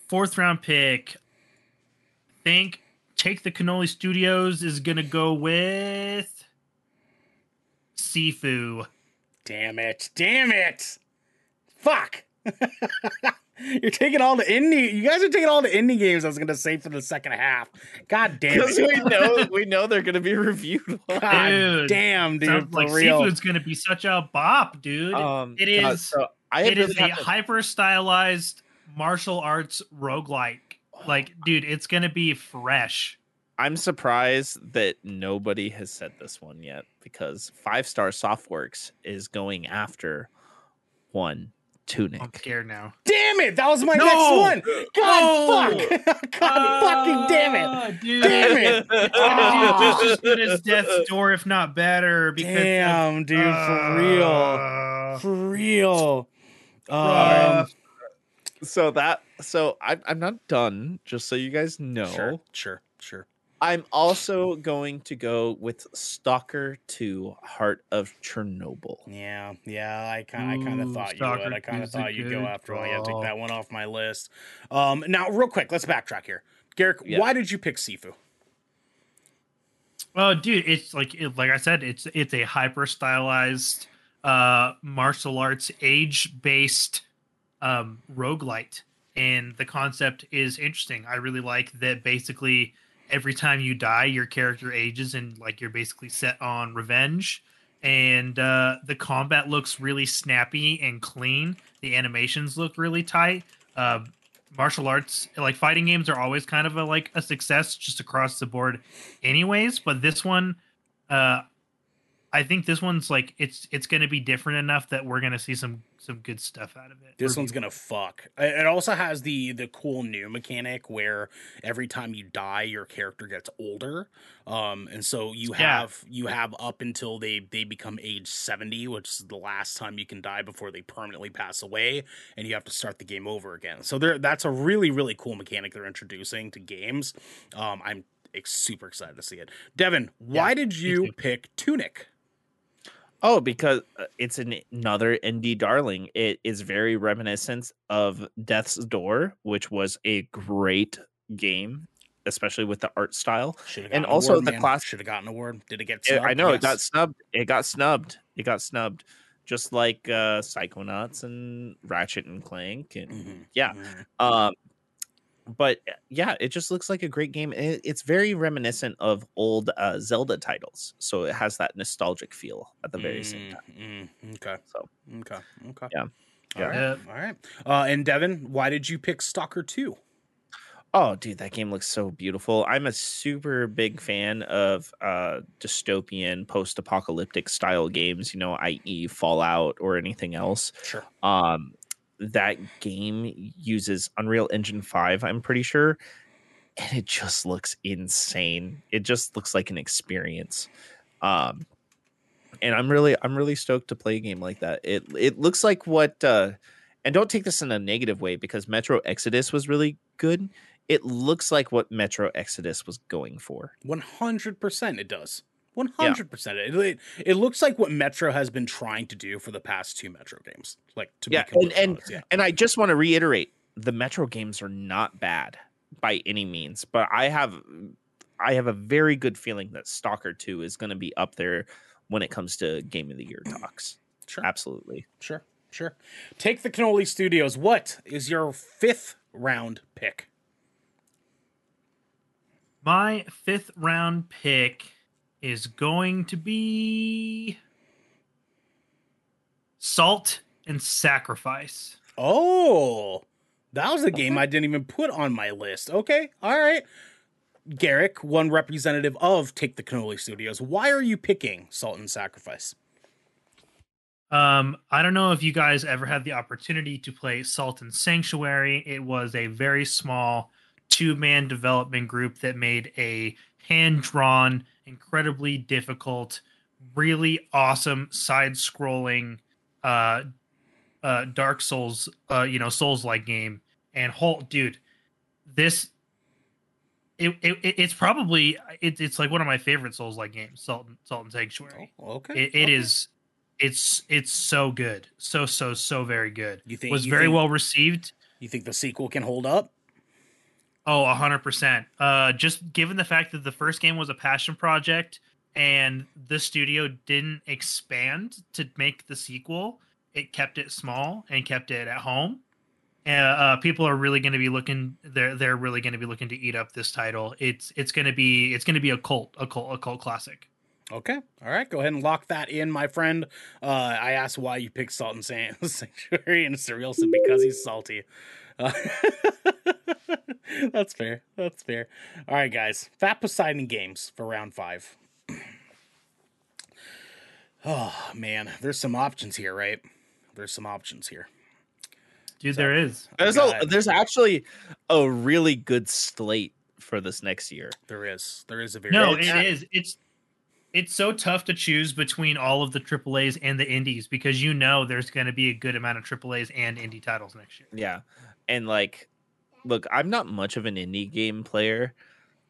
fourth round pick. I think Take the Cannoli Studios is gonna go with Sifu. Damn it! Damn it! Fuck! You're taking all the indie. You guys are taking all the indie games. I was gonna say for the second half. God damn Because it! we know we know they're gonna be reviewed. God Dude, damn, dude, Sounds for like real. Seafood's gonna be such a bop, dude. Um, It God, so I it really a to- hyper stylized martial arts roguelike. Like, dude, it's gonna be fresh. I'm surprised that nobody has said this one yet because Five Star Softworks is going after one Tunic. I'm scared now. Damn it! That was my No! next one. God No! fuck! God fucking damn it! Dude. Damn it! Dude, Ah. just as good as Death's Door, if not better. Because Damn, dude, for real, Uh, for real. Bruh. Um, so that so I'm I'm not done. Just so you guys know, sure, sure, sure. I'm also going to go with Stalker 2: Heart of Chernobyl. Yeah, yeah. I kind, I kind of Ooh, thought you would. I kind of thought you'd go good after one. Yeah, take that one off my list. Um, now, real quick, let's backtrack here. Garrick, Yeah. why did you pick Sifu? Oh, dude, it's like it, like I said, it's it's a hyper stylized uh martial arts age based um roguelite. And the concept is interesting. I really like that basically every time you die, your character ages and like you're basically set on revenge. And uh the combat looks really snappy and clean. The animations look really tight. Uh martial arts like fighting games are always kind of a like a success just across the board anyways but this one uh i think this one's like it's it's going to be different enough that we're going to see some some good stuff out of it This one's gonna fuck. It also has the the cool new mechanic where every time you die, your character gets older. Um, and so you Yeah. have you have up until they they become age seventy, which is the last time you can die before they permanently pass away, and you have to start the game over again. So there, that's a really really cool mechanic they're introducing to games. Um, I'm ex- super excited to see it. Devin, why did you pick Tunic? Oh, because uh, it's an, another indie darling. It is very reminiscent of Death's Door, which was a great game, especially with the art style. And also the class- should have gotten an award. Did it get? It- I know it got snubbed. It got snubbed. It got snubbed, just like uh, Psychonauts and Ratchet and Clank, and Mhm, yeah. mhm. Um, but uh, yeah, it just looks like a great game. It, it's very reminiscent of old uh, Zelda titles, so it has that nostalgic feel at the very same time. Mm, mm, okay. So Okay. Okay. Yeah. All Yeah. right. Yep. All right. Uh, and Devin, why did you pick Stalker 2? Oh, dude, that game looks so beautiful. I'm a super big fan of uh, dystopian, post apocalyptic style games, you know, i.e., Fallout or anything else. Sure. Um, that game uses Unreal Engine 5, I'm pretty sure. And it just looks insane. It just looks like an experience. Um, and I'm really, I'm really stoked to play a game like that. It, it looks like what, uh, and don't take this in a negative way because Metro Exodus was really good it looks like what Metro Exodus was going for. 100% it does. 100% it, it it looks like what Metro has been trying to do for the past two Metro games. Like to Yeah, be completely and- honest, yeah. And I just want to reiterate, the Metro games are not bad by any means, but I have I have a very good feeling that Stalker 2 is going to be up there when it comes to game of the year talks. Sure. Absolutely. Sure. Sure. Take the Cannoli Studios. What is your fifth round pick? my fifth round pick is going to be salt and sacrifice Oh, that was a game I didn't even put on my list. Okay. All right. Garrick, one representative of Take the Cannoli Studios. Why are you picking Salt and Sacrifice? Um, I don't know if you guys ever had the opportunity to play Salt and Sanctuary. It was a very small two man development group that made a hand drawn, incredibly difficult really awesome side-scrolling uh uh Dark Souls uh you know Souls like game and whole dude this it, it it's probably it, it's like one of my favorite Souls like games Salt and, Salt and Sanctuary Oh, okay. it, it okay. is it's it's so good so so so very good You think was very think- well received You think the sequel can hold up? Oh, a hundred percent. Uh, just given the fact that the first game was a passion project and the studio didn't expand to make the sequel, it kept it small and kept it at home. Uh, uh, people are really going to be looking. They're they're really going to be looking to eat up this title. It's it's going to be it's going to be a cult a cult a cult classic. Okay. All right. Go ahead and lock that in, my friend. Uh, I asked why you picked Salt and Sanctuary, and Surreal said because he's salty. Uh, that's fair. That's fair. All right, guys. Fat Poseidon games for round five. oh man, there's some options here, right? There's some options here. Dude, So- there is. There's God. a there's actually a really good slate for this next year. There is. There is a very No, It's- it is. It's it's so tough to choose between all of the AAA's and the indies because you know there's going to be a good amount of AAA's and indie titles next year. Yeah. And like look, I'm not much of an indie game player.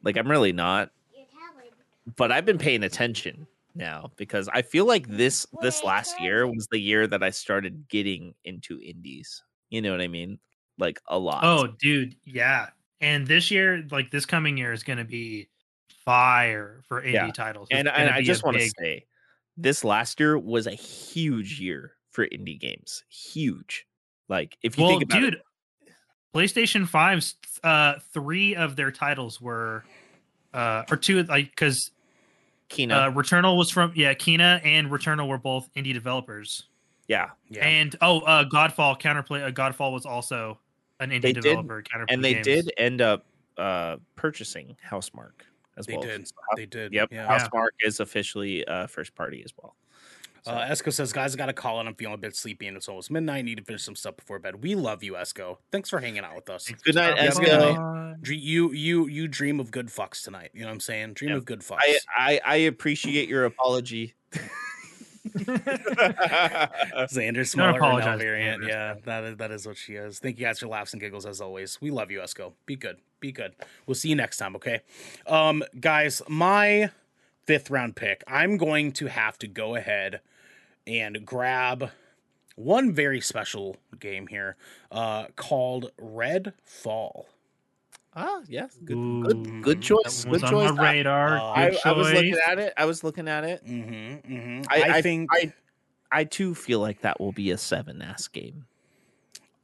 Like I'm really not, but I've been paying attention now because I feel like this this last year was the year that I started getting into indies. You know what I mean? Like a lot. Oh, dude, yeah. And this year, like this coming year, is going to be fire for indie Yeah. titles. and, It's and gonna I just want to big- say this last year was a huge year for indie games. Huge. Like if you well, think about dude, it, PlayStation 5's uh, three of their titles were, uh, or two, like because Kena, uh, Returnal was from yeah, Kena and Returnal were both indie developers. yeah, yeah. And oh, uh, Godfall counterplay. Uh, Godfall was also an indie They did, developer. Counterplay and they Games. did end up uh purchasing Housemarque as well. They well. did. So, They did. Yep, Yeah. Housemarque is officially uh first party as well. So, Uh, Esco says, guys, I got to call it. I'm feeling a bit sleepy and it's almost midnight. Need to finish some stuff before bed. We love you, Esco. Thanks for hanging out with us. Good night, stopping Esco. by. Dre- You you you dream of good fucks tonight. You know what I'm saying? Dream Yeah. of good fucks. I, I I appreciate your apology. Xander Smaller apologize, variant. Xander. Yeah, that is that is what she is. Thank you guys for laughs and giggles as always. We love you, Esco. Be good. Be good. We'll see you next time, okay? Um, guys, my fifth round pick, I'm going to have to go ahead and grab one very special game here, uh, called Red Fall. ah, yes, good, Ooh, good, good choice. That was Good on choice. my radar. Uh, I, Good I was looking at it. I was looking at it. Mm-hmm, mm-hmm. I, I, I think I, I too feel like that will be a seven ass game.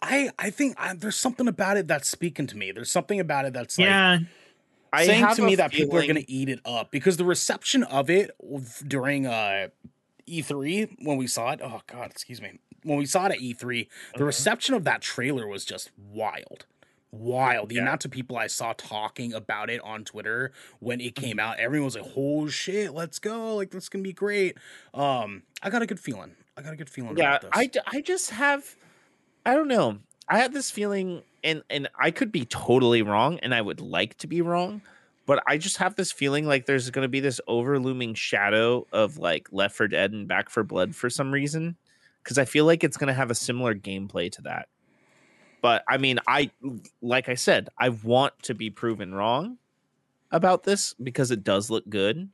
I I think I, there's something about it that's speaking to me. There's something about it that's like yeah, I saying have to a me that people are going to eat it up because the reception of it during uh E3 when we saw it. Oh God, excuse me. When we saw it at E3, the Mhm. reception of that trailer was just wild. Wild. The Yeah. amount of people I saw talking about it on Twitter when it Mm-hmm. came out, everyone was like, "Oh shit, let's go! Like this can be great." Um, I got a good feeling. I got a good feeling. yeah about this. I, d- I just have i don't know i have this feeling and and i could be totally wrong and i would like to be wrong but i just have this feeling like there's going to be this overlooming shadow of like left for dead and back for blood for some reason because i feel like it's going to have a similar gameplay to that. But i mean i like i said i want to be proven wrong about this because it does look good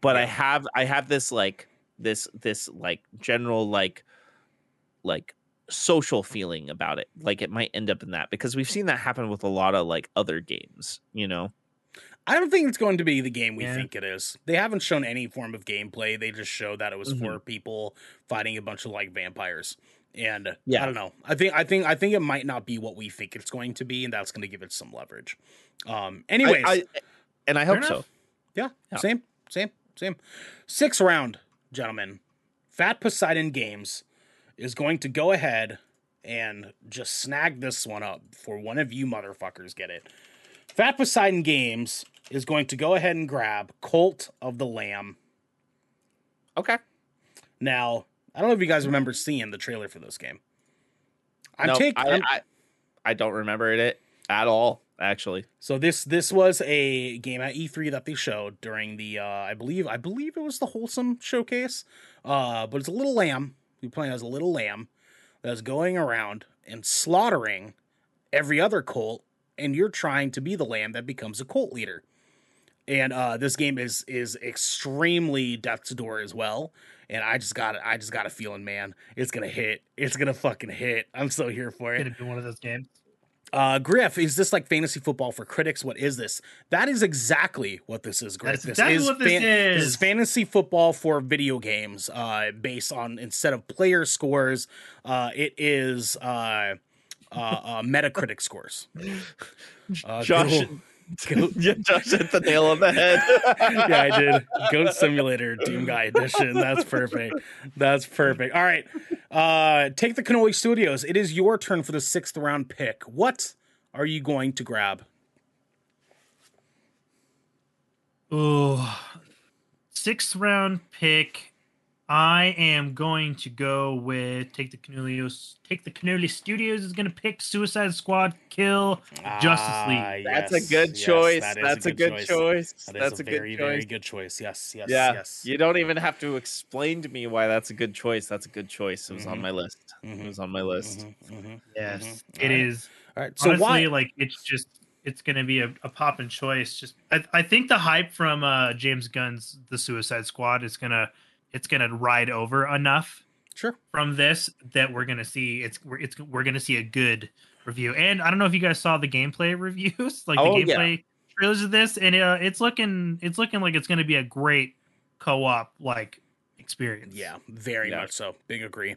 but i have i have this like this this like general like like social feeling about it. Like it might end up in that because we've seen that happen with a lot of like other games you know I don't think it's going to be the game we Yeah. think it is. They haven't shown any form of gameplay. They just showed that it was for people fighting a bunch of like vampires. And Yeah. I don't know. I think I think I think it might not be what we think it's going to be, and that's going to give it some leverage. Um. Anyways, I, I, and i hope so yeah, Yeah. same, same, same. Sixth round, gentlemen. Fat Poseidon Games is going to go ahead and just snag this one up for one of you motherfuckers. Get it? Fat Poseidon Games is going to go ahead and grab Cult of the Lamb. okay Now, I don't know if you guys remember seeing the trailer for this game. I'm no, taking. I, I, I don't remember it at all actually. So this this was a game at E3 that they showed during the uh, I believe I believe it was the wholesome showcase. Uh, but it's a little lamb. We playing as a little lamb that's going around and slaughtering every other cult, and you're trying to be the lamb that becomes a cult leader. And uh, this game is is extremely death's door as well. And I just got it. I just got a feeling, man, it's gonna hit. It's gonna fucking hit. I'm so here for it. Gonna be one of those games. Uh, Griff, is this like fantasy football for critics? What is this? That is exactly what this is, Griff. That's this exactly is what this This is is. fantasy football for video games, uh, based on instead of player scores, uh, it is uh, uh, uh, Metacritic scores. Uh, Josh, Google- Go- yeah, Josh hit the nail on the head. yeah, I did. Goat Simulator Doom Guy Edition. That's perfect. That's perfect. All right. Uh, take the Cannoli Studios. It is your turn for the sixth round pick. What are you going to grab? Oh, sixth round pick. I am going to go with take the Cannolis. Take the Cannoli Studios is going to pick Suicide Squad, kill Justice Ah, League. That's yes, a good yes, choice. that is That's a good choice. That is That's a, a very, good very good choice. Yes, yes, Yeah, yes. you don't even have to explain to me why that's a good choice. That's a good choice. It was on Mhm. my list. Mhm, It was on my list. mhm, mhm. Yes, Mhm. it Alright. is. All right. So Honestly, why? like it's just it's going to be a, a pop and choice. Just I, I think the hype from uh, James Gunn's The Suicide Squad is gonna it's gonna ride over enough Sure. from this that we're gonna see it's we're it's we're gonna see a good review. And I don't know if you guys saw the gameplay reviews, like Oh, the yeah. gameplay trailers of this, and uh, it's looking it's looking like it's gonna be a great co-op like experience. Yeah, very Yeah. much so. Big agree.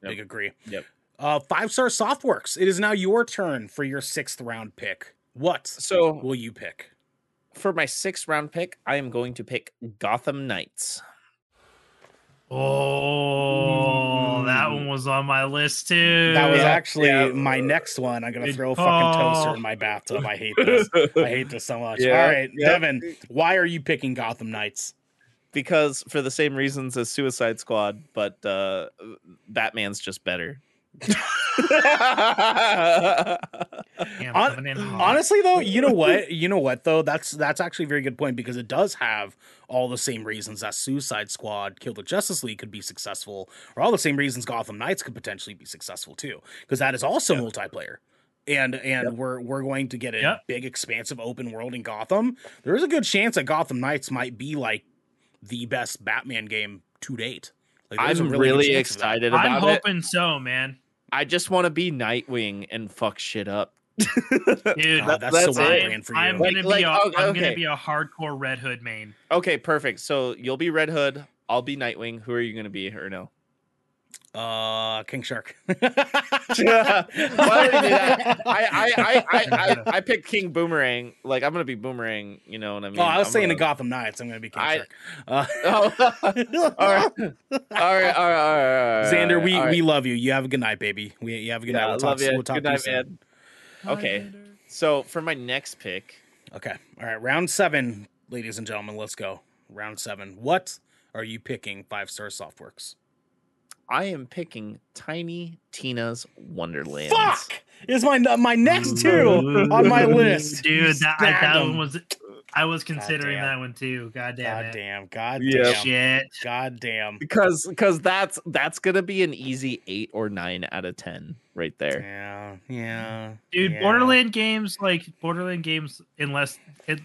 Big agree. Yep. Uh, five star softworks. It is now your turn for your sixth round pick. What So will you pick? for my sixth round pick, I am going to pick Gotham Knights. Oh, that one was on my list too. That was actually yeah. my next one. I'm gonna Good throw a fucking toaster in my bathtub. I hate this. I hate this so much. Yeah, All right, yeah. Devin, why are you picking Gotham Knights? because for the same reasons as Suicide Squad, but uh, Batman's just better. Damn, Hon- coming in hot. Honestly, though, you know what? You know what though? That's that's actually a very good point because it does have all the same reasons that Suicide Squad, Kill the Justice League could be successful, or all the same reasons Gotham Knights could potentially be successful too, because that is also multiplayer. And and Yep. we're we're going to get a Yep. big expansive open world in Gotham. There is a good chance that Gotham Knights might be like the best Batman game to date. Like, there's a I'm good really chance of that. excited I'm about it. hoping so, man. I just want to be Nightwing and fuck shit up. Dude, Oh, that's that's it. brand for you. I'm gonna like, be a, oh, I'm gonna be a hardcore Red Hood main. Okay, perfect. So you'll be Red Hood. I'll be Nightwing. Who are you going to be, or no? Uh, King Shark. I? I I, I, I, I I picked King Boomerang. Like I'm gonna be Boomerang. You know what I mean? oh, I was saying the gonna- Gotham Knights. I'm to be King Shark. Uh, Oh, all right, all right, all right, all right. Xander, we, we love you. You have a good night, baby. We you have a good night. We'll talk. We'll talk Good to you night, man. Okay. So for my next pick, Okay. All right. Round seven, ladies and gentlemen. Let's go. Round seven. What are you picking? Five star softworks. I am picking Tiny Tina's Wonderland. Fuck is my my next two on my list. Dude, that, I, that one was I was considering that one too. God damn God it. damn. God Yeah. damn. Shit. God damn. Because because that's that's gonna be an easy eight or nine out of ten right there. Yeah. Yeah. Dude, yeah. Borderland games like Borderland games unless it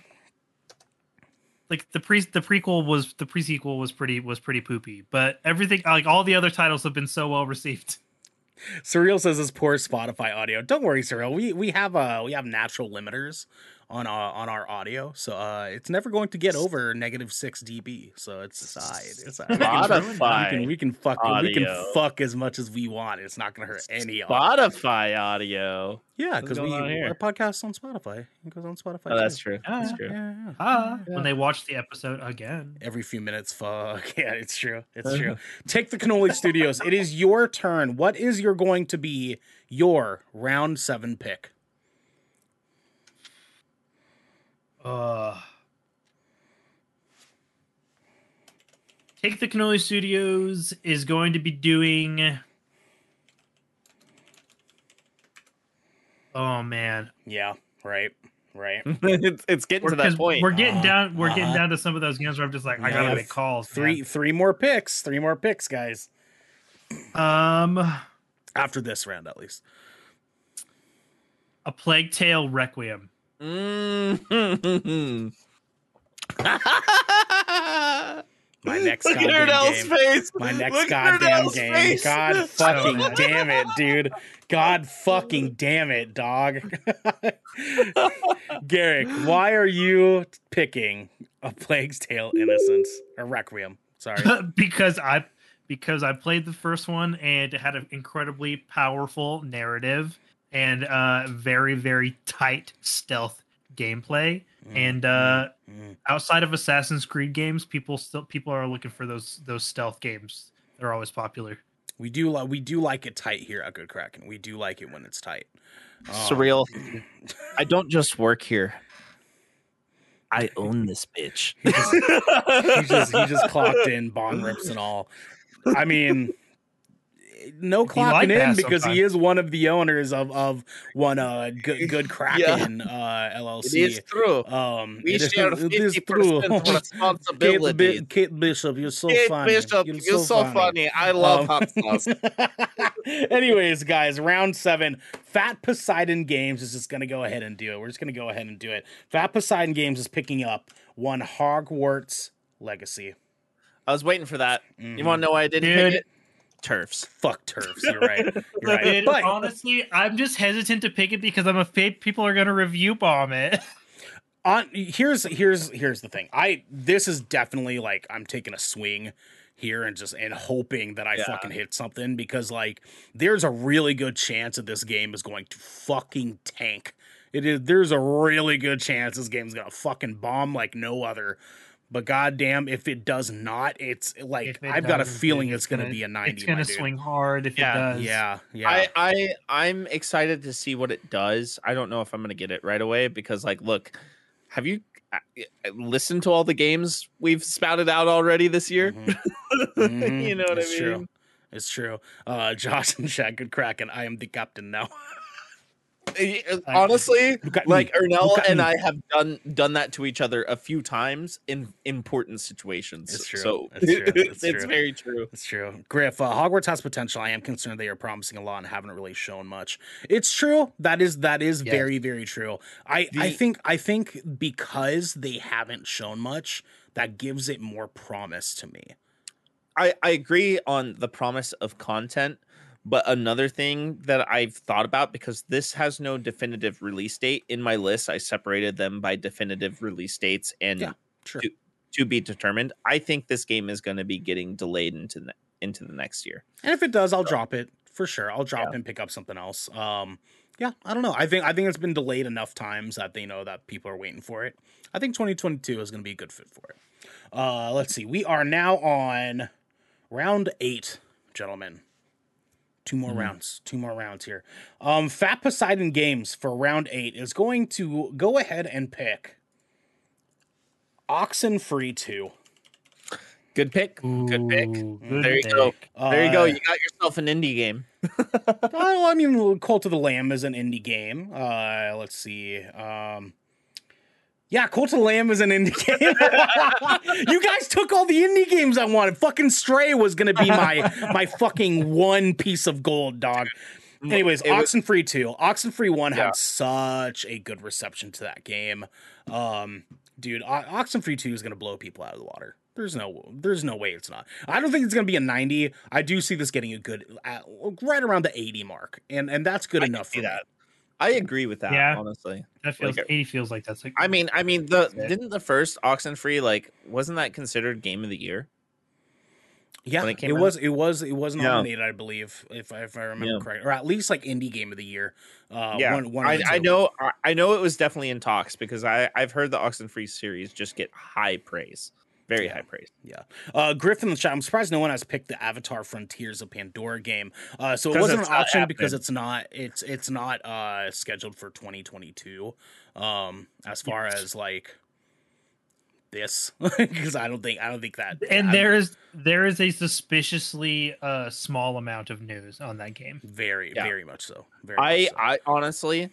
like the pre the prequel was the pre-sequel was pretty was pretty poopy, but everything like all the other titles have been so well received. Surreal says it's poor Spotify audio. Don't worry, Surreal. We we have uh we have natural limiters on our on our audio, so uh it's never going to get over negative six dB. So it's aside. It's alright. Spotify we can we can fuck we can fuck as much as we want. It's not gonna hurt any audio. Spotify audio. Yeah, because we going on our podcast's on Spotify. It goes on Spotify. Oh, that's true. Ah, That's true. Yeah, yeah. Ah, Yeah. when they watch the episode again. Every few minutes, fuck. Yeah, it's true. It's true. Take the Cannoli Studios. It is your turn. What is your going to be your round seven pick? Uh Take the Cannoli Studios is going to be doing Oh man. Yeah, Right. Right. it's, it's getting We're, to that point. we're getting Uh-huh, down. We're getting uh-huh. down to some of those games where I'm just like, I gotta make calls. Three three more picks. Three more picks, guys. Um, After this round, at least. a Plague Tale Requiem. Mm. My next Look at goddamn Ernell's game. face. My next Look at goddamn Ernell's game. face. God fucking damn it, dude. God fucking damn it, dog. Garrick, why are you picking a Plague's Tale Innocence or Requiem? Sorry. because I because I played the first one and it had an incredibly powerful narrative and uh very very tight stealth gameplay and uh Mm. outside of Assassin's Creed games people still people are looking for those those stealth games they're always popular We do like we do like it tight here at Good Kraken. We do like it when it's tight. Um, Surreal. I don't just work here. I own this bitch. He just, he just he just clocked in bong rips and all. I mean, no He clocking in that because he is one of the owners of of one uh good good Kraken uh LLC. It is true. Um, We it is- share fifty true. percent Kate, responsibility. Bi- Kate Bishop, you're so Kate funny. Bishop, you're, so, funny. I love Um, hot sauce. Anyways, guys, round seven. Fat Poseidon Games is just going to go ahead and do it. We're just going to go ahead and do it. Fat Poseidon Games is picking up one Hogwarts Legacy. I was waiting for that. You Mhm. want to know why I didn't Dude. Pick it? TERFs. Fuck TERFs. You're right. You're right. Dude, But honestly I'm just hesitant to pick it because I'm afraid people are gonna review bomb it on here's here's here's the thing. I this is definitely like I'm taking a swing here and just and hoping that I Yeah. fucking hit something because like there's a really good chance that this game is going to fucking tank. It is there's a really good chance this game's gonna fucking bomb like no other. But goddamn, if it does not, it's like it I've got a feeling dude, it's gonna, be a ninety. it's gonna my dude. swing hard if Yeah. it does Yeah, yeah. I, I I'm excited to see what it does. I don't know if I'm gonna get it right away because like look, have you uh, listened to all the games we've spouted out already this year? Mhm. Mhm. you know what It's I mean? True. It's true. Uh, Josh and Shaq, good cracking. I am the captain now. Honestly, like. Ernell and. I have done done that to each other a few times in important situations. It's true. So It's true. It's it's, true. very true. It's true. Griff, uh, Hogwarts has potential. I am concerned they are promising a lot and haven't really shown much. It's true. That is that is Yes. very very true. I I think I think because they haven't shown much, that gives it more promise to me. I, I agree on the promise of content, but another thing that I've thought about because this has no definitive release date in my list, I separated them by definitive release dates and Yeah. Sure. to, to be determined. I think this game is going to be getting delayed into the into the next year. And if it does, I'll drop it for sure. I'll drop and pick up something else. Um, yeah, I don't know. I think I think it's been delayed enough times that they know that people are waiting for it. I think 2022 is going to be a good fit for it. Uh, let's see. We are now on round eight, gentlemen. Two more Mhm. rounds. Two more rounds here. Um, Fat Poseidon Games for round eight is going to go ahead and pick Oxenfree 2. Good pick. Good pick. Ooh, There you good go. There you go. Uh, You got yourself an indie game. Oh, I mean, Cult of the Lamb is an indie game. Uh, let's see. Um, yeah, Cult of Lamb is an indie game. you guys took all the indie games I wanted. Fucking Stray was gonna be my my fucking one piece of gold, dog. Anyways, It was- Oxenfree 2. Oxenfree 1 Yeah. had such a good reception to that game. Um, dude, O- Oxenfree 2 is going to blow people out of the water. There's no there's no way it's not. I don't think it's going to be a 90. I do see this getting a good uh, right around the 80 mark. And and that's good I enough for me. that. I agree with that. Yeah. honestly. That feels Like, 80 feels like that's like I mean, I mean, the didn't the first Oxenfree like wasn't that considered game of the year? Yeah, when it it, came out? was it was it was Yeah. nominated, I believe, if I, if I remember Yeah. correct, or at least like indie game of the year. Uh, yeah, one, one I, I know, I- I know it was definitely in talks because I I've heard the Oxenfree series just get high praise, very Yeah. high praise. Yeah. Uh, Griff in the chat. I'm surprised no one has picked the Avatar Frontiers of Pandora game. Uh, so it wasn't an it's not option because it's not it's it's not uh scheduled for 2022. Um, as far as like this, because I don't think I don't think that. and I'm there is there is a suspiciously uh small amount of news on that game. very Yeah. very much so. Very I much so. I honestly,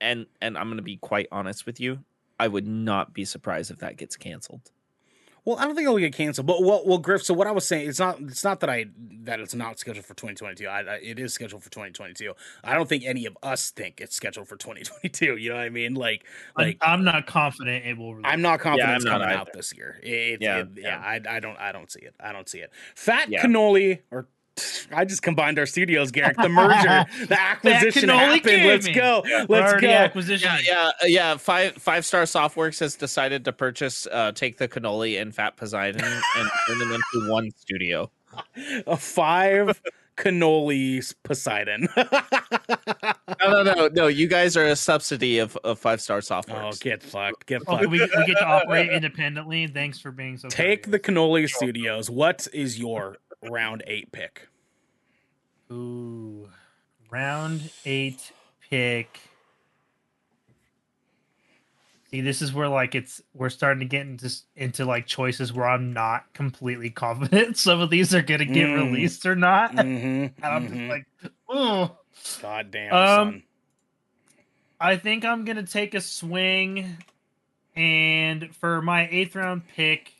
and and I'm gonna be quite honest with you. I would not be surprised if that gets canceled. Well, I don't think it'll get canceled. But well, well, Griff. So what I was saying, it's not. It's not that I that it's not scheduled for 2022. I, I, it is scheduled for 2022. I don't think any of us think it's scheduled for 2022. You know what I mean? Like, I'm, like I'm not confident it will. Release. I'm not confident I'm it's not coming out this year. It, Yeah, yeah, yeah. I, I don't. I don't see it. I don't see it. Fat Yeah. cannoli or. I just combined our studios, Garrick. The merger, the acquisition cannoli happened. Let's gaming. go. Let's already go. acquisition. Yeah, yeah, yeah. Five Five Star Softworks has decided to purchase, uh, take the cannoli and Fat Poseidon and turn them into one studio. A five cannolis Poseidon. No, no, no, no. You guys are a subsidy of, of Five Star Softworks. oh, get fucked. Get Oh, fucked. we, we get to operate independently. Thanks for being so. Take the courteous. cannoli studios. What is your round eight pick? Ooh, round eight pick. See, this is where like it's we're starting to get into into like choices where I'm not completely confident some of these are gonna get Mm. released or not, Mm-hmm. and I'm just like, oh. God damn, Um, son. I think I'm gonna take a swing, and for my eighth round pick,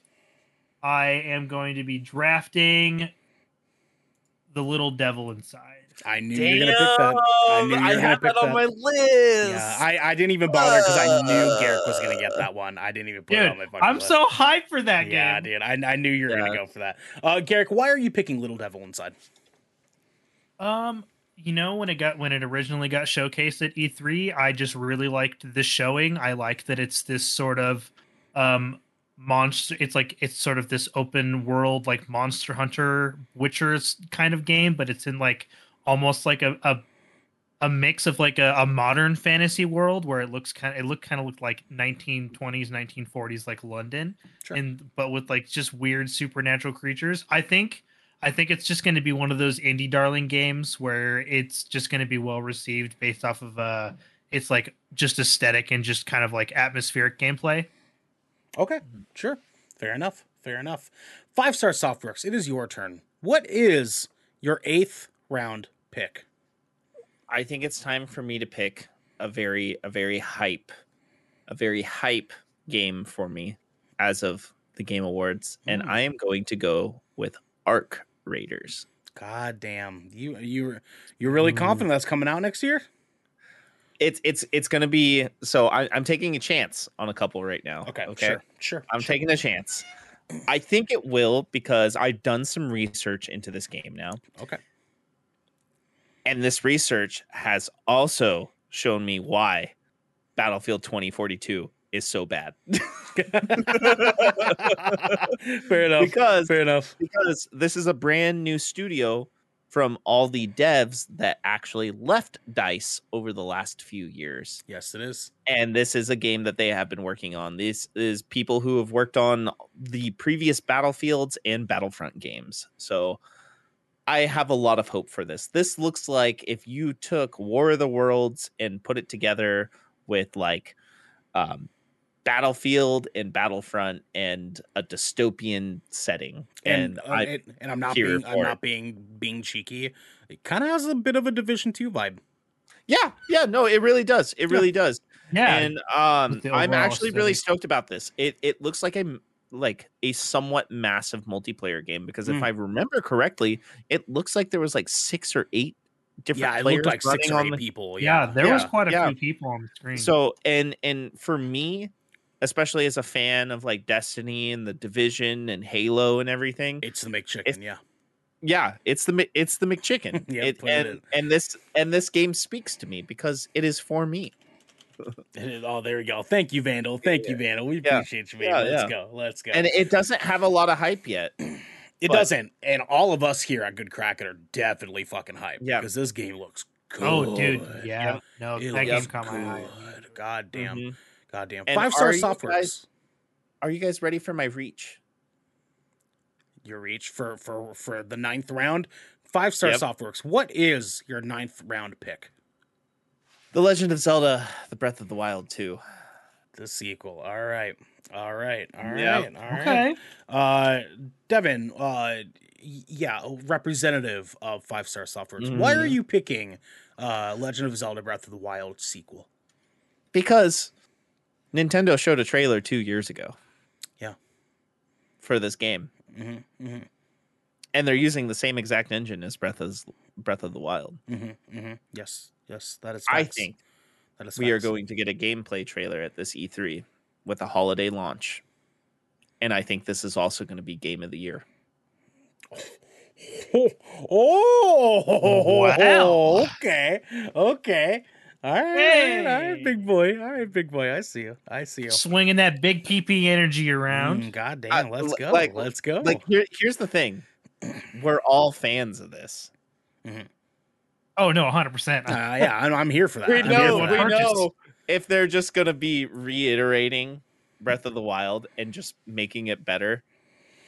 I am going to be drafting the little devil inside. I knew you were gonna pick that. I knew you were I gonna had pick that on that. my list. Yeah, I, I didn't even bother because I knew Garrick was gonna get that one. I didn't even put it on my fucking I'm list. so hyped for that yeah, game. dude. I, I knew you were gonna go for that. Uh, Garrick, why are you picking Little Devil Inside? Um, you know when it got when it originally got showcased at E3, I just really liked the showing. I like that it's this sort of um monster it's like it's sort of this open world like monster hunter witchers kind of game but it's in like almost like a a, a mix of like a, a modern fantasy world where it looks kind of it looked kind of looked like 1920s 1940s like london Sure. and but with like just weird supernatural creatures i think I think it's just going to be one of those indie darling games where it's just going to be well received based off of uh it's like just aesthetic and just kind of like atmospheric gameplay. Okay, sure. Fair enough. Fair enough. Five Star Softworks, it is your turn. What is your eighth round pick? I think it's time for me to pick a very a very hype a very hype game for me as of the game awards and Mm. I am going to go with Arc Raiders. God damn. You you you're really confident that's coming out next year? It's it's it's going to be so I, I'm taking a chance on a couple right now. Okay, sure. Sure. I'm sure. taking a chance. I think it will because I've done some research into this game now. Okay. And this research has also shown me why Battlefield 2042 is so bad. Fair enough. because Fair enough. because this is a brand new studio from all the devs that actually left DICE over the last few years. Yes, it is. And this is a game that they have been working on. This is people who have worked on the previous Battlefields and Battlefront games. So I have a lot of hope for this. This looks like if you took War of the Worlds and put it together with like um, Battlefield and Battlefront and a dystopian setting. And And, uh, I and, and I'm not being I'm not it. being being cheeky. It kind of has a bit of a Division 2 vibe. yeah, yeah, no, it really does. It really does. Yeah. and um i'm overall actually really stoked about this it it looks like a m- like a somewhat massive multiplayer game because if Mm. i remember correctly it looks like there was like six or eight different Yeah, it players looked like six or eight the- people. yeah, Yeah. there was quite a yeah. few people on the screen. so and and for me especially as a fan of like destiny and the division and halo and everything It's the McChicken, It's- yeah. yeah it's the it's the mcchicken yeah, it, put it and this and this game speaks to me because it is for me It is- Oh, there we go. Thank you, Vandal. Thank you, Vandal. We Yeah. appreciate you, Yeah, Let's yeah. go. Let's go. and it doesn't have a lot of hype yet it but- doesn't. And all of us here at Good Kraken are definitely fucking hyped. Yeah. Because this game looks good. oh, dude, yeah, no, It that game looks caught my eye. God damn. Mhm. God damn. And Five star are you softwares. guys- are you guys ready for my reach Your reach for for for the ninth round. Five star Yep. softworks. What is your ninth round pick? The Legend of Zelda: The Breath of the Wild 2. The sequel. All right. All right. All right. Yeah. All right. Okay, Uh, Devin, uh, yeah, representative of Five Star Softworks. Why are Mhm. you picking uh, Legend of Zelda: Breath of the Wild sequel? because Nintendo showed a trailer two years ago. Yeah. For this game, hmm hmm and they're using the same exact engine as Breath of Breath of the Wild. hmm hmm Yes, yes, that is. I think that is we are going to get a gameplay trailer at this E3 with a holiday launch, and I think this is also going to be Game of the Year. Oh, oh, Wow. okay, okay. All right, all right, big boy. All right, big boy. I see you. I see you. Swinging that big PP energy around. Mm, God damn, Uh, let's go. like- let's go. Like here, here's the thing: we're all fans of this. Oh no, 100. percent uh, yeah, I'm, I'm here for that. we I'm know, we that. Know if they're just gonna be reiterating Breath of the Wild and just making it better,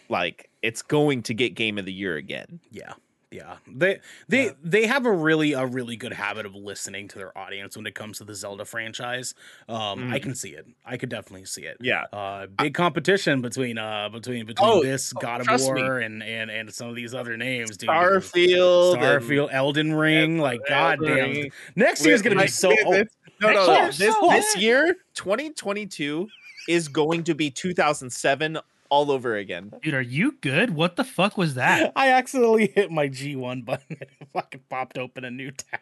like it's going to get Game of the Year again. Yeah. Yeah. They they Yeah. they have a really a really good habit of listening to their audience when it comes to the Zelda franchise. Um I Mhm. can see it. I could definitely see it. Yeah, Uh big competition between uh between between Oh, this oh, God of trust me. War and and and some of these other names, dude. Starfield, and- Starfield, Elden Ring, like god Elden damn. Ring. Next year's gonna be so this- oh, this- no, no, Next no. This so this year, 2022, is going to be 2007 all over again. Dude, are you good? What the fuck was that? I accidentally hit my G1 button and it fucking popped open a new tab.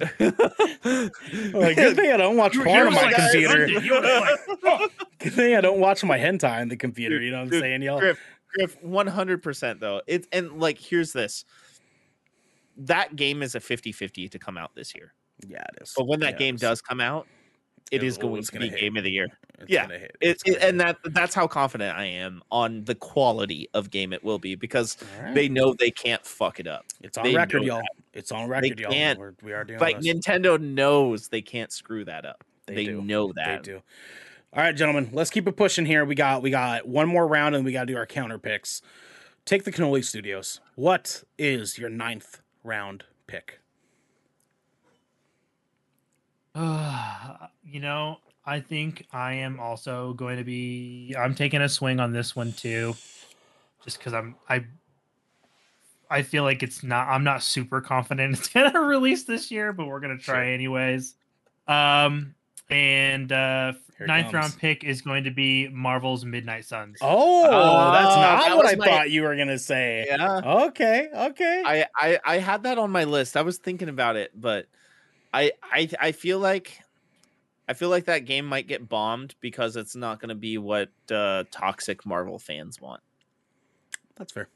Like, good thing I don't watch porn you on my like, computer. "Sunday," you were like, Good thing I don't watch my hentai on the computer. You know what I'm Dude, saying, y'all? Griff, Griff, 100% though. It's and like here's this. That game is a 50-50 to come out this year. Yeah, it is. But when that Yeah, game does come out, it is going to be hit. game of the year. It's yeah, It's it- and that that's how confident I am on the quality of game it will be because right. they know they can't fuck it up. it's on they record, y'all. It's on record, y'all. can't. We're, we are doing Like this. Nintendo knows they can't screw that up. They They, know They do. All right, gentlemen, let's keep it pushing here. We got we got one more round and we got to do our counter picks. Take the Cannoli Studios. What is your ninth round pick? Uh, you know, I think I am also going to be. I'm taking a swing on this one too, just because I'm. I. I feel like it's not. I'm not super confident it's gonna release this year, but we're gonna try Sure. anyways. Um, and uh, Here ninth comes. round pick is going to be Marvel's Midnight Suns. Oh, that's Oh, not that what I my- thought you were gonna say. Yeah. Okay, okay. I, I I had that on my list. I was thinking about it, but I I I feel like I feel like that game might get bombed because it's not going to be what uh, toxic Marvel fans want. that's fair.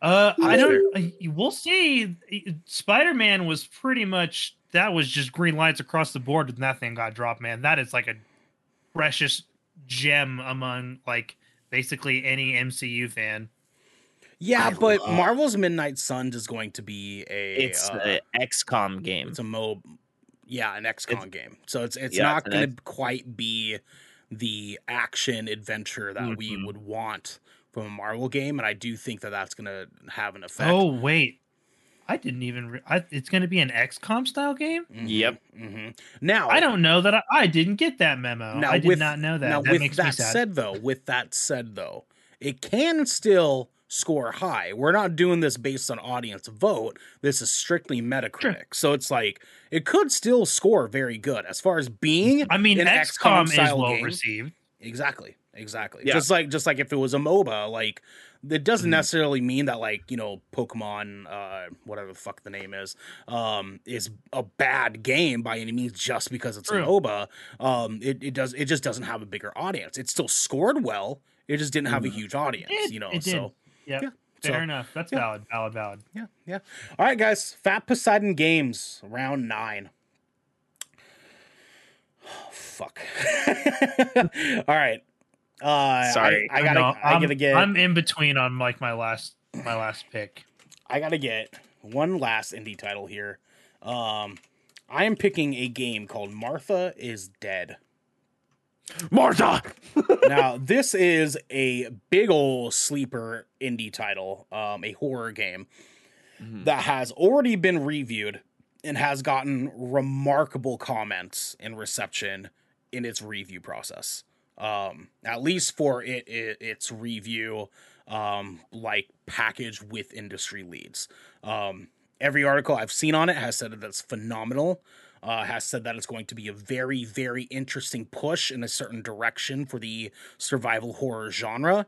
Uh, I don't. uh, We'll see. Spider Man was pretty much that was just green lights across the board when that thing got dropped. Man, that is like a precious gem among like basically any MCU fan. Yeah, I but love- Marvel's Midnight Suns is going to be a It's uh, an XCOM game. it's a mob yeah an xcom It's- game so it's it's yeah, not it's going to quite be the action adventure that we Mhm. would want from a marvel game and i do think that that's going to have an effect Oh wait, I didn't even. Re- I, it's going to be an XCOM style game. Mhm, Yep. mhm. now I don't know that I, I didn't get that memo. now I did with, not know that. now that with makes that me sad. said though with that said though it can still score high we're not doing this based on audience vote this is strictly metacritic so it's like it could still score very good as far as being I mean, an XCOM is well game. received. Exactly. Exactly. Yeah. Just like just like if it was a MOBA, like it doesn't Mhm. necessarily mean that like, you know, Pokemon uh whatever the fuck the name is, um is a bad game by any means just because it's True. a MOBA. Um it, it does it just doesn't have a bigger audience. It still scored well. It just didn't have a Mhm. huge audience, It- you know. it did. so Yep. Yeah, Fair so, enough. That's yeah. valid. Valid. Valid. yeah, yeah. All right, guys. Fat Poseidon Games, round nine. Oh, fuck. All right. Uh, Sorry. I, I gotta. know, I gotta get. I'm in between on like my last my last pick. I gotta get one last indie title here. Um, I am picking a game called Martha is Dead. Martha. now, this is a big ol' sleeper indie title, um, a horror game Mhm. that has already been reviewed and has gotten remarkable comments and reception in its review process. Um, at least for it, it its review, um, like package with industry leads. Um, every article I've seen on it has said that it's phenomenal. Uh, has said that it's going to be a very, very interesting push in a certain direction for the survival horror genre.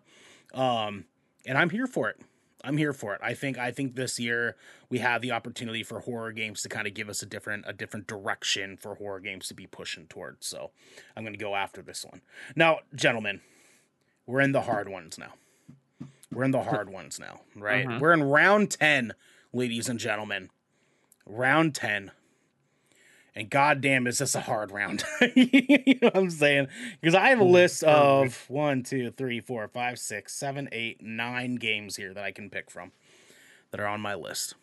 Um, and I'm here for it. I'm here for it. I think I think this year we have the opportunity for horror games to kind of give us a different a different direction for horror games to be pushing towards. So I'm going to go after this one. Now, gentlemen, we're in the hard ones now. We're in the hard ones now, right? Mhm. We're in round 10, ladies and gentlemen. Round 10. And goddamn, is this a hard round? you know what I'm saying? Because I have a list of one, two, three, four, five, six, seven, eight, nine games here that I can pick from that are on my list.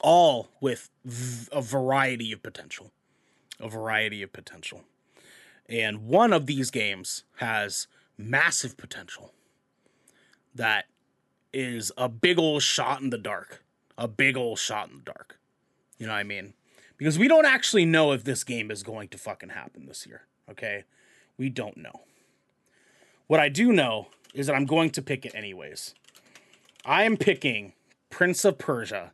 All with v- a variety of potential. A variety of potential. And one of these games has massive potential that is a big old shot in the dark. A big old shot in the dark. You know what I mean? Because we don't actually know if this game is going to fucking happen this year. Okay? We don't know. What I do know is that I'm going to pick it anyways. I am picking Prince of Persia,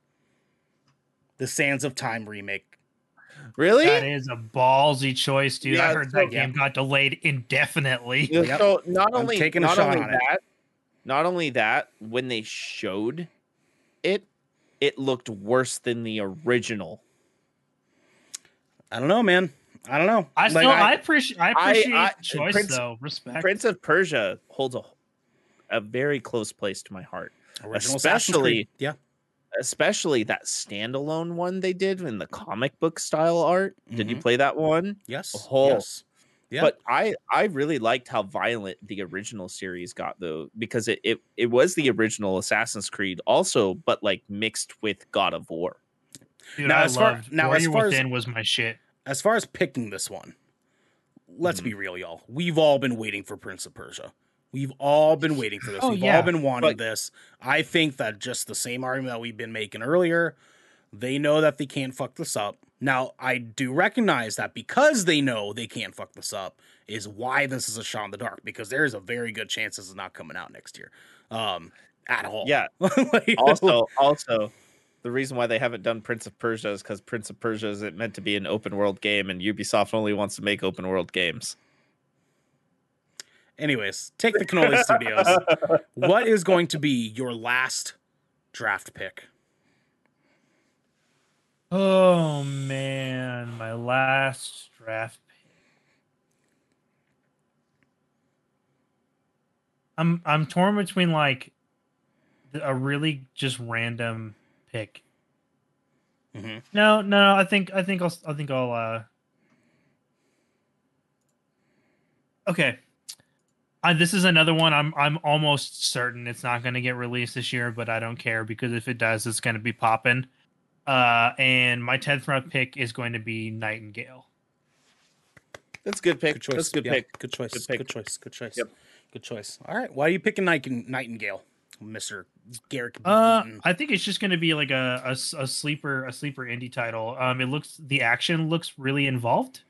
the Sands of Time remake. Really? That is a ballsy choice, dude. I heard so- that yeah. game got delayed indefinitely. Yeah, Yep. So not I'm only taking a not shot only on it. that, not only that, when they showed it, it looked worse than the original. I don't know, man. I don't know. I Like, still I, appreciate I I- appreciate I- the choice Prince- though. Respect. Prince of Persia holds a a very close place to my heart, original especially- Yeah. especially that standalone one they did in the comic book style art. Did you Mhm. play that one? Yes. Oh. Yes. Yeah. But I I really liked how violent the original series got though because it it, it was the original Assassin's Creed also but like mixed with God of War. Dude, Now, I as far- loved now, Warrior as far as- was my shit. as far as picking this one, let's Mhm. be real, y'all. We've all been waiting for Prince of Persia. We've all been waiting for this. Oh, We've yeah. all been wanting But- this. I think that just the same argument that we've been making earlier, they know that they can't fuck this up. Now, I do recognize that because they know they can't fuck this up is why this is a shot in the dark because there is a very good chance this is not coming out next year. Um at all. Yeah. Like, Also also the reason why they haven't done Prince of Persia is because Prince of Persia isn't meant to be an open world game, and Ubisoft only wants to make open world games. Anyways, take the Cannoli Studios. What is going to be your last draft pick? Oh man, my last draft pick. I'm I'm torn between like a really just random pick. Mhm. No, no, I think I think I'll I think I'll uh Okay. Uh, this is another one I'm I'm almost certain it's not going to get released this year, but I don't care because if it does, it's going to be popping. Uh, and my tenth round pick is going to be Nightingale. That's a good pick. Good choice. That's a good Yeah, pick. Good choice. Good Good, choice. Good choice. Yep. Good choice. All right. Why are you picking Nightingale, Mister Garrick? Uh, I think it's just going to be like a a sleeper a sleeper indie title. Um, it looks the action looks really involved.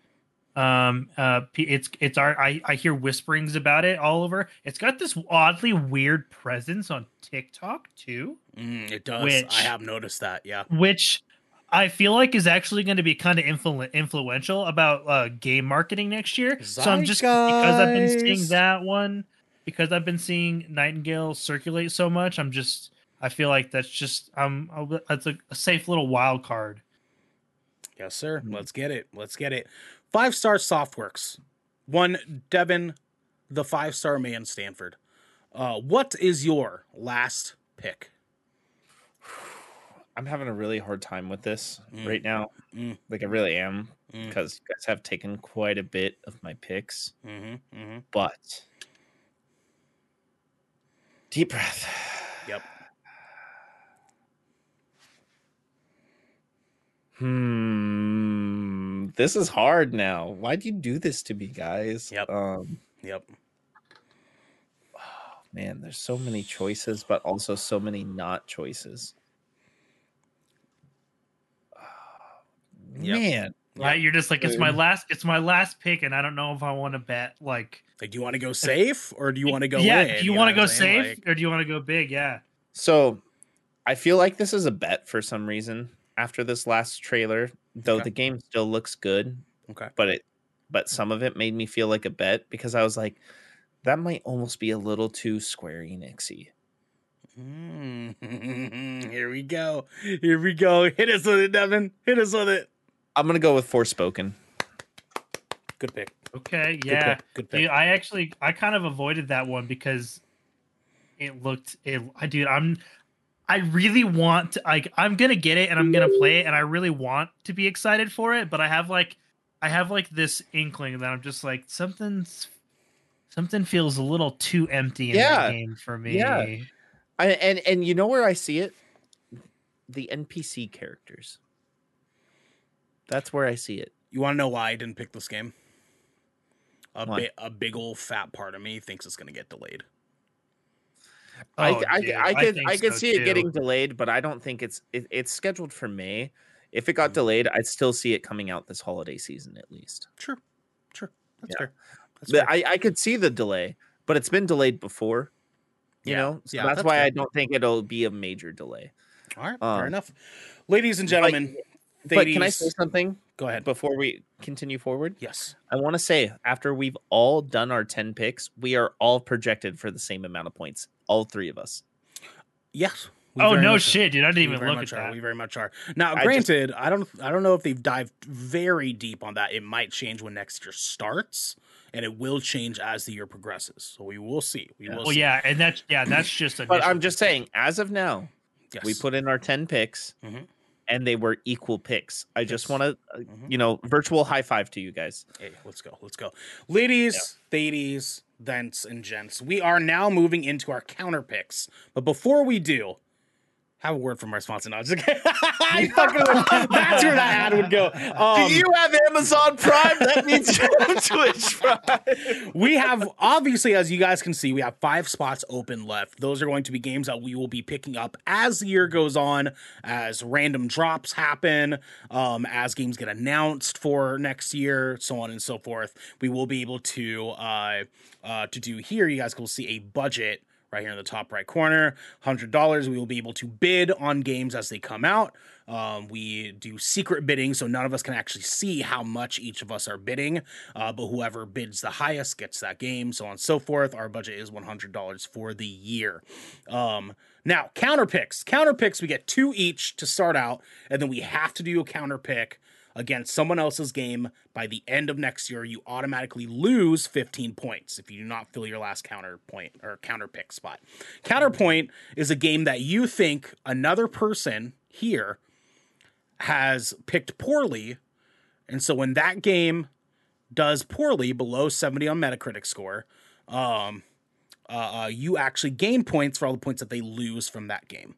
Um, uh, it's it's our I I hear whisperings about it all over. It's got this oddly weird presence on TikTok too. Mm, it does. which- I have noticed that. Yeah. which I feel like is actually going to be kind of influ- influential about uh, game marketing next year. So I'm just because I've been seeing that one, because I've been seeing Nightingale circulate so much. I'm just I feel like that's just um I'll- that's a, a safe little wild card. Yes, sir. Mhm. Let's get it. Let's get it. Five star Softworks. One Devin, the five star man Stanford. Uh, what is your last pick? I'm having a really hard time with this Mm. right now. Mm. Like I really am Mm. because you guys have taken quite a bit of my picks. Mm-hmm, mm-hmm. But deep breath. Yep. Hmm. This is hard now. Why'd you do this to me, guys? Yep. Um. Yep. Oh, Man, there's so many choices, but also so many not choices. Yep. Man, Right? You're just like it's my last it's my last pick, and I don't know if I want to bet like Like, do you want to go safe or do you want to go? Big? Yeah. in? do you know want to go safe Like, or do you want to go big? Yeah. So I feel like this is a bet for some reason after this last trailer. though Okay. the game still looks good. Okay. But it, but some of it made me feel like a bet because I was like, that might almost be a little too Square Enixy. Mm, here we go. Here we go. Hit us with it, Devin. Hit us with it. I'm gonna go with Forspoken. Good pick. Okay, Good yeah. pick. Good pick. Dude, I actually I kind of avoided that one because it looked it I dude, I'm I really want to like I'm gonna get it and I'm gonna play it and I really want to be excited for it, but I have like I have like this inkling that I'm just like something's something feels a little too empty in Yeah. that game for me. Yeah. I, and and you know where I see it? The NPC characters. That's where I see it. You want to know why I didn't pick this game? A, bi- a big old fat part of me thinks it's going to get delayed. I, Oh, I, dude, I could think I could so see it getting delayed, but I don't think it's it, it's scheduled for May. If it got Mhm. delayed, I'd still see it coming out this holiday season at least. Sure. Sure. That's Yeah. fair. That's But fair. I, I could see the delay, but it's been delayed before. You Yeah. know, so Yeah, that's, that's why fair. I don't think it'll be a major delay. All right. um, fair enough. Ladies and gentlemen, But can I say something Go ahead. before we continue forward? Yes. I want to say after we've all done our 10 picks, we are all projected for the same amount of points. All three of us. Yes. we Oh no much are. shit, dude. I didn't We even look much at are. that. We very much are. Now, I just- granted, I don't I don't know if they've dived very deep on that. It might change when next year starts, and it will change as the year progresses. So we will see. We Yeah. will Well, see. yeah, and that's yeah, that's just a But I'm just saying, as of now, Yes. we put in our 10 picks Mhm. And they were equal picks. I just want to, Mhm. you know, virtual high five to you guys. Hey, let's go. Let's go. Ladies, ladies, thents, and gents, we are now moving into our counter picks. But before we do, have a word from our sponsor. No, just kidding. I fucking that's where that ad would go. Um, Do you have Amazon Prime? That means you have Twitch Prime. we have obviously as you guys can see we have five spots open left those are going to be games that we will be picking up as the year goes on as random drops happen um, as games get announced for next year so on and so forth we will be able to uh, uh, to do here you guys will see a budget right here in the top right corner $100 we will be able to bid on games as they come out um, we do secret bidding, so none of us can actually see how much each of us are bidding. Uh, but whoever bids the highest gets that game, so on and so forth. Our budget is $100 for the year. Um, now, counter picks. Counter picks, we get two each to start out, and then we have to do a counter pick against someone else's game by the end of next year. You automatically lose 15 points if you do not fill your last counter point or counter pick spot. Counterpoint is a game that you think another person here has picked poorly. And so when that game does poorly, below 70 on Metacritic score, um, uh, uh, you actually gain points for all the points that they lose from that game.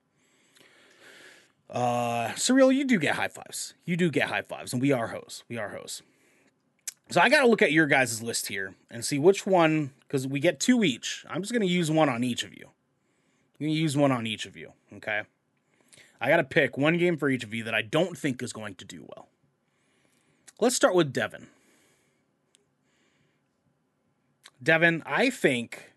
Uh, Surreal, you do get high fives. You do get high fives, and we are hosts. We are hosts. So I got to look at your guys' list here and see which one, because we get two each. I'm just going to use one on each of you. I'm going to use one on each of you, okay? I got to pick one game for each of you that I don't think is going to do well. Let's start with Devin. Devin, I think.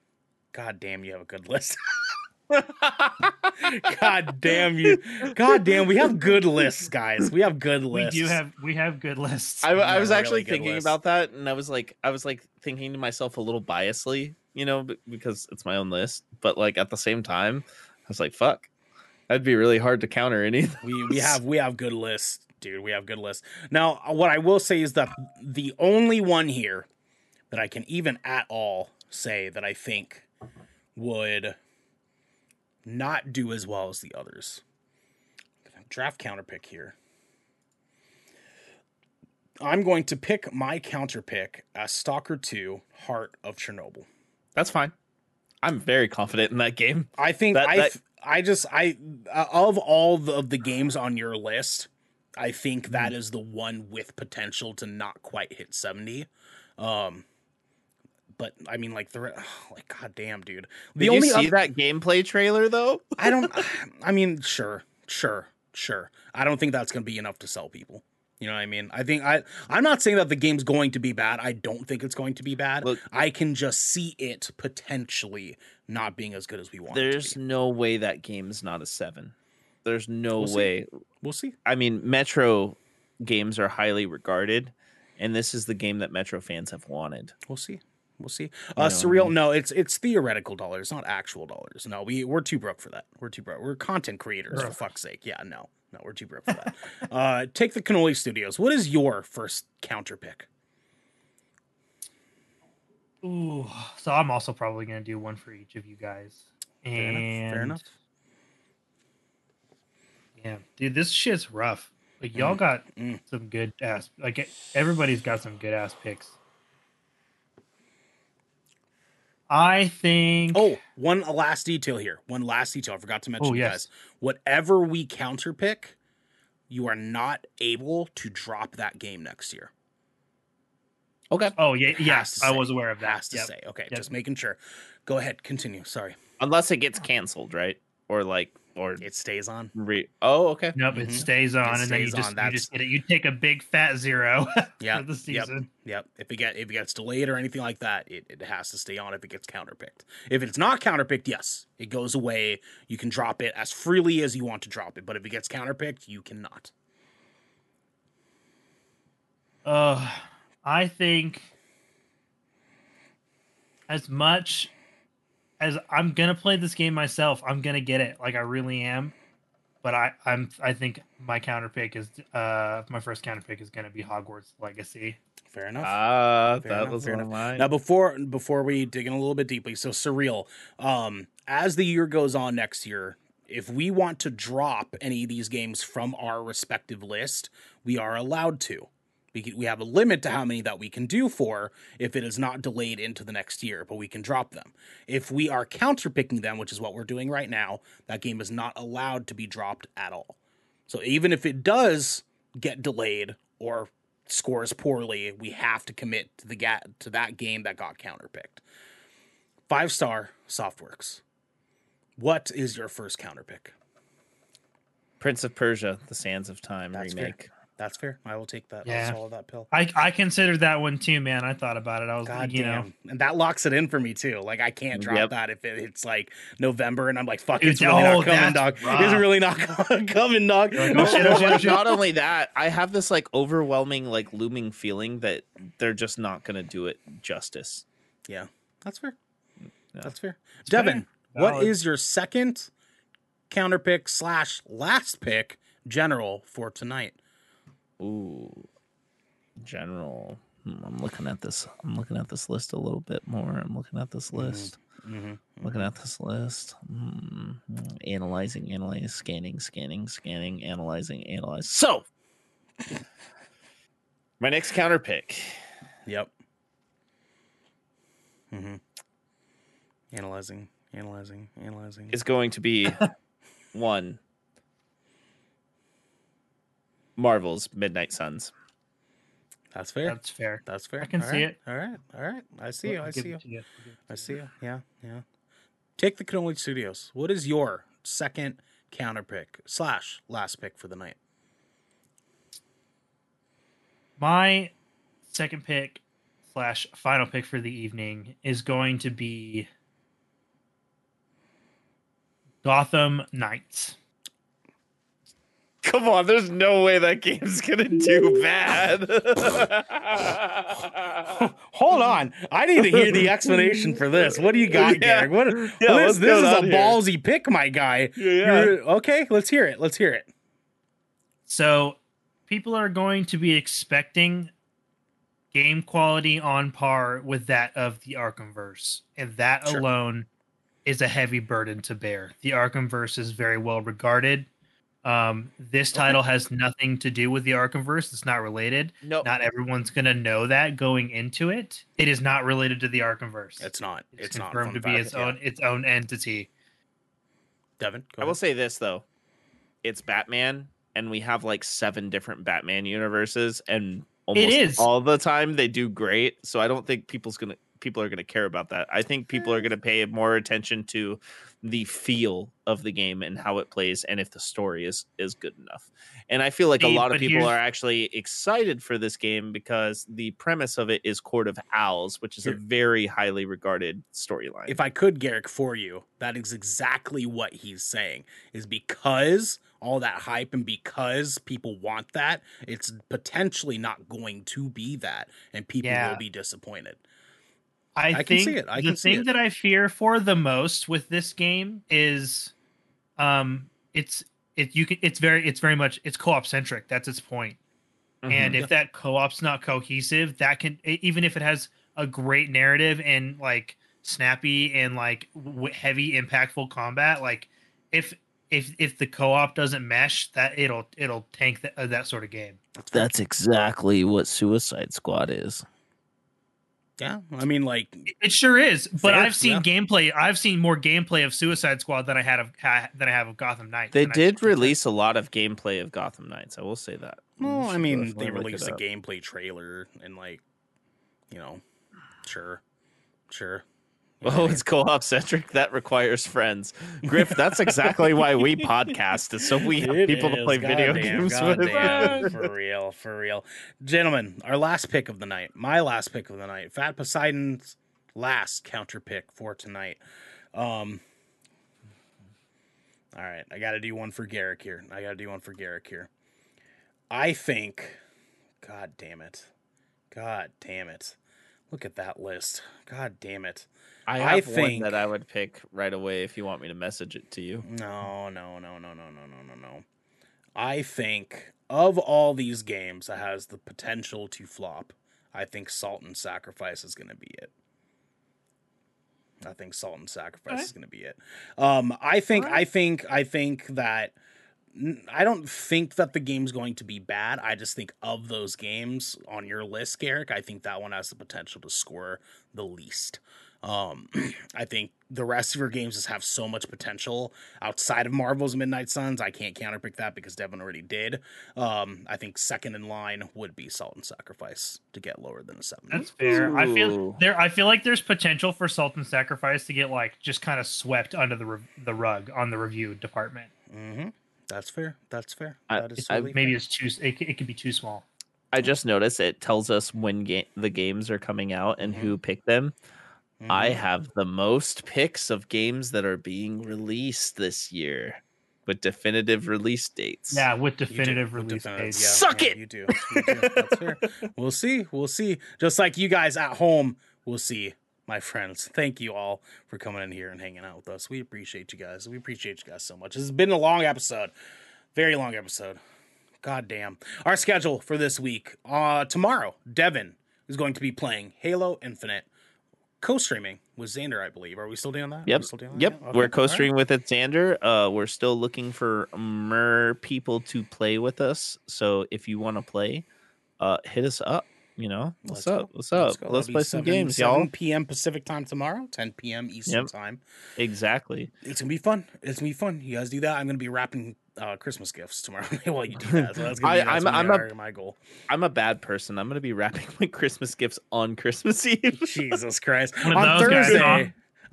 God damn, you have a good list. God damn you. God damn, we have good lists, guys. We have good we lists. do have we have good lists. I, I was actually good thinking list. about that, and I was like, I was like thinking to myself a little biasly, you know, because it's my own list. But like at the same time, I was like, fuck, that'd be really hard to counter any. of We we have we have good lists, dude. We have good lists. Now, uh, what I will say is that the only one here that I can even at all say that I think would not do as well as the others. Draft counter pick here. I'm going to pick my counter pick as Stalker 2 Heart of Chernobyl. That's fine. I'm very confident in that game. I think I that- I just I uh, of all the, of the games on your list, I think that is the one with potential to not quite hit 70. Um but I mean like the re- like god damn dude. The Did only you see oth- that gameplay trailer though? I don't I mean sure, sure, sure. I don't think that's going to be enough to sell people. You know what I mean? I think I I'm not saying that the game's going to be bad. I don't think it's going to be bad. Look- I can just see it potentially not being as good as we want. There's no way that game is not a seven. There's no We'll see. way. We'll see. I mean, Metro games are highly regarded, and this is the game that Metro fans have wanted. We'll see. We'll see. Uh, surreal. No, it's it's theoretical dollars, not actual dollars. No, we we're too broke for that. We're too broke. We're content creators for fuck's sake. Yeah, no, no, we're too broke for that. uh, take the Cannoli Studios. What is your first counter pick? Ooh, so I'm also probably gonna do one for each of you guys. Fair enough, fair enough. Yeah, dude, this shit's rough. Like y'all got mm. some good ass. Like everybody's got some good ass picks. I think. Oh, one last detail here. One last detail. I forgot to mention, Oh, yes. guys. Whatever we counter pick, you are not able to drop that game next year. Okay. Oh yeah, yeah. Has I was aware of that. Has to Yep. say. Okay, Yep. just making sure. Go ahead. Continue. Sorry. Unless it gets canceled, right? Or like, or It stays on. re- oh, okay. Nope, it stays on, and then you stays just on, you just get it. You take a big fat zero Yeah. for the Yep. season. Yep. If it get if it gets delayed or anything like that, it, it has to stay on if it gets counterpicked. If it's not counterpicked, yes, it goes away. You can drop it as freely as you want to drop it. But if it gets counterpicked, you cannot. Uh, I think as much as I'm gonna play this game myself, I'm gonna get it. Like I really am. But I, I'm I think my counter pick is uh my first counter pick is gonna be Hogwarts Legacy. Fair enough. Ah, Fair that enough, was fair one of mine. Now before before we dig in a little bit deeply, so surreal. Um, as the year goes on next year, if we want to drop any of these games from our respective list, we are allowed to. We we have a limit to how many that we can do for if it is not delayed into the next year, but we can drop them. If we are counterpicking them, which is what we're doing right now, that game is not allowed to be dropped at all. So even if it does get delayed or scores poorly, we have to commit to the ga- to that game that got counterpicked. Five star Softworks. What is your first counterpick? Prince of Persia: The Sands of Time That's fair. Remake. That's fair. I will take that. Yeah. I'll swallow that pill. I I considered that one too, man. I thought about it. I was God like, you know. And that locks it in for me too. Like I can't drop Yep. that if it, it's like November and I'm like, fuck, Dude, it's really oh, not coming, dog. that's It's really not coming, dog. Like, No, oh, shit, oh, shit, oh, shit. not only that, I have this like overwhelming, like looming feeling that they're just not gonna do it justice. Yeah, that's fair. Yeah. That's fair. It's. Devin, what Valid. is your second counter pick slash last pick general for tonight? Ooh, general. Hmm, I'm looking at this. I'm looking at this list a little bit more. I'm looking at this list. Mm-hmm. Looking at this list. Hmm, Analyzing, analyzing, scanning, scanning, scanning, analyzing, analyze. So, my next counter pick. Yep. Mm-hmm. Analyzing, analyzing, analyzing. is going to be one Marvel's Midnight Suns. That's fair. that's fair. That's fair. I can All see right, it. All right. All right. I see you. I'll I see you. you. I'll give it I to see you. Yeah. Yeah. Take the Cannoli Studios. What is your second counter pick slash last pick for the night? My second pick slash final pick for the evening is going to be Gotham Knights. Come on, there's no way that game's gonna do bad. Hold on. I need to hear the explanation for this. What do you got, Yeah. Garrick? What, Yeah, what is, what's this is a here? ballsy pick, my guy. Yeah. You're- okay, let's hear it. Let's hear it. So people are going to be expecting game quality on par with that of the Arkhamverse, and that Sure. alone is a heavy burden to bear. The Arkhamverse is very well regarded. Um, this title has nothing to do with the Arkhamverse. It's not related. no, Not everyone's gonna know that going into it. It is not related to the Arkhamverse. It's not. It's, It's, not. confirmed to be fact. its Yeah. own its own entity. Devin, go I will say this though. It's Batman, and we have like seven different Batman universes, and almost is. all the time they do great. So I don't think people's gonna people are going to care about that. I think people are going to pay more attention to the feel of the game and how it plays and if the story is is good enough. And I feel like a lot of people are actually excited for this game because the premise of it is Court of Owls, which is a very highly regarded storyline. if I could, Garrick, for you, that is exactly what he's saying. Is because all that hype and because people want that, it's potentially not going to be that, and people Yeah. will be disappointed. I, I can think see it. I the can see thing it. that I fear for the most with this game is, um, it's it you can it's very it's very much it's co-op centric. That's its point. Mhm. And if that co-op's not cohesive, that can even if it has a great narrative and like snappy and like w- heavy impactful combat, like if if if the co-op doesn't mesh, that it'll it'll tank that uh, that sort of game. That's exactly what Suicide Squad is. Yeah, I mean, like, It sure is, but Fair, I've seen yeah. gameplay. I've seen more gameplay of Suicide Squad than I had of ha, than I have of Gotham Knights. They and I- did release a lot of gameplay of Gotham Knights. I will say that. well, I uh, mean, definitely they released a gameplay trailer and like, you know, sure, sure. Oh, it's co-op centric. That requires friends. Griff, that's exactly why we podcast, is so we have It people to is. play video Goddamn, games with. goddamn. for real, for real. Gentlemen, our last pick of the night, my last pick of the night, Fat Poseidon's last counter pick for tonight. Um, all right, I got to do one for Garrick here. I got to do one for Garrick here. I think, God damn it, God damn it, look at that list. God damn it. I I have think- one that I would pick right away if you want me to message it to you. No, no, no, no, no, no, no, no, no. I think of all these games that has the potential to flop, I think Salt and Sacrifice is going to be it. I think Salt and Sacrifice Okay. is going to be it. Um, I think, Alright. I think, I think that. N- I don't think that the game's going to be bad. I just think of those games on your list, Garrick, I think that one has the potential to score the least. Um, I think the rest of your games just have so much potential outside of Marvel's Midnight Suns. I can't counterpick that because Devin already did. Um, I think second in line would be Salt and Sacrifice to get lower than a seven. That's fair. I feel there. I feel like there's potential for Salt and Sacrifice to get like just kind of swept under the re- the rug on the review department. mm-hmm. That's fair. That's fair. I- that is I- totally Maybe fair. it's too. It, c- it could be too small. I just noticed it tells us when ga- the games are coming out and Mhm. who picked them. I Mhm. have the most picks of games that are being released this year with definitive release dates. Yeah, with You do, definitive with release definitive- dates. yeah, Suck yeah, it! You do. You do. That's fair. We'll see. We'll see. Just like you guys at home, we'll see, my friends. Thank you all for coming in here and hanging out with us. We appreciate you guys. We appreciate you guys so much. This has been a long episode, very long episode. God damn. Our schedule for this week. Uh, tomorrow, Devin is going to be playing Halo Infinite, co-streaming with Xander, I believe. Are we still doing that? Are we Yep. still doing that? Yep. Yeah? We're Okay. All right. co-streaming with it, Xander. Uh, we're still looking for more people to play with us. So if you want to play, uh, hit us up. You know, what's Let's up? go. What's up? Let's, go. That'll be play some games, 7 y'all. p.m. Pacific time tomorrow, 10 p.m. Eastern Yep. time. Exactly. It's gonna be fun. It's gonna be fun. You guys do that. I'm gonna be wrapping uh, Christmas gifts tomorrow while you do that. So that's gonna be, I- that's I'm- gonna I'm a- our- my goal. I'm a bad person. I'm gonna be wrapping my Christmas gifts on Christmas Eve. Jesus Christ! On those guys, Thursday, huh?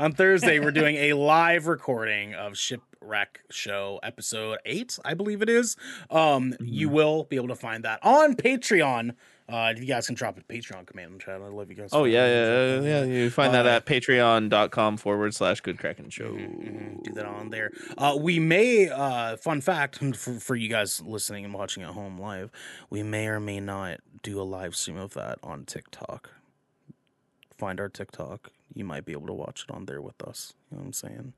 on Thursday, we're doing a live recording of Shipwreck Show episode eight, I believe it is. Um, you Mm-hmm. will be able to find that on Patreon. Uh, you guys can drop a Patreon command in the chat. I love you guys. Oh yeah, yeah, yeah, yeah. You find that Uh, at patreon.com forward slash good kraken show. Mhm, mhm. Do that on there. Uh, we may, uh, fun fact for, for you guys listening and watching at home live, we may or may not do a live stream of that on TikTok. Find our TikTok. You might be able to watch it on there with us. You know what I'm saying?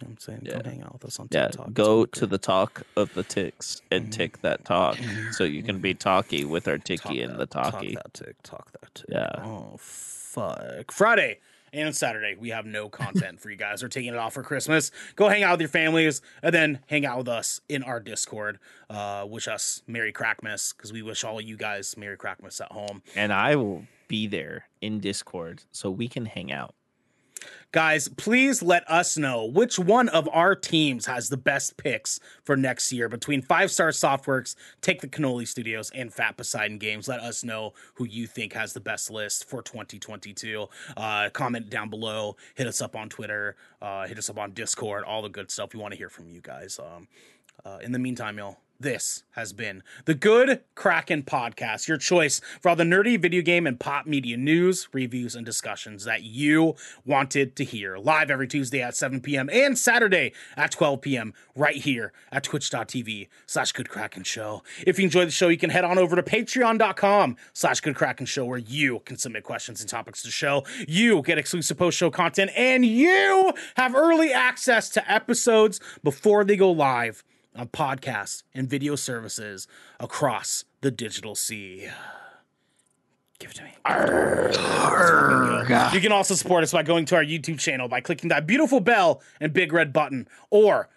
You know I'm saying? Yeah. hang out with us on TikTok. It's go to the talk of the ticks and Mhm. tick that talk, so you can be talky with our Talk ticky and the that- talk that tick. Talk that tick. Yeah. Oh, fuck. Friday and Saturday, we have no content for you guys. We're taking it off for Christmas. Go hang out with your families and then hang out with us in our Discord. Uh, wish us Merry Crackmas because we wish all you guys Merry Crackmas at home. And I will be there in Discord so we can hang out. Guys, please let us know which one of our teams has the best picks for next year between Five Star Softworks, Take the Cannoli Studios, and Fat Poseidon Games. Let us know who you think has the best list for 2022. Uh, comment down below, hit us up on Twitter, uh, hit us up on Discord, all the good stuff. We want to hear from you guys. Um, uh, in the meantime, y'all, this has been the Good Kraken Podcast, your choice for all the nerdy video game and pop media news, reviews, and discussions that you wanted to hear. Live every Tuesday at 7 p.m. and Saturday at 12 p.m. right here at twitch.tv slash Good Kraken Show. If you enjoyed the show, you can head on over to patreon.com slash Good Kraken Show where you can submit questions and topics to the show. You get exclusive post-show content and you have early access to episodes before they go live on podcasts and video services across the digital sea. Give it to me. You can also support us by going to our YouTube channel by clicking that beautiful bell and big red button, or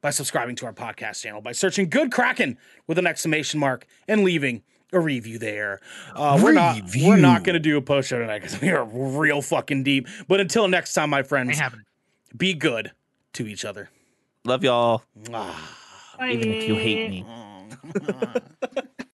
by subscribing to our podcast channel by searching "Good Kraken" with an exclamation mark and leaving a review there. Uh, we're not we're not going to do a post show tonight because we are real fucking deep. But until next time, my friends, be good to each other. Love y'all, Ah. Even if you hate me. Mm.